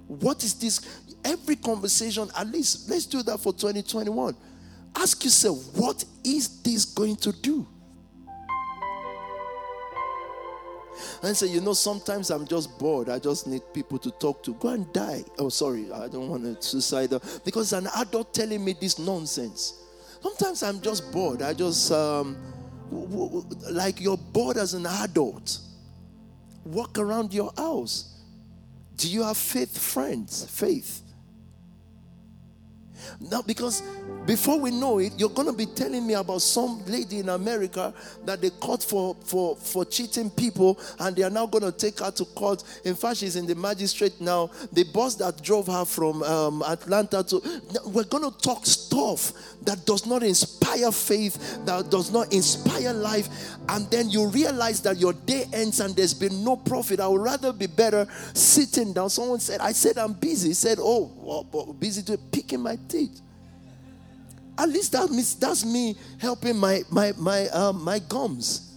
What is this? Every conversation, at least, let's do that for 2021. Ask yourself, what is this going to do? And say, you know, sometimes I'm just bored. I just need people to talk to. Go and die. Oh, sorry, I don't want to suicide because an adult telling me this nonsense. Sometimes I'm just bored. I just um, like you're bored as an adult. Walk around your house. Do you have faith friends? Faith. Now, because before we know it, you're going to be telling me about some lady in America that they caught for, for, for cheating people and they are now going to take her to court. In fact, she's in the magistrate now. The bus that drove her from um, Atlanta to. We're going to talk stuff that does not inspire faith, that does not inspire life. And then you realize that your day ends and there's been no profit. I would rather be better sitting down. Someone said, I said, I'm busy. He said, Oh, well, busy to picking my teeth. At least that means that's me helping my my my um, my gums.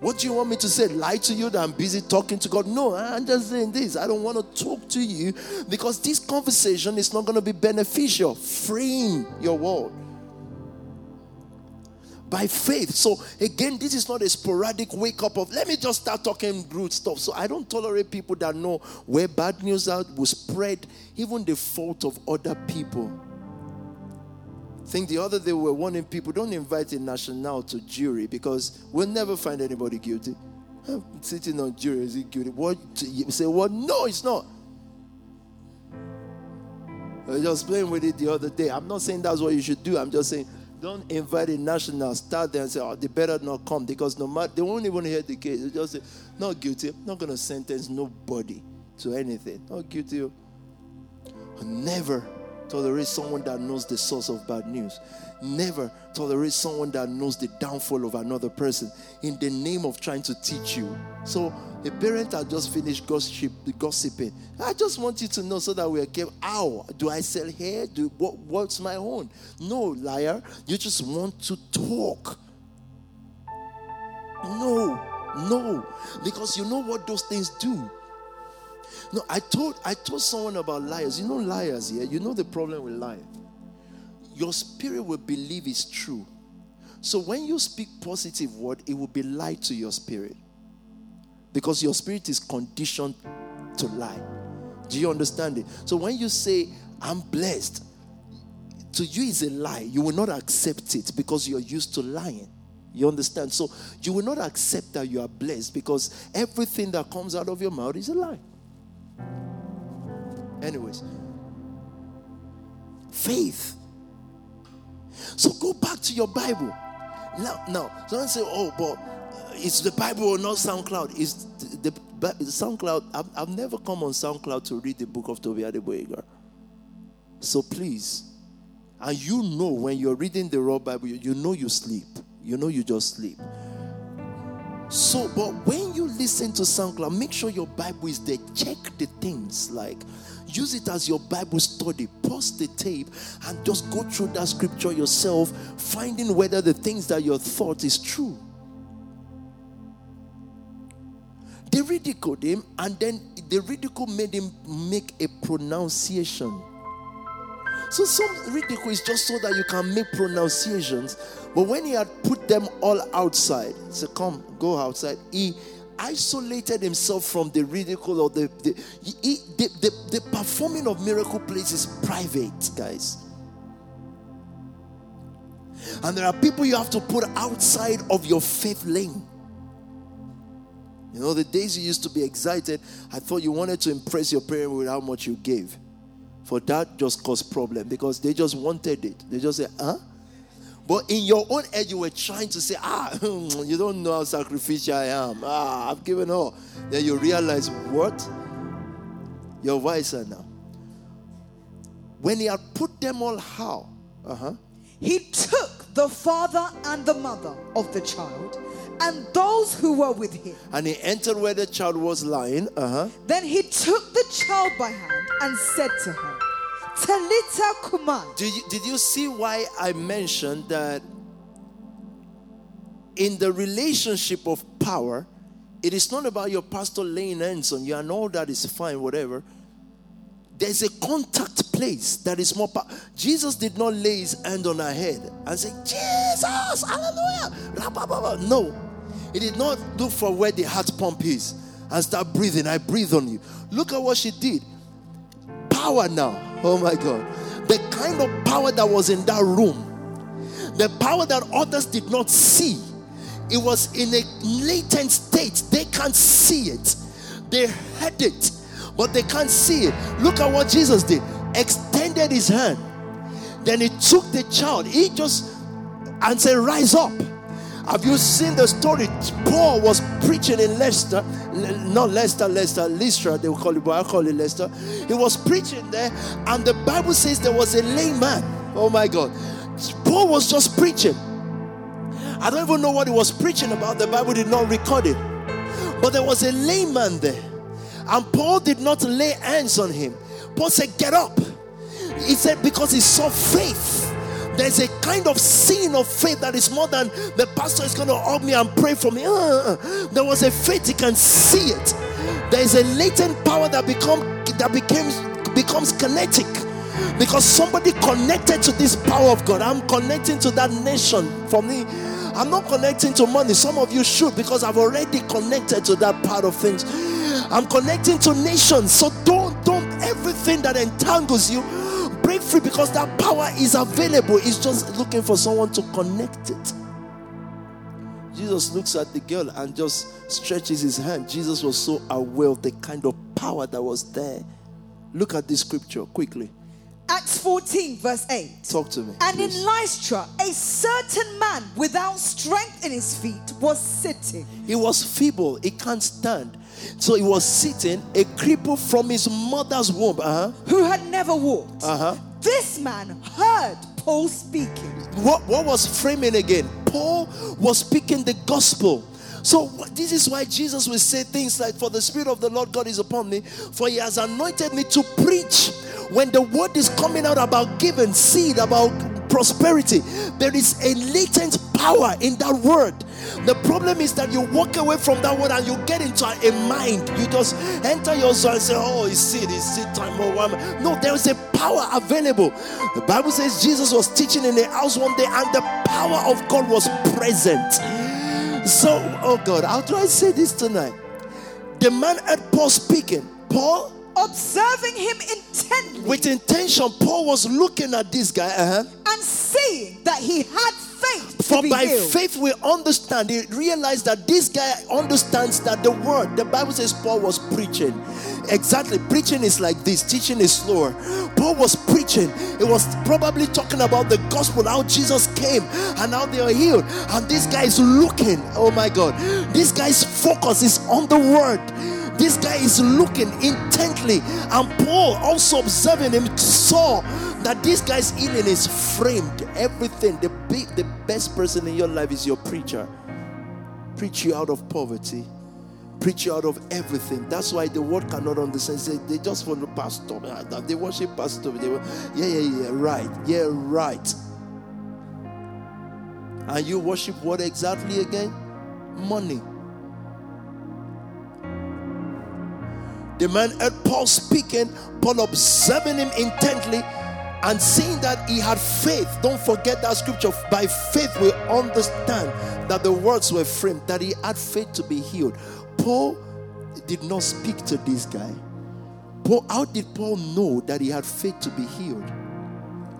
What do you want me to say? Lie to you that I'm busy talking to God? No, I'm just saying this. I don't want to talk to you because this conversation is not going to be beneficial. Frame your world by faith. So again, this is not a sporadic wake up of let me just start talking rude stuff. So I don't tolerate people that know where bad news out will spread even the fault of other people. Think the other day we were warning people don't invite a national to jury because we'll never find anybody guilty. I'm sitting on jury, is he guilty? What you say, well, no, it's not. I was just playing with it the other day. I'm not saying that's what you should do. I'm just saying don't invite a national, start there and say, oh, they better not come because no matter, they won't even hear the case. They just say, not guilty. I'm not going to sentence nobody to anything. Not guilty. Never tolerate someone that knows the source of bad news. Never tolerate someone that knows the downfall of another person in the name of trying to teach you. So, a parent had just finished gossip, gossiping. I just want you to know so that we're careful. How do I sell hair? Do what, what's my own? No, liar. You just want to talk. No, no, because you know what those things do. No, I told I told someone about liars. You know liars, yeah. You know the problem with lying. Your spirit will believe it's true. So when you speak positive word, it will be lie to your spirit. Because your spirit is conditioned to lie. Do you understand it? So when you say, I'm blessed, to you is a lie. You will not accept it because you're used to lying. You understand? So you will not accept that you are blessed because everything that comes out of your mouth is a lie. Anyways, faith. So go back to your Bible. Now, now, someone say, "Oh, but uh, it's the Bible or not SoundCloud?" Is the, the, the, SoundCloud? I've, I've never come on SoundCloud to read the book of Tobi Adegboyega. So please, and you know when you're reading the raw Bible, you know you sleep. You know you just sleep. So, but when you listen to SoundCloud, make sure your Bible is there. Check the things like use it as your Bible study. Pause the tape and just go through that scripture yourself, finding whether the things that you thought is true. They ridiculed him, and then the ridicule made him make a pronunciation. So some ridicule is just so that you can make pronunciations. But when he had put them all outside, he said, Come, go outside. He isolated himself from the ridicule or the the, he, the, the, the performing of miracle places private, guys. And there are people you have to put outside of your faith lane. You know, the days you used to be excited, I thought you wanted to impress your parents with how much you gave. For that just caused problem because they just wanted it. They just said, huh? But in your own head, you were trying to say, ah, you don't know how sacrificial I am. Ah, I've given all. Then you realize, what? You're wiser now. When he had put them all how? Uh-huh. He took the father and the mother of the child and those who were with him. And he entered where the child was lying. Uh-huh. Then he took the child by hand and said to her, Talita. Did you, did you see why I mentioned that in the relationship of power, it is not about your pastor laying hands on you and all that is fine, whatever. There's a contact place that is more powerful. Jesus did not lay his hand on her head and say, Jesus, hallelujah. No, he did not look for where the heart pump is and start breathing. I breathe on you. Look at what she did. Power now. Oh my God. The kind of power that was in that room, the power that others did not see, it was in a latent state. They can't see it. They heard it, but they can't see it. Look at what Jesus did. Extended his hand. Then he took the child. He just and said, Rise up. Have you seen the story? Paul was preaching in Leicester, not Leicester, Leicester, Lystra, they will call it, but I call it Leicester. He was preaching there, and the Bible says there was a layman. Oh my God. Paul was just preaching. I don't even know what he was preaching about. The Bible did not record it. But there was a layman there. And Paul did not lay hands on him. Paul said, Get up. He said, Because he saw faith. There's a kind of seeing of faith that is more than the pastor is going to hug me and pray for me. Uh, there was a faith, he can see it. There is a latent power that become that becomes becomes kinetic because somebody connected to this power of God. I'm connecting to that nation. For me, I'm not connecting to money. Some of you should because I've already connected to that part of things. I'm connecting to nations. So don't don't everything that entangles you break free because that power is available. It's just looking for someone to connect it. Jesus looks at the girl and just stretches his hand. Jesus was so aware of the kind of power that was there. Look at this scripture quickly. Acts 14, verse 8. Talk to me. And please. in Lystra, a certain man without strength in his feet was sitting. He was feeble, he can't stand. So he was sitting, a cripple from his mother's womb. Uh-huh. who had never walked. Uh-huh. This man heard Paul speaking. What, what was framing again? Paul was speaking the gospel. So this is why Jesus will say things like, For the Spirit of the Lord God is upon me, for he has anointed me to preach. When the word is coming out about giving seed, about prosperity, there is a latent power in that word. The problem is that you walk away from that word and you get into a mind. You just enter your soul and say, Oh, it's seed, it's seed time. Oh, one. No, there is a power available. The Bible says Jesus was teaching in a house one day and the power of God was present. So, oh God, how do I say this tonight? The man heard Paul speaking. Paul, Observing him intently with intention, Paul was looking at this guy. Uh-huh. and seeing that he had faith For by healed. faith we understand. He realized that this guy understands that the word, the Bible says Paul was preaching. Exactly. Preaching is like this, teaching is slower. Paul was preaching. It was probably talking about the gospel, how Jesus came and how they are healed. And this guy is looking. Oh my God. This guy's focus is on the word. This guy is looking intently, and Paul, also observing him, saw that this guy's healing is framed. Everything, the the best person in your life is your preacher. Preach you out of poverty, preach you out of everything. That's why the world cannot understand. Say, They just follow pastor. Ah, they worship pastor. They, wo- yeah, yeah, yeah, right. Yeah, right. And you worship what exactly again? Money. The man heard Paul speaking, Paul observing him intently and seeing that he had faith. Don't forget that scripture. By faith, we understand that the words were framed, that he had faith to be healed. Paul did not speak to this guy. Paul, how did Paul know that he had faith to be healed?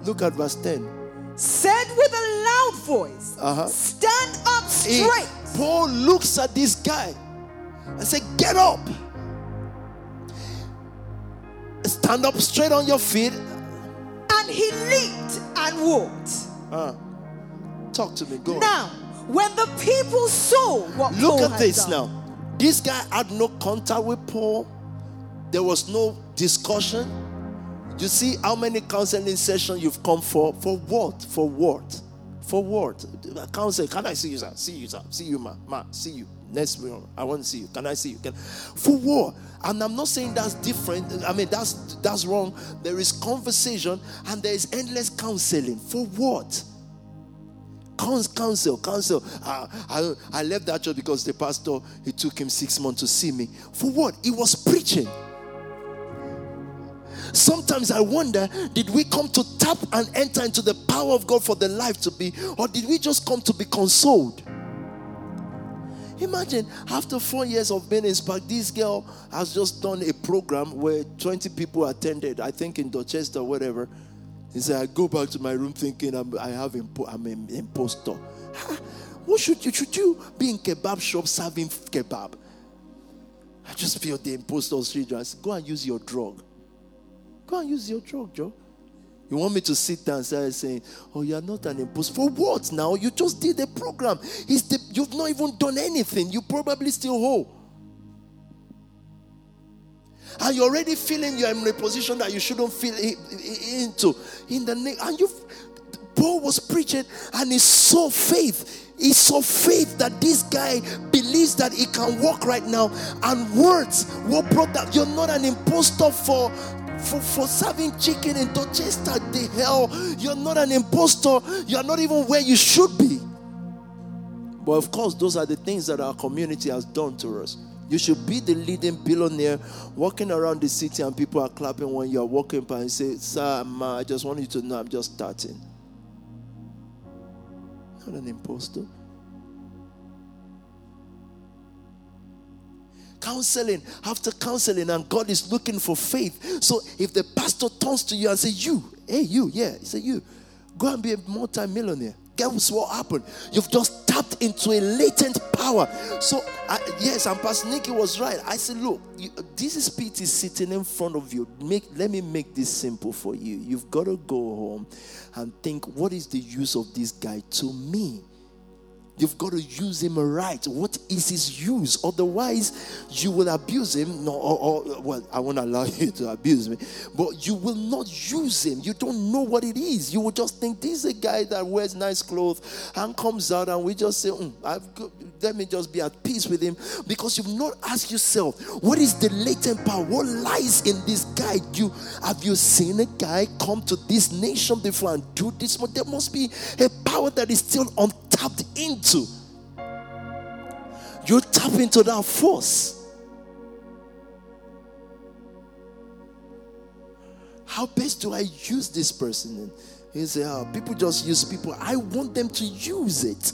Look at verse 10. said with a loud voice, Uh-huh. Stand up He- straight. Paul looks at this guy and said, Get up. Stand up straight on your feet. And he leaped and walked. Uh, talk to me. Go. Now, when the people saw what Look Paul at this done, now. This guy had no contact with Paul. There was no discussion. You see how many counseling sessions you've come for? For what? For what? For what? Can't can I see you, sir? See you, sir. See you, ma. Ma, see you. Next week, I want to see you. Can I see you? Can... For what? And I'm not saying that's different. I mean, that's that's wrong. There is conversation and there is endless counseling. For what? Counsel, counsel. Uh, I, I left that church because the pastor, he took him six months to see me. For what? He was preaching. Sometimes I wonder did we come to tap and enter into the power of God for the life to be, or did we just come to be consoled? Imagine after four years of being in SPAC, this girl has just done a program where 20 people attended, I think in Dorchester, whatever. He said, I go back to my room thinking I'm, I have impo- I'm an impostor. What should you? Should you be in kebab shop serving kebab? I just feel the impostor syndrome. Go and use your drug. Go and use your drug, Joe. You want me to sit down and start saying, Oh, you're not an imposter. For what now? You just did the program. The, you've not even done anything. You probably still whole. And you're already feeling you're in a position that you shouldn't feel into. In the name, and you Paul was preaching, and he saw faith. He saw faith that this guy believes that he can walk right now. And words, what brought that? You're not an impostor for for, for serving chicken in Dorchester, the hell, you're not an impostor. You're not even where you should be. But of course, those are the things that our community has done to us. You should be the leading billionaire walking around the city and people are clapping when you're walking by and say, Sir, ma, I just want you to know I'm just starting. Not an impostor. Counseling after counseling, and God is looking for faith. So if the pastor turns to you and say, "You, hey, you, yeah," he say, "You, go and be a multi-millionaire." Guess what happened? You've just tapped into a latent power. So, I, yes, and Pastor Nicky was right. I said, Look, you, this is sitting in front of you. Make, let me make this simple for you. You've got to go home and think, What is the use of this guy to me? You've got to use him right. What is his use? Otherwise, you will abuse him. No, or, or, well, I won't allow you to abuse me, but you will not use him. You don't know what it is. You will just think this is a guy that wears nice clothes and comes out, and we just say, mm, got, let me just be at peace with him because you've not asked yourself, what is the latent power? What lies in this guy? You have you seen a guy come to this nation before and do this? There must be a power that is still untapped into. You tap into that force. How best do I use this person? He say, oh, people just use people. I want them to use it.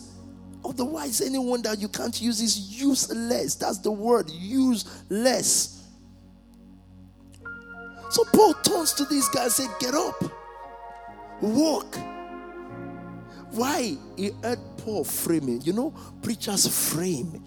Otherwise, anyone that you can't use is useless. That's the word, useless. So Paul turns to this guy and says, Get up, walk. Why? He heard Paul framing. You know, preachers frame.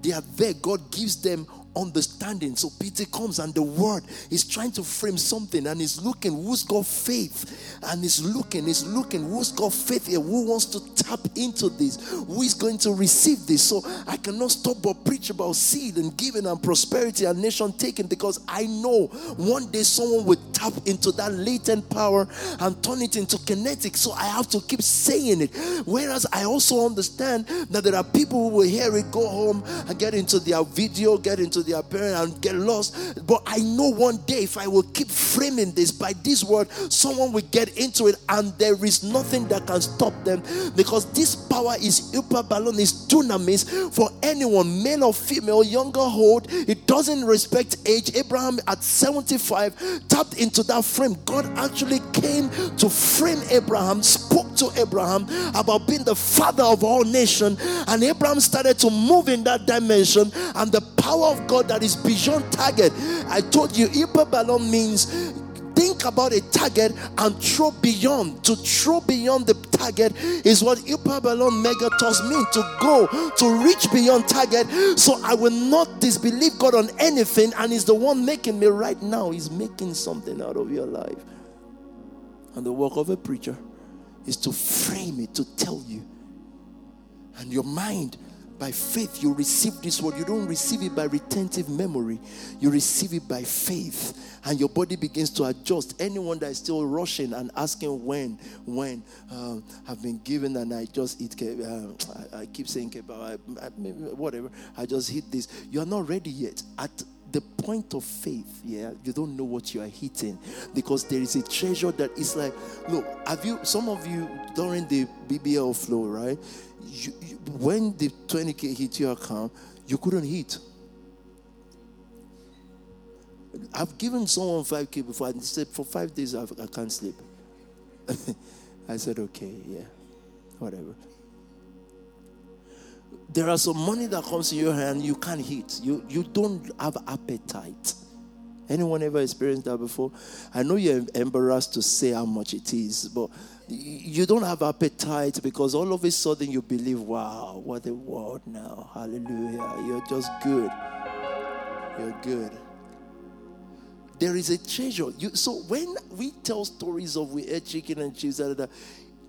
They are there. God gives them understanding. So Peter comes and the word is trying to frame something and he's looking who's got faith and he's looking, he's looking who's got faith here, who wants to tap into this, who is going to receive this. So I cannot stop but preach about seed and giving and prosperity and nation taking because I know one day someone will tap into that latent power and turn it into kinetic. So I have to keep saying it. Whereas I also understand that there are people who will hear it, go home and get into their video, get into their parents and get lost. But I know one day if I will keep framing this by this word, someone will get into it and there is nothing that can stop them because this power is huperballon, is dunamis for anyone, male or female, younger or old. It doesn't respect age. Abraham at 75 tapped into that frame. God actually came to frame Abraham, spoke to Abraham about being the father of all nations, and Abraham started to move in that dimension, and the power of God that is beyond target. I told you, huperballon means think about a target and throw beyond. To throw beyond the target is what huperballon megethos mean to go to reach beyond target. So I will not disbelieve God on anything, and He's the one making me right now. He's making something out of your life. And the work of a preacher is to frame it, to tell you. And your mind By faith, you receive this word. You don't receive it by retentive memory, you receive it by faith. And your body begins to adjust. Anyone that is still rushing and asking when, when, um, have been given and I just eat, um, I, I, keep saying kebab, whatever, I just hit this. You are not ready yet. At the point of faith, yeah, you don't know what you are hitting because there is a treasure that is like, look, have you, some of you during the BBL flow, right? You, you, when the 20k hit your account, you couldn't hit. I've given someone 5k before and said, for five days I can not sleep. I said, okay, yeah, whatever there are some money that comes in your hand you can't eat. You you don't have appetite. Anyone ever experienced that before? I know you're embarrassed to say how much it is, but you don't have appetite because all of a sudden you believe, wow, what a world now. Hallelujah. You're just good. You're good. There is a treasure. You, so when we tell stories of we ate chicken and cheese,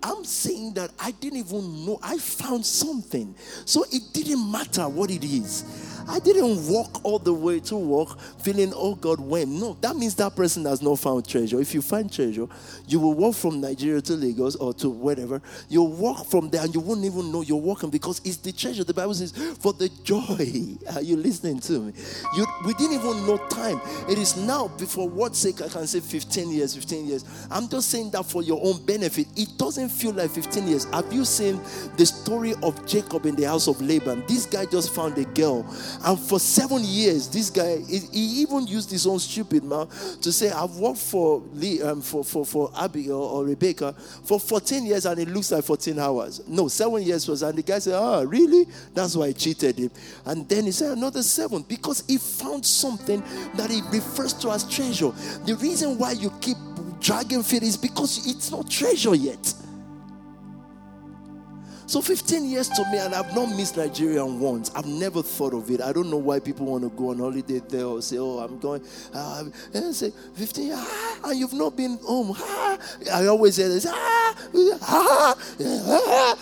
I'm saying that I didn't even know. I found something. So it didn't matter what it is. I didn't walk all the way to work feeling, oh God, when? No, that means that person has not found treasure. If you find treasure, you will walk from Nigeria to Lagos or to whatever. You'll walk from there and you won't even know you're walking because it's the treasure. The Bible says, for the joy. Are you listening to me? You, we didn't even know time. It is now, before what sake I can say 15 years, 15 years. I'm just saying that for your own benefit. It doesn't feel like 15 years. Have you seen the story of Jacob in the house of Laban? This guy just found a girl and for seven years, this guy, he even used his own stupid mouth to say, I've worked for, Lee, um, for, for, for Abigail or Rebecca for 14 years and it looks like 14 hours. No, seven years was. And the guy said, Oh, really? That's why I cheated him. And then he said, Another seven because he found something that he refers to as treasure. The reason why you keep dragging feet is because it's not treasure yet. So 15 years to me, and I've not missed Nigeria once. I've never thought of it. I don't know why people want to go on holiday there or say, oh, I'm going. Uh, and say, 15 ah, and you've not been home. Ah. I always say this, ah, ah, ah.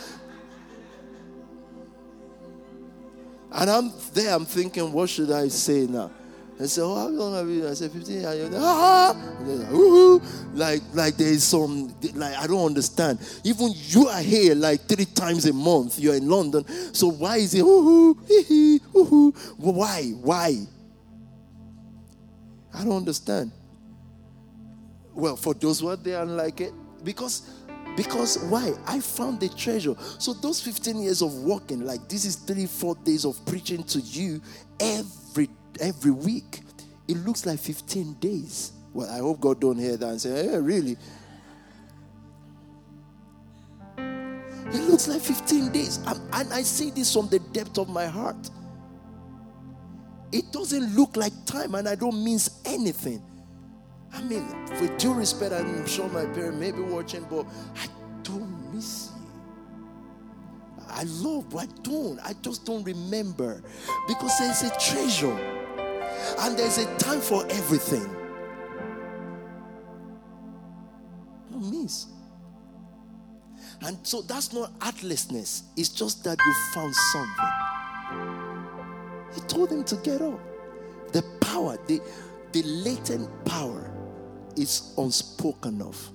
And I'm there, I'm thinking, what should I say now? I said, Oh, how long have you? I said, 15 years. Ah! Like, like, like there is some, like, I don't understand. Even you are here like three times a month. You're in London. So why is it, ooh, hee, ooh, why? Why? I don't understand. Well, for those who are there and like it, because because why? I found the treasure. So those 15 years of walking, like this is three, four days of preaching to you every every week. It looks like 15 days. Well, I hope God don't hear that and say, hey, really? It looks like 15 days. and I say this from the depth of my heart. It doesn't look like time, and I don't mean anything. I mean, with due respect, I'm sure my parents may be watching, but I don't miss you. I love, but I don't. I just don't remember because there's a treasure and there's a time for everything. Miss. And so that's not heartlessness, it's just that you found something. He told him to get up. The power, the, the latent power is unspoken of.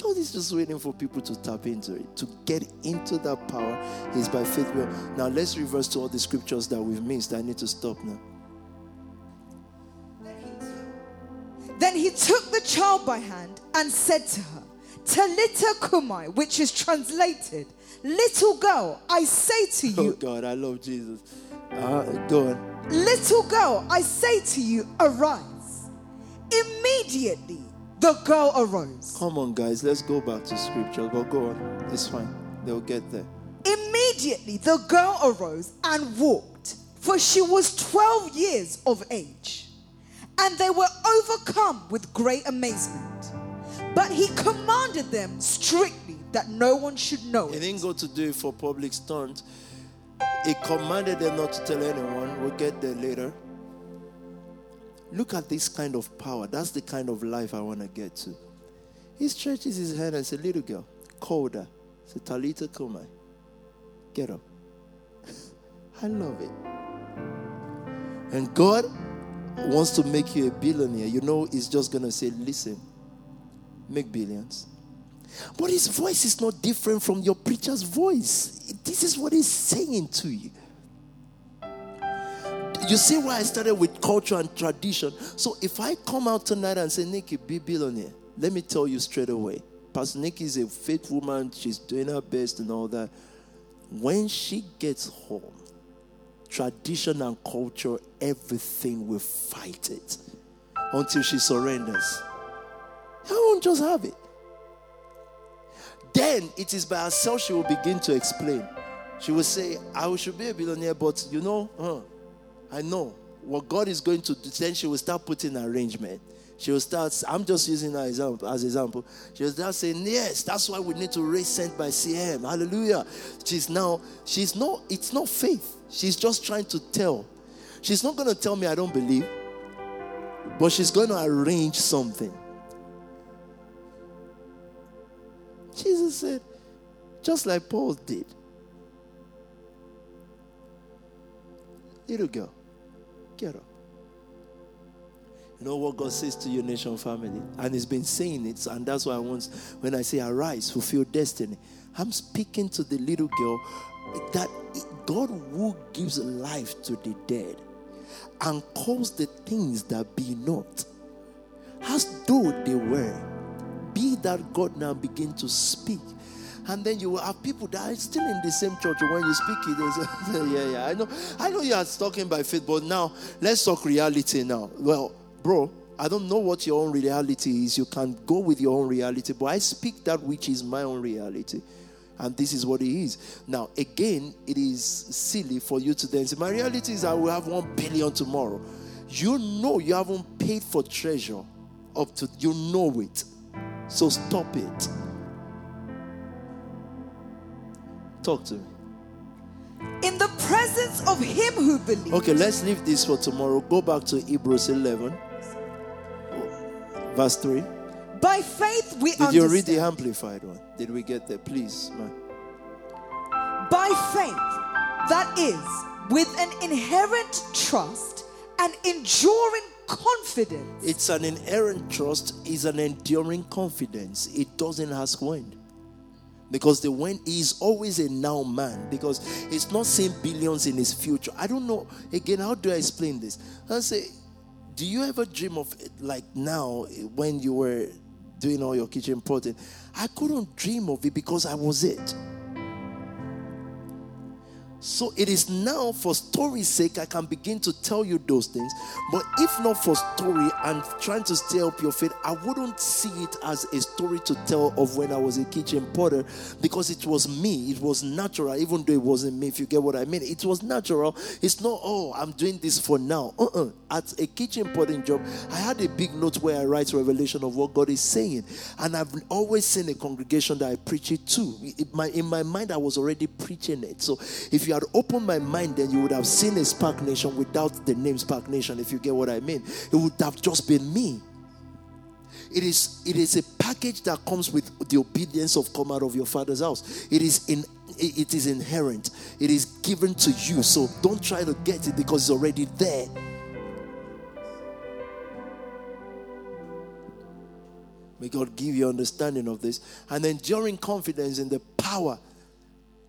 God is just waiting for people to tap into it. To get into that power is by faith. Now let's reverse to all the scriptures that we've missed. I need to stop now. Then he took the child by hand and said to her, Talita cumi, which is translated, Little girl, I say to you. Oh God, I love Jesus. Uh, go on. Little girl, I say to you, arise. Immediately the girl arose. Come on, guys, let's go back to scripture. Go, go on. It's fine. They'll get there. Immediately the girl arose and walked, for she was 12 years of age. And they were overcome with great amazement. But he commanded them strictly that no one should know. He didn't go to do it for public stunt. He commanded them not to tell anyone. We'll get there later. Look at this kind of power. That's the kind of life I want to get to. He stretches his hand and says, Little girl, call her. Say, Talita cumi. Get up. I love it. And God wants to make you a billionaire. You know, He's just going to say, listen, make billions. But His voice is not different from your preacher's voice. This is what He's saying to you. You see why I started with culture and tradition. So if I come out tonight and say, Nikki, be billionaire, let me tell you straight away. Pastor Nikki is a faithful woman. She's doing her best and all that. When she gets home, tradition and culture, everything will fight it until she surrenders. I won't just have it. Then it is by herself she will begin to explain. She will say, I should be a billionaire, but you know, huh, I know what God is going to do. Then she will start putting arrangement. She will start, I'm just using her example, as example. She will start saying, Yes, that's why we need to raise by CM. Hallelujah. She's now, she's not, it's not faith. She's just trying to tell. She's not going to tell me I don't believe, but she's going to arrange something. Jesus said, just like Paul did. Little girl. Get up. Know what God says to your NXTION family? And He's been saying it, and that's why I want, when I say arise, fulfill destiny, I'm speaking to the little girl that God who gives life to the dead and calls the things that be not as though they were. Be that God now begin to speak and then you will have people that are still in the same church. When you speak it, they say, yeah, yeah, I know, I know you are talking by faith, but now let's talk reality now. Well, bro, I don't know what your own reality is. You can go with your own reality, but I speak that which is my own reality. And this is what it is. Now, again, it is silly for you to then say, My reality is I will have one billion tomorrow. You know you haven't paid for treasure up to you know it. So stop it. Talk to me. In the presence of him who believes. Okay, let's leave this for tomorrow. Go back to Hebrews 11, verse 3. By faith we Did understand. you read the amplified one? Did we get there? Please, man. By faith, that is, with an inherent trust and enduring confidence. It's an inherent trust, is an enduring confidence. It doesn't ask when. Because the when is always a now man, because it's not seeing billions in his future. I don't know. Again, how do I explain this? I say, do you ever dream of it like now when you were doing all your kitchen potting? I couldn't dream of it because I was it. So it is now for story's sake I can begin to tell you those things. But if not for story and trying to stir up your faith, I wouldn't see it as a story to tell of when I was a kitchen potter because it was me. It was natural, even though it wasn't me, if you get what I mean. It was natural. It's not, oh, I'm doing this for now. Uh-uh. At a kitchen potting job, I had a big note where I write revelation of what God is saying. And I've always seen a congregation that I preach it to. My, in my mind, I was already preaching it. So if you had opened my mind, then you would have seen a SPAC Nation without the name SPAC Nation, if you get what I mean. It would have just been me. It is, it is a package that comes with the obedience of come out of your father's house. It is in it is inherent. It is given to you. So don't try to get it because it's already there. May God give you understanding of this. And enduring confidence in the power,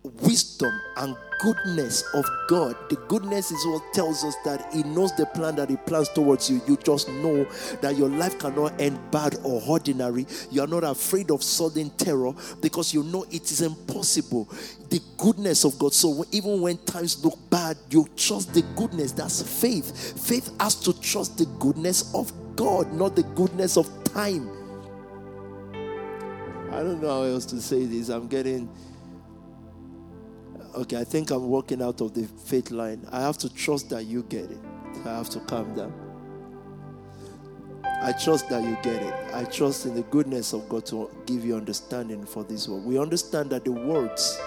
wisdom, and goodness of God. The goodness is what tells us that He knows the plan that He plans towards you. You just know that your life cannot end bad or ordinary. You are not afraid of sudden terror because you know it is impossible. The goodness of God. So even when times look bad, you trust the goodness. That's faith. Faith has to trust the goodness of God, not the goodness of time. I don't know how else to say this. I'm getting. Okay, I think I'm walking out of the faith line. I have to trust that you get it. I have to calm down. I trust that you get it. I trust in the goodness of God to give you understanding for this word. We understand that the words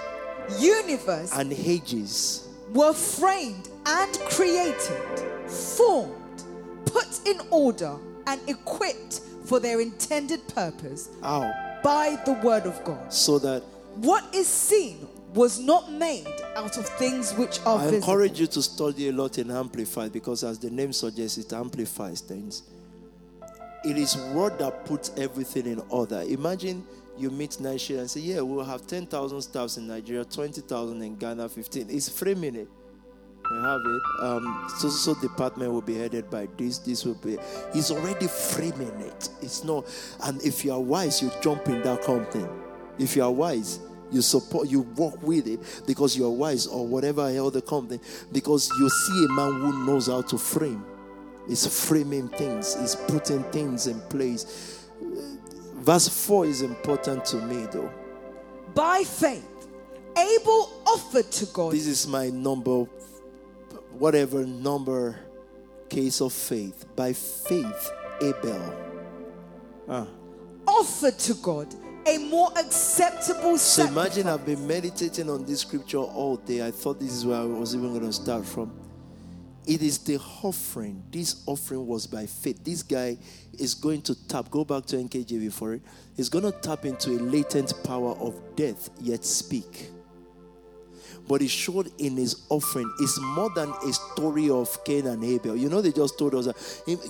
Universe and ages were framed and created, formed, put in order, and equipped for their intended purpose by the word of God. so that What is seen was not made out of things which are I visible. encourage you to study a lot in Amplified because, as the name suggests, it amplifies things. It is word that puts everything in order. Imagine you meet Nigeria and say, Yeah, we'll have 10,000 staffs in Nigeria, 20,000 in Ghana, 15. It's framing it. You have it. Um, so, so department will be headed by this. This will be. He's already framing it. It's not. And if you are wise, you jump in that company. If you are wise, you support. You work with it because you are wise, or whatever the company. Because you see a man who knows how to frame. He's framing things. He's putting things in place. Verse four is important to me, though. By faith, Abel offered to God. This is my number, whatever number case of faith. By faith, Abel. Ah. offered to God a more acceptable So sacrifice. imagine I've been meditating on this scripture all day. I thought this is where I was even going to start from. It is the offering. This offering was by faith. This guy is going to tap, go back to NKJV for it. He's going to tap into a latent power of death, yet speak. But he showed in his offering is more than a story of Cain and Abel. You know, they just told us that,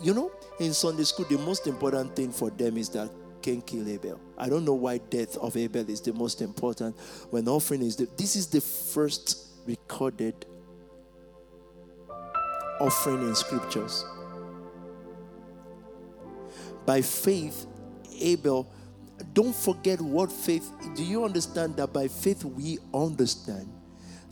you know, in Sunday school, the most important thing for them is that Cain killed Abel. I don't know why death of Abel is the most important when offering is the, this is the first recorded offering in scriptures. By faith, Abel, don't forget what faith, do you understand that by faith we understand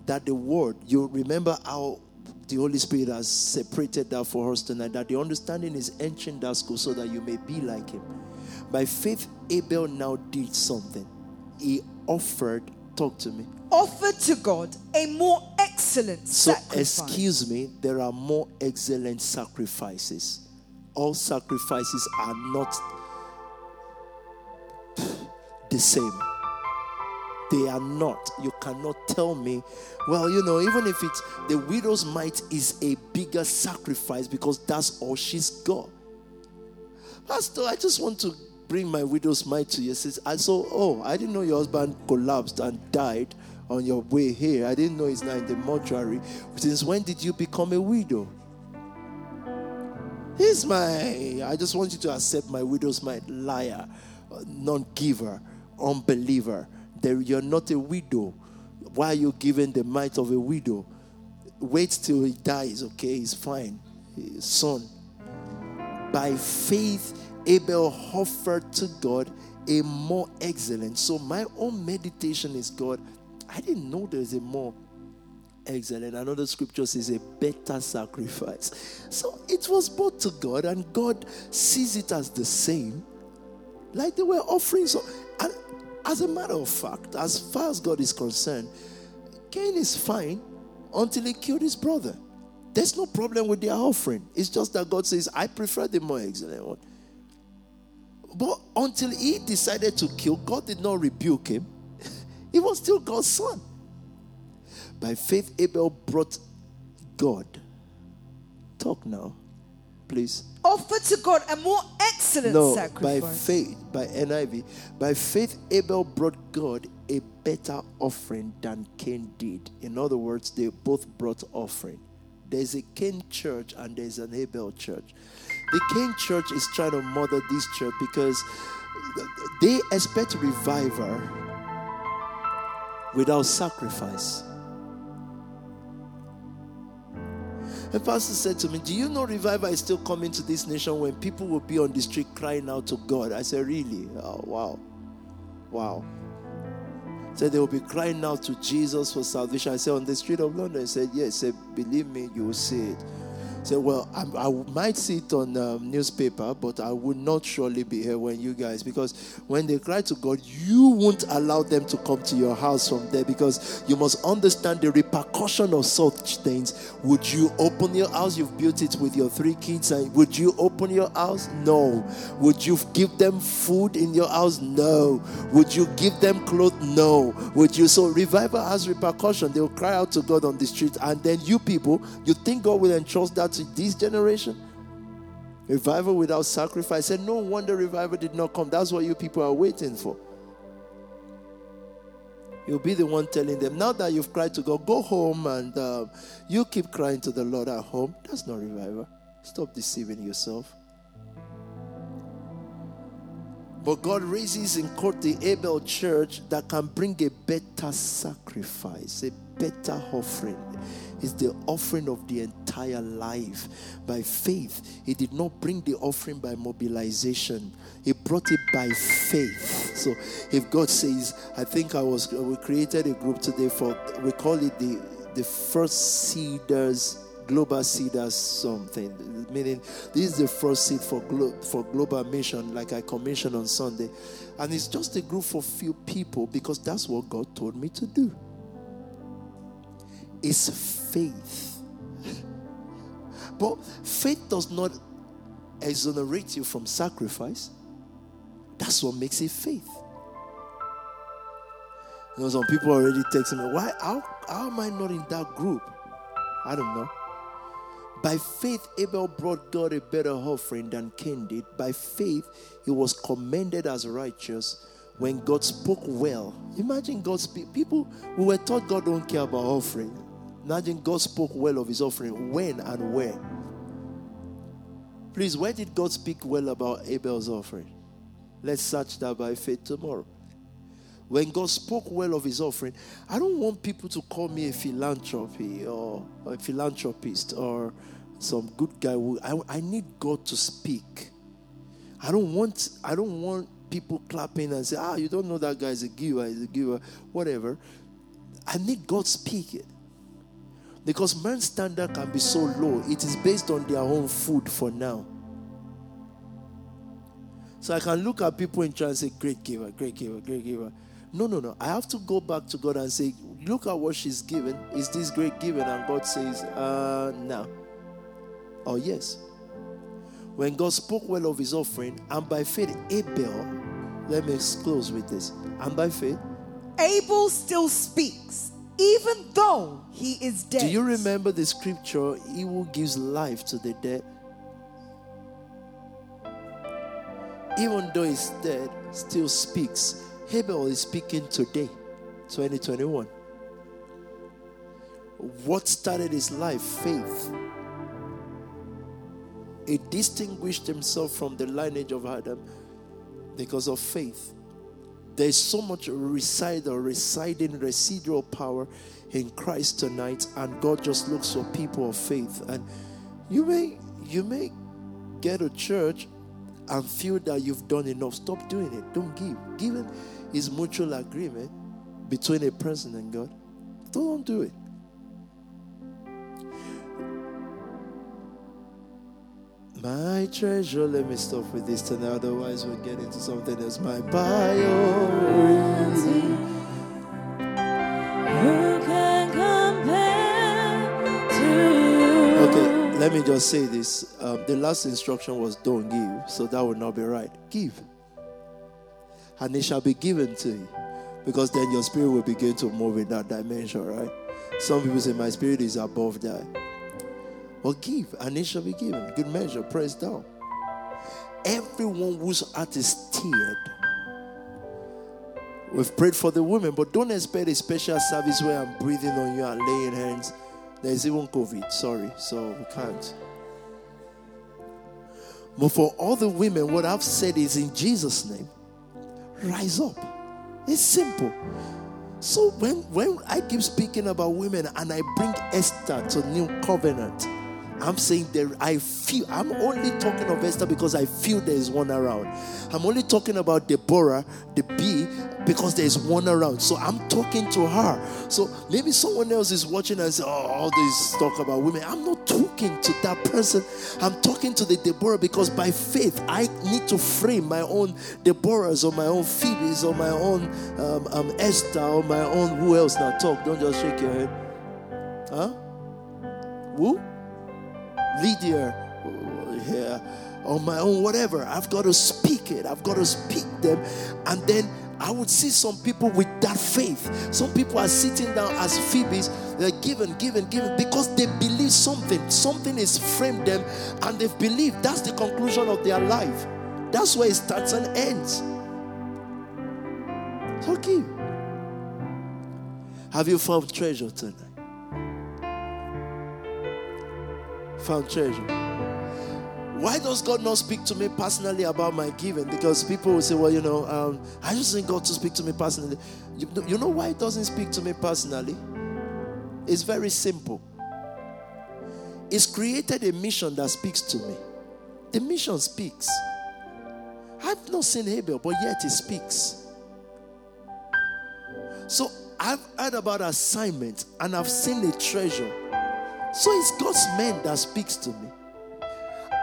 that the word, you remember how the Holy Spirit has separated that for us tonight, that the understanding is entering that school so that you may be like him. By faith, Abel now did something. He offered, talk to me. offered to God a more excellent So, sacrifice. excuse me, there are more excellent sacrifices. All sacrifices are not the same. They are not. You cannot tell me, well, you know, even if it's the widow's mite is a bigger sacrifice because that's all she's got. Pastor, I just want to bring my widow's mite to you. Says, I saw, oh, I didn't know your husband collapsed and died on your way here. I didn't know he's now in the mortuary. Since when did you become a widow? Here's my, I just want you to accept my widow's mite. Liar, non giver, unbeliever. There, you're not a widow. Why are you giving the mite of a widow? Wait till he dies, okay? He's fine. Son, by faith, Abel offered to God a more excellent. So my own meditation is God. I didn't know there's a more excellent. Another scripture says a better sacrifice. So it was brought to God, and God sees it as the same. Like they were offering. So, and as a matter of fact, as far as God is concerned, Cain is fine until he killed his brother. There's no problem with their offering. It's just that God says, I prefer the more excellent one. But until he decided to kill, God did not rebuke him. he was still God's son. By faith, Abel brought God. Talk now, please. Offer to God a more excellent No, sacrifice. by faith, by NIV, by faith, Abel brought God a better offering than Cain did. In other words, they both brought offering. There's a Cain church and there's an Abel church. The King church is trying to mother this church because they expect revival without sacrifice. A pastor said to me, Do you know revival is still coming to this nation when people will be on the street crying out to God? I said, Really? Oh, wow. Wow. Said they will be crying out to Jesus for salvation. I said, On the street of London. He said, Yes. He said, Believe me, you will see it. Say, well, I, I might see it on um, newspaper, but I would not surely be here when you guys, because when they cry to God, you won't allow them to come to your house from there, because you must understand the repercussion of such things. Would you open your house? You've built it with your three kids, and would you open your house? No. Would you give them food in your house? No. Would you give them clothes? No. Would you? So revival has repercussion. They will cry out to God on the street, and then you people, you think God will entrust that to this generation? Revival without sacrifice. And no wonder revival did not come. That's what you people are waiting for. You'll be the one telling them, now that you've cried to God, go home and um, you keep crying to the Lord at home. That's not revival. Stop deceiving yourself. But God raises in court the Abel church that can bring a better sacrifice, a better offering. It's the offering of the entire life by faith. He did not bring the offering by mobilization, He brought it by faith. So if God says, I think I was, we created a group today for, we call it the, the first seeders global seeders something meaning this is the first seed for glo- for global mission like i commissioned on sunday and it's just a group for few people because that's what god told me to do it's faith but faith does not exonerate you from sacrifice that's what makes it faith you know some people already texting me why how, how am i not in that group i don't know by faith, Abel brought God a better offering than Cain did. By faith, he was commended as righteous when God spoke well. Imagine God's. People who were taught God don't care about offering. Imagine God spoke well of his offering. When and where? Please, where did God speak well about Abel's offering? Let's search that by faith tomorrow. When God spoke well of his offering, I don't want people to call me a philanthropy or a philanthropist or some good guy I, I need God to speak. I don't want I don't want people clapping and say, ah, you don't know that guy is a giver, is a giver, whatever. I need God speaking. Because man's standard can be so low, it is based on their own food for now. So I can look at people in church and say, Great giver, great giver, great giver. No, no, no. I have to go back to God and say, Look at what she's given. Is this great given? And God says, uh, No or yes. When God spoke well of his offering, and by faith, Abel, let me close with this. And by faith, Abel still speaks, even though he is dead. Do you remember the scripture? He who gives life to the dead. Even though he's dead, still speaks. Abel is speaking today, 2021. What started his life? Faith he distinguished himself from the lineage of Adam because of faith. There's so much or residing residual power in Christ tonight, and God just looks for people of faith. And you may you may get a church and feel that you've done enough. Stop doing it. Don't give. Giving is mutual agreement between a person and God. Don't do it. My treasure, let me stop with this tonight, otherwise we'll get into something else. My priority. Who can compare to Okay, let me just say this. Um, the last instruction was don't give, so that would not be right. Give. And it shall be given to you. Because then your spirit will begin to move in that dimension, right? Some people say, My spirit is above that. Or give, and it shall be given. Good measure, press down. Everyone whose heart is stirred. We've prayed for the women, but don't expect a special service where I'm breathing on you and laying hands. There's even COVID, sorry, so we can't. But for all the women, what I've said is in Jesus' name, rise up. It's simple. So when, when I keep speaking about women and I bring Esther to New Covenant, I'm saying there, I feel, I'm only talking of Esther because I feel there is one around. I'm only talking about Deborah, the B, because there is one around. So I'm talking to her. So maybe someone else is watching and say, oh, all this talk about women. I'm not talking to that person. I'm talking to the Deborah because by faith, I need to frame my own Deborahs or my own Phoebes or my own um, um, Esther or my own, who else now talk? Don't just shake your head. Huh? Who? Lydia here on my own, whatever. I've got to speak it. I've got to speak them. And then I would see some people with that faith. Some people are sitting down as Phoebes. They're given, given, given because they believe something. Something is framed them and they've believed. That's the conclusion of their life. That's where it starts and ends. Give. Have you found treasure tonight? Found treasure. Why does God not speak to me personally about my giving? Because people will say, well, you know, um, I just need God to speak to me personally. You, you know why He doesn't speak to me personally? It's very simple. He's created a mission that speaks to me. The mission speaks. I've not seen Abel, but yet he speaks. So I've heard about assignment and I've seen a treasure. So it's God's man that speaks to me.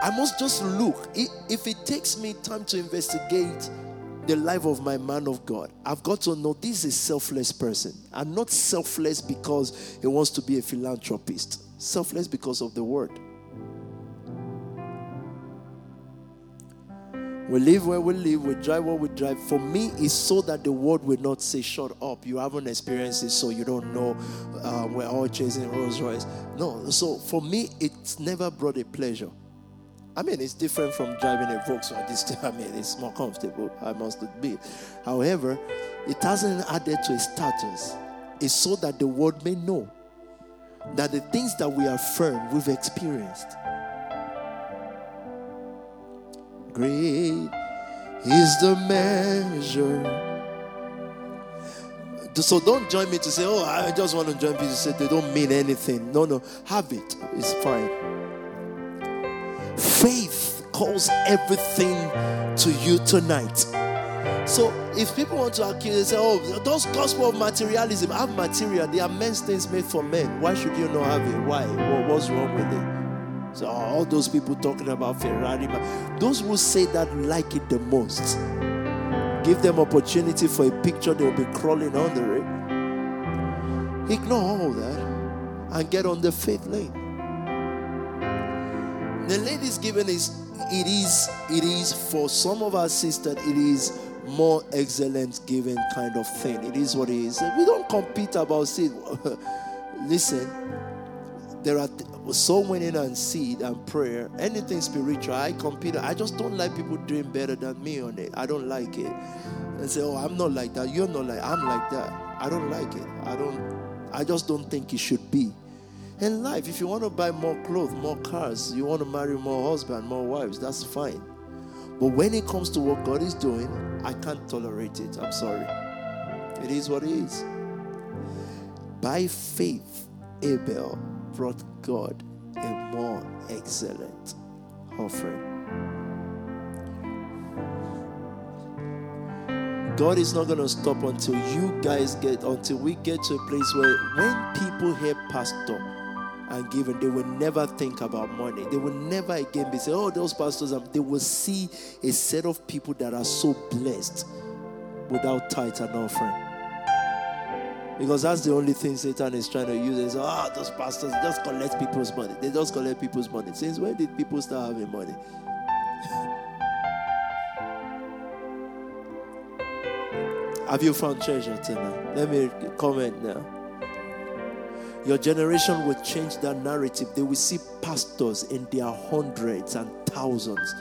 I must just look. If it takes me time to investigate the life of my man of God, I've got to know this is a selfless person. I'm not selfless because he wants to be a philanthropist, selfless because of the word. We live where we live, we drive where we drive. For me, it's so that the world will not say, Shut up, you haven't experienced it, so you don't know uh, we're all chasing Rolls Royce. No, so for me, it's never brought a pleasure. I mean, it's different from driving a Volkswagen. This, I mean, it's more comfortable, I must admit. However, it hasn't added to a status. It's so that the world may know that the things that we affirm, we've experienced. Great is the measure. So don't join me to say, oh, I just want to join people to say they don't mean anything. No, no, have it. It's fine. Faith calls everything to you tonight. So if people want to accuse, they say, oh, those gospel of materialism have material. They are men's things made for men. Why should you not have it? Why? what's wrong with it? So all those people talking about Ferrari, those who say that like it the most, give them opportunity for a picture, they'll be crawling under it. Ignore all that and get on the faith lane. The lady's given is it is it is for some of our sisters it is more excellent giving kind of thing. It is what it is. We don't compete about it. Listen, there are soul winning and seed and prayer, anything spiritual, I compete. I just don't like people doing better than me on it. I don't like it. And say, oh, I'm not like that. You're not like I'm like that. I don't like it. I don't. I just don't think it should be. In life, if you want to buy more clothes, more cars, you want to marry more husbands, more wives, that's fine. But when it comes to what God is doing, I can't tolerate it. I'm sorry. It is what it is. By faith, Abel brought God a more excellent offering. God is not going to stop until you guys get, until we get to a place where when people hear pastor and giving, they will never think about money. They will never again be saying, oh, those pastors, they will see a set of people that are so blessed without tithe and offering. Because that's the only thing Satan is trying to use. Is ah, oh, those pastors just collect people's money. They just collect people's money. Since when did people start having money? Have you found treasure tonight? Let me comment now. Your generation will change that narrative. They will see pastors in their hundreds and thousands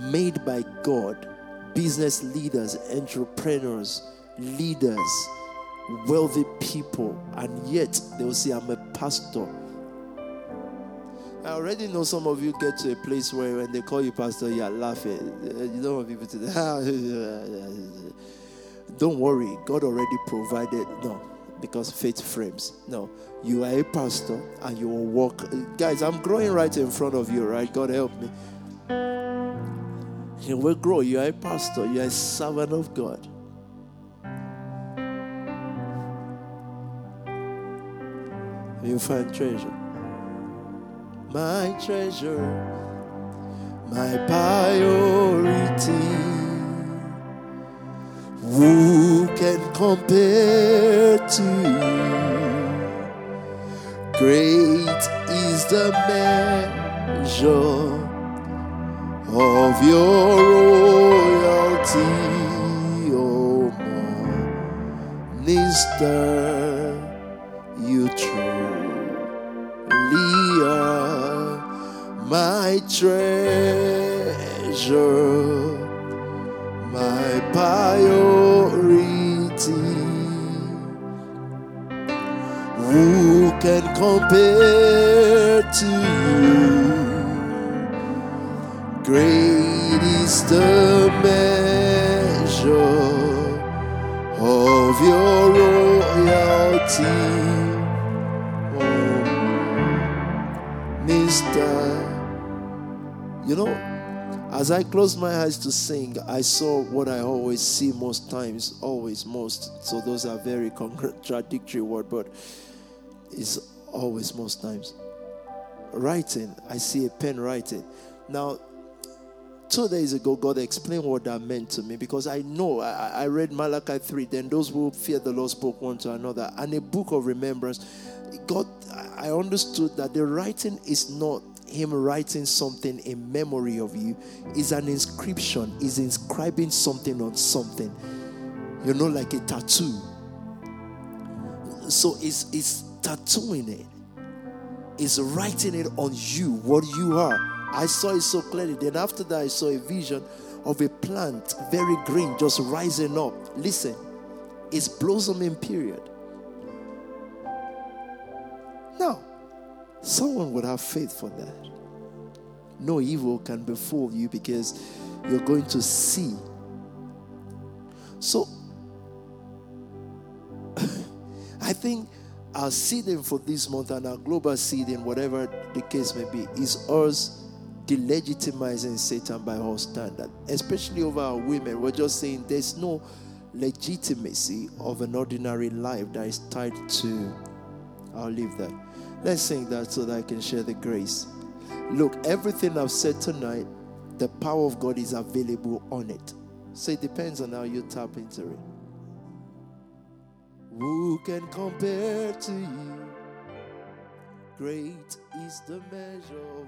made by God, business leaders, entrepreneurs, leaders wealthy people, and yet they will say, I'm a pastor. I already know some of you get to a place where when they call you pastor, you're laughing. Uh, you don't want people to. don't worry, God already provided. No, because faith frames. No, you are a pastor and you will walk. Guys, I'm growing right in front of you, right? God help me. You will grow. You are a pastor, you are a servant of God. You find treasure. My treasure, my priority. Who can compare to you? Great is the measure of your royalty, minister, you true my treasure, my priority. Who can compare to you? Great is the measure of your royalty, Mister. You know, as I closed my eyes to sing, I saw what I always see most times, always most. So those are very contradictory words, but it's always most times. Writing, I see a pen writing. Now, two days ago, God explained what that meant to me because I know I, I read Malachi 3. Then those who fear the Lord spoke one to another, and a book of remembrance. God, I understood that the writing is not him writing something in memory of you is an inscription, is inscribing something on something. You know, like a tattoo. So it's, it's tattooing it, it's writing it on you, what you are. I saw it so clearly. Then after that, I saw a vision of a plant, very green, just rising up. Listen, it's blossoming period. Now, someone would have faith for that. No evil can befall you because you're going to see. So, I think our seeding for this month and our global seeding, whatever the case may be, is us delegitimizing Satan by our standard, especially over our women. We're just saying there's no legitimacy of an ordinary life that is tied to. I'll leave that. Let's sing that so that I can share the grace. Look, everything I've said tonight, the power of God is available on it. So it depends on how you tap into it. Who can compare to you? Great is the measure.